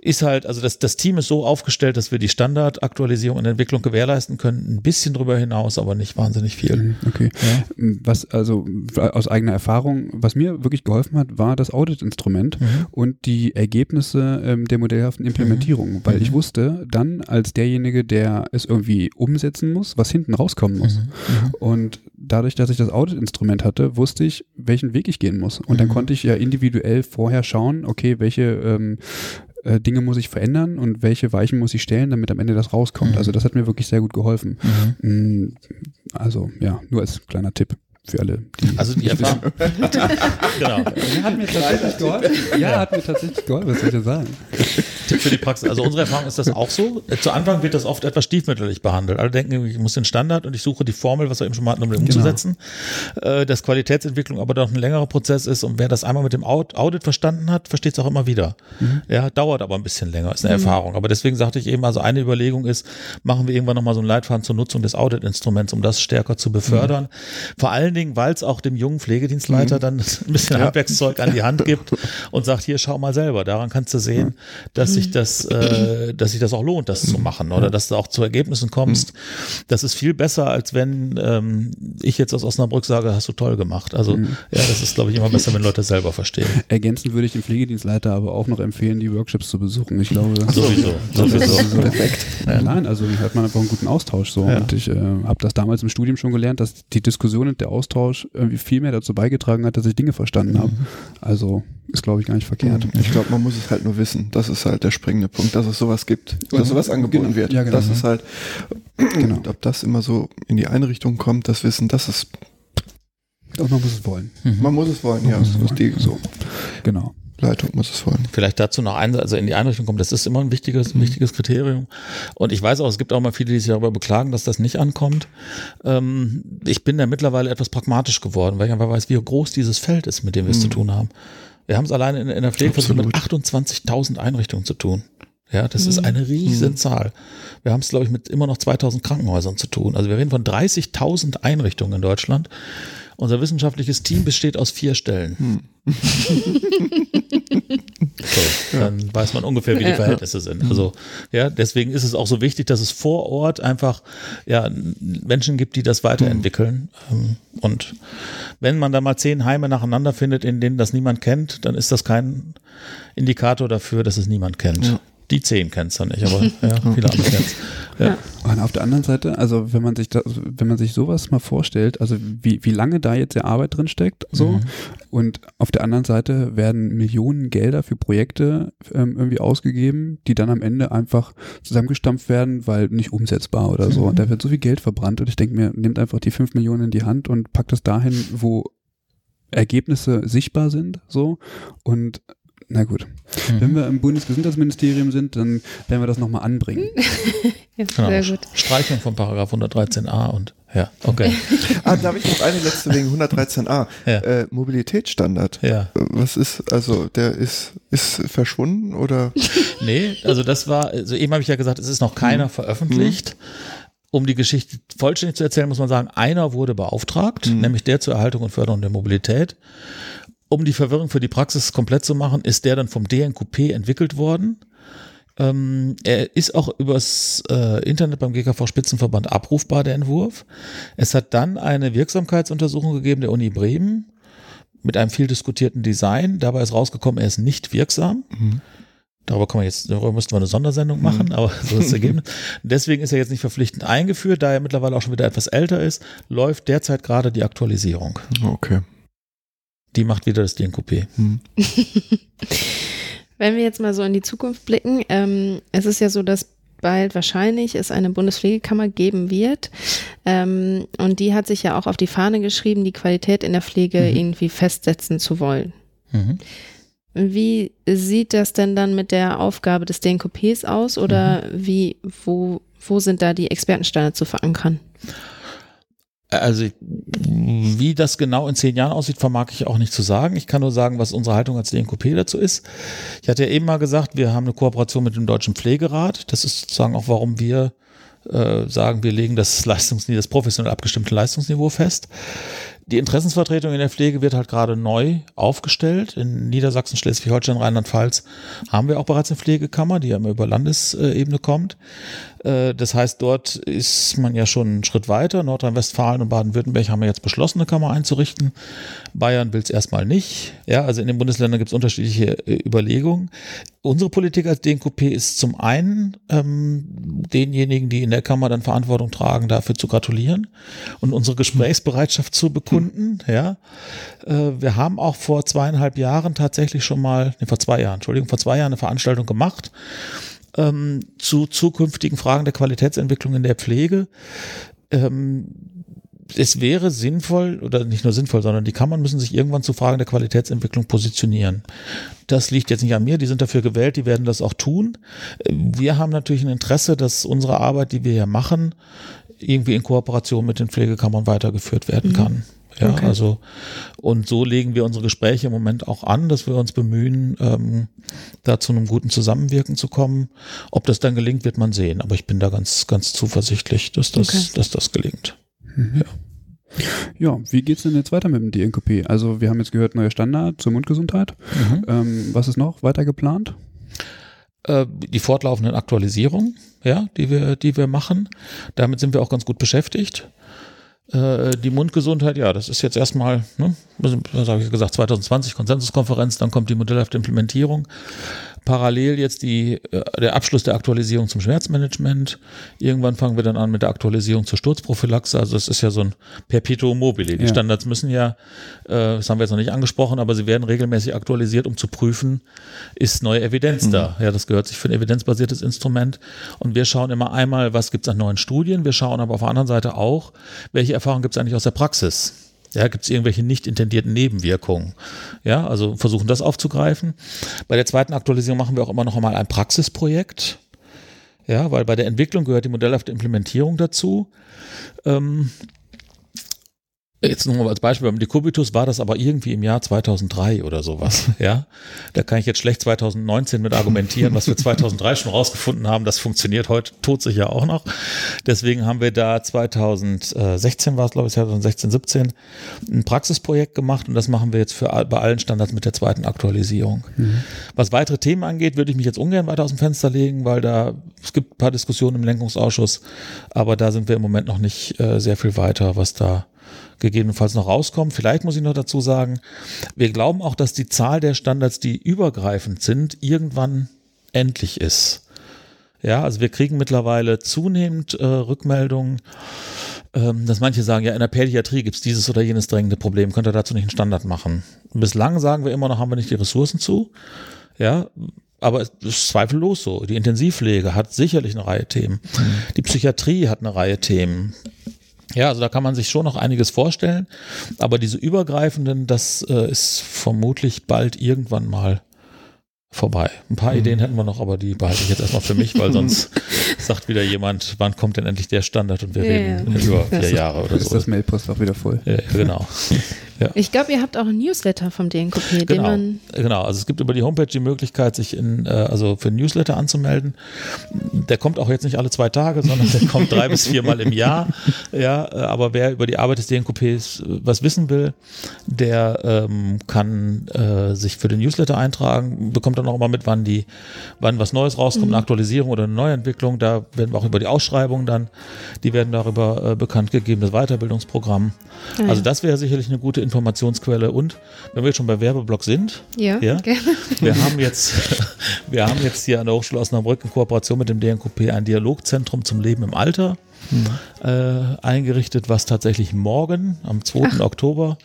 Speaker 2: ist halt, also das, das Team ist so aufgestellt, dass wir die Standardaktualisierung und Entwicklung gewährleisten können. Ein bisschen drüber hinaus, aber nicht wahnsinnig viel.
Speaker 1: Mhm, Okay.
Speaker 2: Ja.
Speaker 1: Was also aus eigener Erfahrung, was mir wirklich geholfen hat, war das Audit-Instrument
Speaker 2: Mhm.
Speaker 1: und die Ergebnisse ähm, der modellhaften Implementierung, weil ich
Speaker 2: Mhm.
Speaker 1: wusste dann als derjenige, der es irgendwie umsetzen muss, was hinten rauskommen muss.
Speaker 2: Mhm.
Speaker 1: Und dadurch, dass ich das Audit-Instrument hatte, wusste ich, welchen Weg ich gehen muss. Und dann
Speaker 2: Mhm.
Speaker 1: konnte ich ja individuell vorher schauen, okay, welche ähm, äh, Dinge muss ich verändern und welche Weichen muss ich stellen, damit am Ende das rauskommt.
Speaker 2: Mhm.
Speaker 1: Also das hat mir wirklich sehr gut geholfen.
Speaker 2: Mhm.
Speaker 1: Mm, Also ja, nur als kleiner Tipp für alle. Die
Speaker 2: Also die Erfahrung. [laughs] genau.
Speaker 1: hat mir tatsächlich geholfen. Ja, hat mir tatsächlich geholfen, was soll ich denn sagen?
Speaker 2: Tipp für die Praxis. Also unsere Erfahrung ist das auch so. Zu Anfang wird das oft etwas stiefmütterlich behandelt. Alle denken, ich muss den Standard und ich suche die Formel, was wir eben schon mal hatten, um den umzusetzen. Äh, Dass Qualitätsentwicklung aber doch ein längerer Prozess ist und wer das einmal mit dem Aud- Audit verstanden hat, versteht es auch immer wieder. Ja, dauert aber ein bisschen länger, ist eine Erfahrung. Aber deswegen sagte ich eben, also eine Überlegung ist, machen wir irgendwann nochmal so einen Leitfaden zur Nutzung des Audit-Instruments, um das stärker zu befördern. Vor allen Dingen, weil es auch dem jungen Pflegedienstleiter dann [laughs] ein bisschen Handwerkszeug an die Hand gibt [laughs] und sagt, hier, schau mal selber. Daran kannst du sehen, dass sich das, äh, dass sich das auch lohnt, das zu machen oder dass du auch zu Ergebnissen kommst. Das ist viel besser, als wenn ähm, ich jetzt aus Osnabrück sage, hast du toll gemacht. Also ja, das ist, glaube ich, immer besser, wenn Leute das selber verstehen.
Speaker 1: Ergänzend würde ich dem Pflegedienstleiter aber auch noch empfehlen, die Workshops zu besuchen. Ich glaube,
Speaker 2: Sowieso, sowieso. [laughs]
Speaker 1: Perfekt. Nein, also hat man einfach einen guten Austausch so.
Speaker 2: Ja.
Speaker 1: Und ich äh, habe das damals im Studium schon gelernt, dass die Diskussion und der Austausch irgendwie viel mehr dazu beigetragen hat, dass ich Dinge verstanden habe. Also ist, glaube ich, gar nicht verkehrt.
Speaker 4: Ich glaube, man muss es halt nur wissen. Das ist halt der springende Punkt, dass es sowas gibt, dass sowas angeboten
Speaker 1: Genau.
Speaker 4: wird.
Speaker 1: Ja, genau.
Speaker 4: Das ist halt, [clears throat]
Speaker 1: Genau.
Speaker 4: und ob das immer so in die Einrichtung kommt, das Wissen, das ist,
Speaker 1: Und man muss es wollen.
Speaker 4: man muss es wollen, ja,
Speaker 1: muss es
Speaker 4: so ist die so.
Speaker 1: Genau.
Speaker 4: Leitung muss es wollen.
Speaker 2: Vielleicht dazu noch ein, also in die Einrichtung kommen, das ist immer ein wichtiges, ein wichtiges Kriterium. Und ich weiß auch, es gibt auch mal viele, die sich darüber beklagen, dass das nicht ankommt. Ähm, ich bin da mittlerweile etwas pragmatisch geworden, weil ich einfach weiß, wie groß dieses Feld ist, mit dem wir es zu tun haben. Wir haben es alleine in, in der Pflegeversicherung mit 28.000 Einrichtungen zu tun. Ja, das ist eine Riesenzahl. Wir haben es, glaube ich, mit immer noch 2000 Krankenhäusern zu tun. Also wir reden von 30.000 Einrichtungen in Deutschland. Unser wissenschaftliches Team besteht aus vier Stellen. [laughs] So, dann weiß man ungefähr, wie die Verhältnisse sind. Also, ja, deswegen ist es auch so wichtig, dass es vor Ort einfach ja, Menschen gibt, die das weiterentwickeln. Ähm, Und wenn man da mal zehn Heime nacheinander findet, in denen das niemand kennt, dann ist das kein Indikator dafür, dass es niemand kennt.
Speaker 4: Ja.
Speaker 2: Die zehn es dann nicht, aber ja, [laughs] viele andere kennen Ja.
Speaker 1: Und auf der anderen Seite, also wenn man sich das, wenn man sich sowas mal vorstellt, also wie, wie lange da jetzt der Arbeit drin steckt, so,
Speaker 2: Mhm.
Speaker 1: und auf der anderen Seite werden Millionen Gelder für Projekte ähm, irgendwie ausgegeben, die dann am Ende einfach zusammengestampft werden, weil nicht umsetzbar oder so.
Speaker 2: Mhm.
Speaker 1: Und da wird so viel Geld verbrannt und ich denke mir, nehmt einfach die fünf Millionen in die Hand und packt es dahin, wo Ergebnisse sichtbar sind, so, und na gut. Wenn
Speaker 2: Mhm.
Speaker 1: wir im Bundesgesundheitsministerium sind, dann werden wir das nochmal anbringen. [laughs]
Speaker 3: Ja,
Speaker 2: Genau.
Speaker 3: Sehr gut.
Speaker 2: Streichung von Paragraph 113a und ja, okay. [laughs]
Speaker 4: Ah, darf ich noch eine letzte wegen 113a?
Speaker 2: Ja.
Speaker 4: Äh, Mobilitätsstandard.
Speaker 2: Ja.
Speaker 4: Was ist, also der ist, ist verschwunden oder? [laughs]
Speaker 2: Nee, also das war, also eben habe ich ja gesagt, es ist noch keiner
Speaker 4: Mhm.
Speaker 2: veröffentlicht. Um die Geschichte vollständig zu erzählen, muss man sagen, einer wurde beauftragt,
Speaker 4: Mhm.
Speaker 2: nämlich der zur Erhaltung und Förderung der Mobilität. Um die Verwirrung für die Praxis komplett zu machen, ist der dann vom DNQP entwickelt worden. Ähm, er ist auch übers äh, Internet beim GKV Spitzenverband abrufbar, der Entwurf. Es hat dann eine Wirksamkeitsuntersuchung gegeben der Uni Bremen mit einem viel diskutierten Design. Dabei ist rausgekommen, er ist nicht wirksam.
Speaker 4: Mhm.
Speaker 2: Darüber kann man jetzt, darüber müssten wir eine Sondersendung machen, aber so ist das Ergebnis. [laughs] Deswegen ist er jetzt nicht verpflichtend eingeführt, da er mittlerweile auch schon wieder etwas älter ist, läuft derzeit gerade die Aktualisierung.
Speaker 4: Okay.
Speaker 2: Die macht wieder das DNKP.
Speaker 4: Hm. [laughs]
Speaker 3: Wenn wir jetzt mal so in die Zukunft blicken, ähm, es ist ja so, dass bald wahrscheinlich es eine Bundespflegekammer geben wird. Ähm, und die hat sich ja auch auf die Fahne geschrieben, die Qualität in der Pflege
Speaker 2: Mhm.
Speaker 3: irgendwie festsetzen zu wollen.
Speaker 2: Mhm.
Speaker 3: Wie sieht das denn dann mit der Aufgabe des DNKPs aus oder wie, wo, wo sind da die Expertenstandards zu verankern?
Speaker 2: Also, wie das genau in zehn Jahren aussieht, vermag ich auch nicht zu sagen. Ich kann nur sagen, was unsere Haltung als DNKP dazu ist. Ich hatte ja eben mal gesagt, wir haben eine Kooperation mit dem Deutschen Pflegerat. Das ist sozusagen auch, warum wir äh, sagen, wir legen das Leistungsniveau, das professionell abgestimmte Leistungsniveau fest. Die Interessensvertretung in der Pflege wird halt gerade neu aufgestellt. In Niedersachsen, Schleswig-Holstein, Rheinland-Pfalz haben wir auch bereits eine Pflegekammer, die ja immer über Landesebene kommt. Äh, Das heißt, dort ist man ja schon einen Schritt weiter. Nordrhein-Westfalen und Baden-Württemberg haben ja jetzt beschlossen, eine Kammer einzurichten. Bayern will es erstmal nicht. Ja, also in den Bundesländern gibt es unterschiedliche äh, Überlegungen. Unsere Politik als DNKP ist zum einen ähm, denjenigen, die in der Kammer dann Verantwortung tragen, dafür zu gratulieren und unsere Gesprächsbereitschaft zu bekunden. Ja, äh, wir haben auch vor zweieinhalb Jahren tatsächlich schon mal, nee, vor zwei Jahren, Entschuldigung, vor zwei Jahren eine Veranstaltung gemacht ähm, zu zukünftigen Fragen der Qualitätsentwicklung in der Pflege. Ähm, es wäre sinnvoll, oder nicht nur sinnvoll, sondern die Kammern müssen sich irgendwann zu Fragen der Qualitätsentwicklung positionieren. Das liegt jetzt nicht an mir, die sind dafür gewählt, die werden das auch tun. Wir haben natürlich ein Interesse, dass unsere Arbeit, die wir hier machen, irgendwie in Kooperation mit den Pflegekammern weitergeführt werden kann. Ja,
Speaker 3: Okay.
Speaker 2: also, und so legen wir unsere Gespräche im Moment auch an, dass wir uns bemühen, ähm, da zu einem guten Zusammenwirken zu kommen. Ob das dann gelingt, wird man sehen. Aber ich bin da ganz, ganz zuversichtlich, dass das,
Speaker 3: Okay.
Speaker 2: dass das gelingt.
Speaker 1: Mhm. Ja, wie geht's denn jetzt weiter mit dem DNKP? Also wir haben jetzt gehört, neuer Standard zur Mundgesundheit. Ähm, was ist noch weiter geplant?
Speaker 2: Äh, die fortlaufenden Aktualisierungen, ja, die wir, die wir machen. Damit sind wir auch ganz gut beschäftigt. Äh, die Mundgesundheit, ja, das ist jetzt erstmal, ne, was habe ich gesagt, 2020 Konsensuskonferenz, dann kommt die modellhafte Implementierung. Parallel jetzt die, äh, der Abschluss der Aktualisierung zum Schmerzmanagement. Irgendwann fangen wir dann an mit der Aktualisierung zur Sturzprophylaxe. Also es ist ja so ein Perpetuum mobile. Die
Speaker 1: Ja.
Speaker 2: Standards müssen ja, äh, das haben wir jetzt noch nicht angesprochen, aber sie werden regelmäßig aktualisiert, um zu prüfen, ist neue Evidenz da. Ja, das gehört sich für ein evidenzbasiertes Instrument. Und wir schauen immer einmal, was gibt es an neuen Studien. Wir schauen aber auf der anderen Seite auch, welche Erfahrungen gibt es eigentlich aus der Praxis. Ja, gibt es irgendwelche nicht intendierten Nebenwirkungen? Ja, also versuchen das aufzugreifen. Bei der zweiten Aktualisierung machen wir auch immer noch einmal ein Praxisprojekt. Ja, weil bei der Entwicklung gehört die modellhafte Implementierung dazu. Ähm, Jetzt nur mal als Beispiel beim Decubitus war das aber irgendwie im Jahr 2003 oder sowas. [laughs] Ja, da kann ich jetzt schlecht 2019 mit argumentieren, was wir 2003 schon rausgefunden haben. Das funktioniert heute tot sich ja auch noch. Deswegen haben wir da 2016 war es, glaube ich, 2016, 17 ein Praxisprojekt gemacht und das machen wir jetzt für bei allen Standards mit der zweiten Aktualisierung. Mhm. Was weitere Themen angeht, würde ich mich jetzt ungern weiter aus dem Fenster legen, weil da es gibt ein paar Diskussionen im Lenkungsausschuss, aber da sind wir im Moment noch nicht äh, sehr viel weiter, was da gegebenenfalls noch rauskommen. Vielleicht muss ich noch dazu sagen, wir glauben auch, dass die Zahl der Standards, die übergreifend sind, irgendwann endlich ist. Ja, also wir kriegen mittlerweile zunehmend äh, Rückmeldungen, ähm, dass manche sagen, ja, in der Pädiatrie gibt es dieses oder jenes drängende Problem, könnt ihr dazu nicht einen Standard machen. Bislang sagen wir immer noch, haben wir nicht die Ressourcen zu. Ja, aber es ist zweifellos so. Die Intensivpflege hat sicherlich eine Reihe Themen. Mhm. Die Psychiatrie hat eine Reihe Themen. Ja, also da kann man sich schon noch einiges vorstellen, aber diese übergreifenden, das äh, ist vermutlich bald irgendwann mal vorbei. Ein paar mhm. Ideen hätten wir noch, aber die behalte ich jetzt erstmal für mich, weil sonst [laughs] [laughs] sagt wieder jemand, wann kommt denn endlich der Standard und wir ja, reden ja. über vier Jahre oder
Speaker 1: so. Ist das Mailpost auch wieder voll.
Speaker 2: Ja, genau. [laughs]
Speaker 3: Ja. Ich glaube, ihr habt auch ein Newsletter vom DNKP,
Speaker 2: genau. man. Genau, also es gibt über die Homepage die Möglichkeit, sich in, äh, also für ein Newsletter anzumelden. Der kommt auch jetzt nicht alle zwei Tage, sondern der kommt drei bis viermal im Jahr. [laughs] Ja, äh, aber wer über die Arbeit des DNKPs was wissen will, der ähm, kann äh, sich für den Newsletter eintragen, bekommt dann auch immer mit, wann die, wann was Neues rauskommt, mhm. eine Aktualisierung oder eine Neuentwicklung. Da werden wir auch über die Ausschreibungen dann, die werden darüber äh, bekannt gegeben, das Weiterbildungsprogramm. Ah, also das wäre sicherlich eine gute Informationsquelle. Und wenn wir schon bei Werbeblock sind,
Speaker 3: ja, ja gerne.
Speaker 2: wir haben jetzt, [laughs] wir haben jetzt hier an der Hochschule Osnabrück in Kooperation mit dem DNKP ein Dialogzentrum zum Leben im Alter hm. äh, eingerichtet, was tatsächlich morgen, am 2. Ach. Oktober,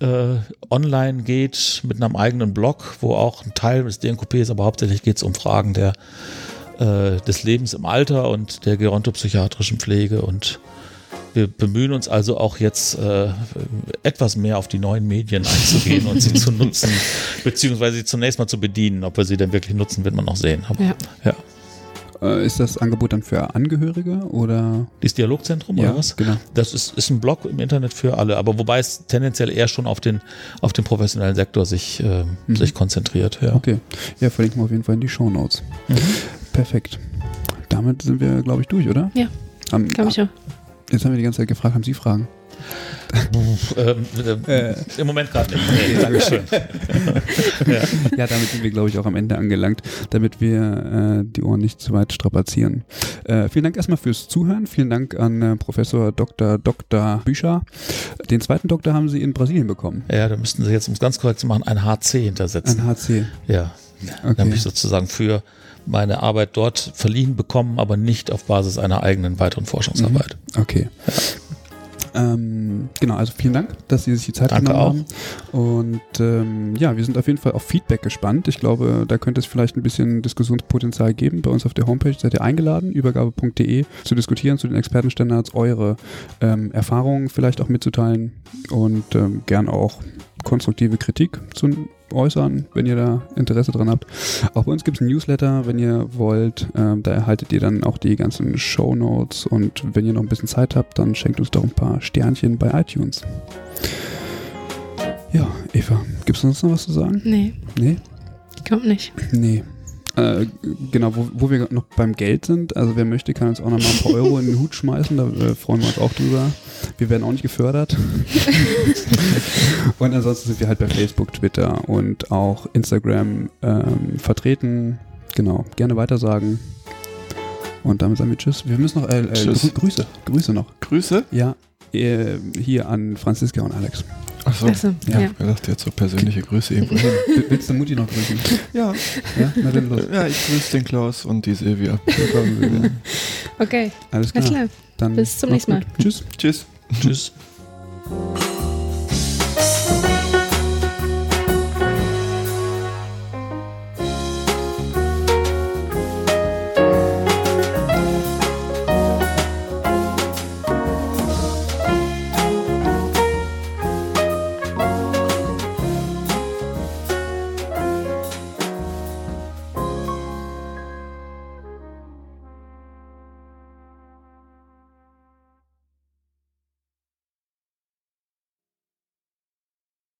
Speaker 2: äh, online geht mit einem eigenen Blog, wo auch ein Teil des DNKP ist, aber hauptsächlich geht es um Fragen der, äh, des Lebens im Alter und der gerontopsychiatrischen Pflege und wir bemühen uns also auch jetzt äh, etwas mehr auf die neuen Medien einzugehen und sie zu nutzen, [laughs] beziehungsweise sie zunächst mal zu bedienen. Ob wir sie denn wirklich nutzen, wird man noch sehen. Aber, ja. ja.
Speaker 1: Äh, ist das Angebot dann für Angehörige oder?
Speaker 2: Dieses Dialogzentrum
Speaker 1: ja,
Speaker 2: oder was?
Speaker 1: Genau.
Speaker 2: Das ist, ist ein Blog im Internet für alle, aber wobei es tendenziell eher schon auf den, auf den professionellen Sektor sich, äh, mhm. sich konzentriert. Ja.
Speaker 1: Okay. Ja, verlinken wir auf jeden Fall in die Show Notes. Mhm. Perfekt. Damit sind wir, glaube ich, durch, oder?
Speaker 3: Ja. Glaube ich auch.
Speaker 1: Jetzt haben wir die ganze Zeit gefragt, haben Sie Fragen?
Speaker 2: ähm, äh, Im Moment gerade nicht. Nee, Dankeschön.
Speaker 1: ja. ja, damit sind wir, glaube ich, auch am Ende angelangt, damit wir äh, die Ohren nicht zu weit strapazieren. Äh, vielen Dank erstmal fürs Zuhören. Vielen Dank an äh, Professor Dr. Dr. Bücher. Den zweiten Doktor haben Sie in Brasilien bekommen.
Speaker 2: Ja, da müssten Sie jetzt, um es ganz korrekt zu machen, ein HC hintersetzen.
Speaker 1: Ein HC.
Speaker 2: Ja. Okay. Nämlich sozusagen für meine Arbeit dort verliehen bekommen, aber nicht auf Basis einer eigenen weiteren Forschungsarbeit.
Speaker 1: Mhm. Okay. Ja. Ähm, genau, also vielen Dank, dass Sie sich die Zeit
Speaker 2: Danke
Speaker 1: genommen haben. Und ähm, ja, wir sind auf jeden Fall auf Feedback gespannt. Ich glaube, da könnte es vielleicht ein bisschen Diskussionspotenzial geben. Bei uns auf der Homepage seid ihr eingeladen, übergabe.de, zu diskutieren zu den Expertenstandards, eure ähm, Erfahrungen vielleicht auch mitzuteilen und ähm, gern auch konstruktive Kritik zu äußern, wenn ihr da Interesse dran habt. Auch bei uns gibt es ein Newsletter, wenn ihr wollt. Ähm, da erhaltet ihr dann auch die ganzen Show Notes und wenn ihr noch ein bisschen Zeit habt, dann schenkt uns doch ein paar Sternchen bei iTunes. Ja, Eva, gibt es sonst noch was zu sagen?
Speaker 3: Nee.
Speaker 1: Nee?
Speaker 3: Kommt nicht.
Speaker 1: Nee. Äh, genau, wo, wo, wir noch beim Geld sind, also wer möchte, kann uns auch noch mal ein paar Euro in den Hut schmeißen, da äh, freuen wir uns auch drüber. Wir werden auch nicht gefördert. [laughs] und ansonsten sind wir halt bei Facebook, Twitter und auch Instagram ähm, vertreten. Genau, gerne weitersagen. Und damit sagen wir Tschüss. Wir müssen noch äh, äh tschüss. Grüße, Grüße noch.
Speaker 4: Grüße?
Speaker 1: Ja, äh, hier an Franziska und Alex.
Speaker 4: Achso, Ach so, ja. ja. Ich dachte jetzt so persönliche Grüße irgendwo hin. [laughs]
Speaker 1: Willst du Mutti noch grüßen?
Speaker 4: Ja. Ja, na dann los. Ja, ich grüße den Klaus und die Silvia. [laughs]
Speaker 3: Okay.
Speaker 1: Alles klar.
Speaker 3: Alles klar. Dann Bis zum nächsten Mal.
Speaker 1: Tschüss.
Speaker 4: Tschüss.
Speaker 2: Tschüss. [laughs]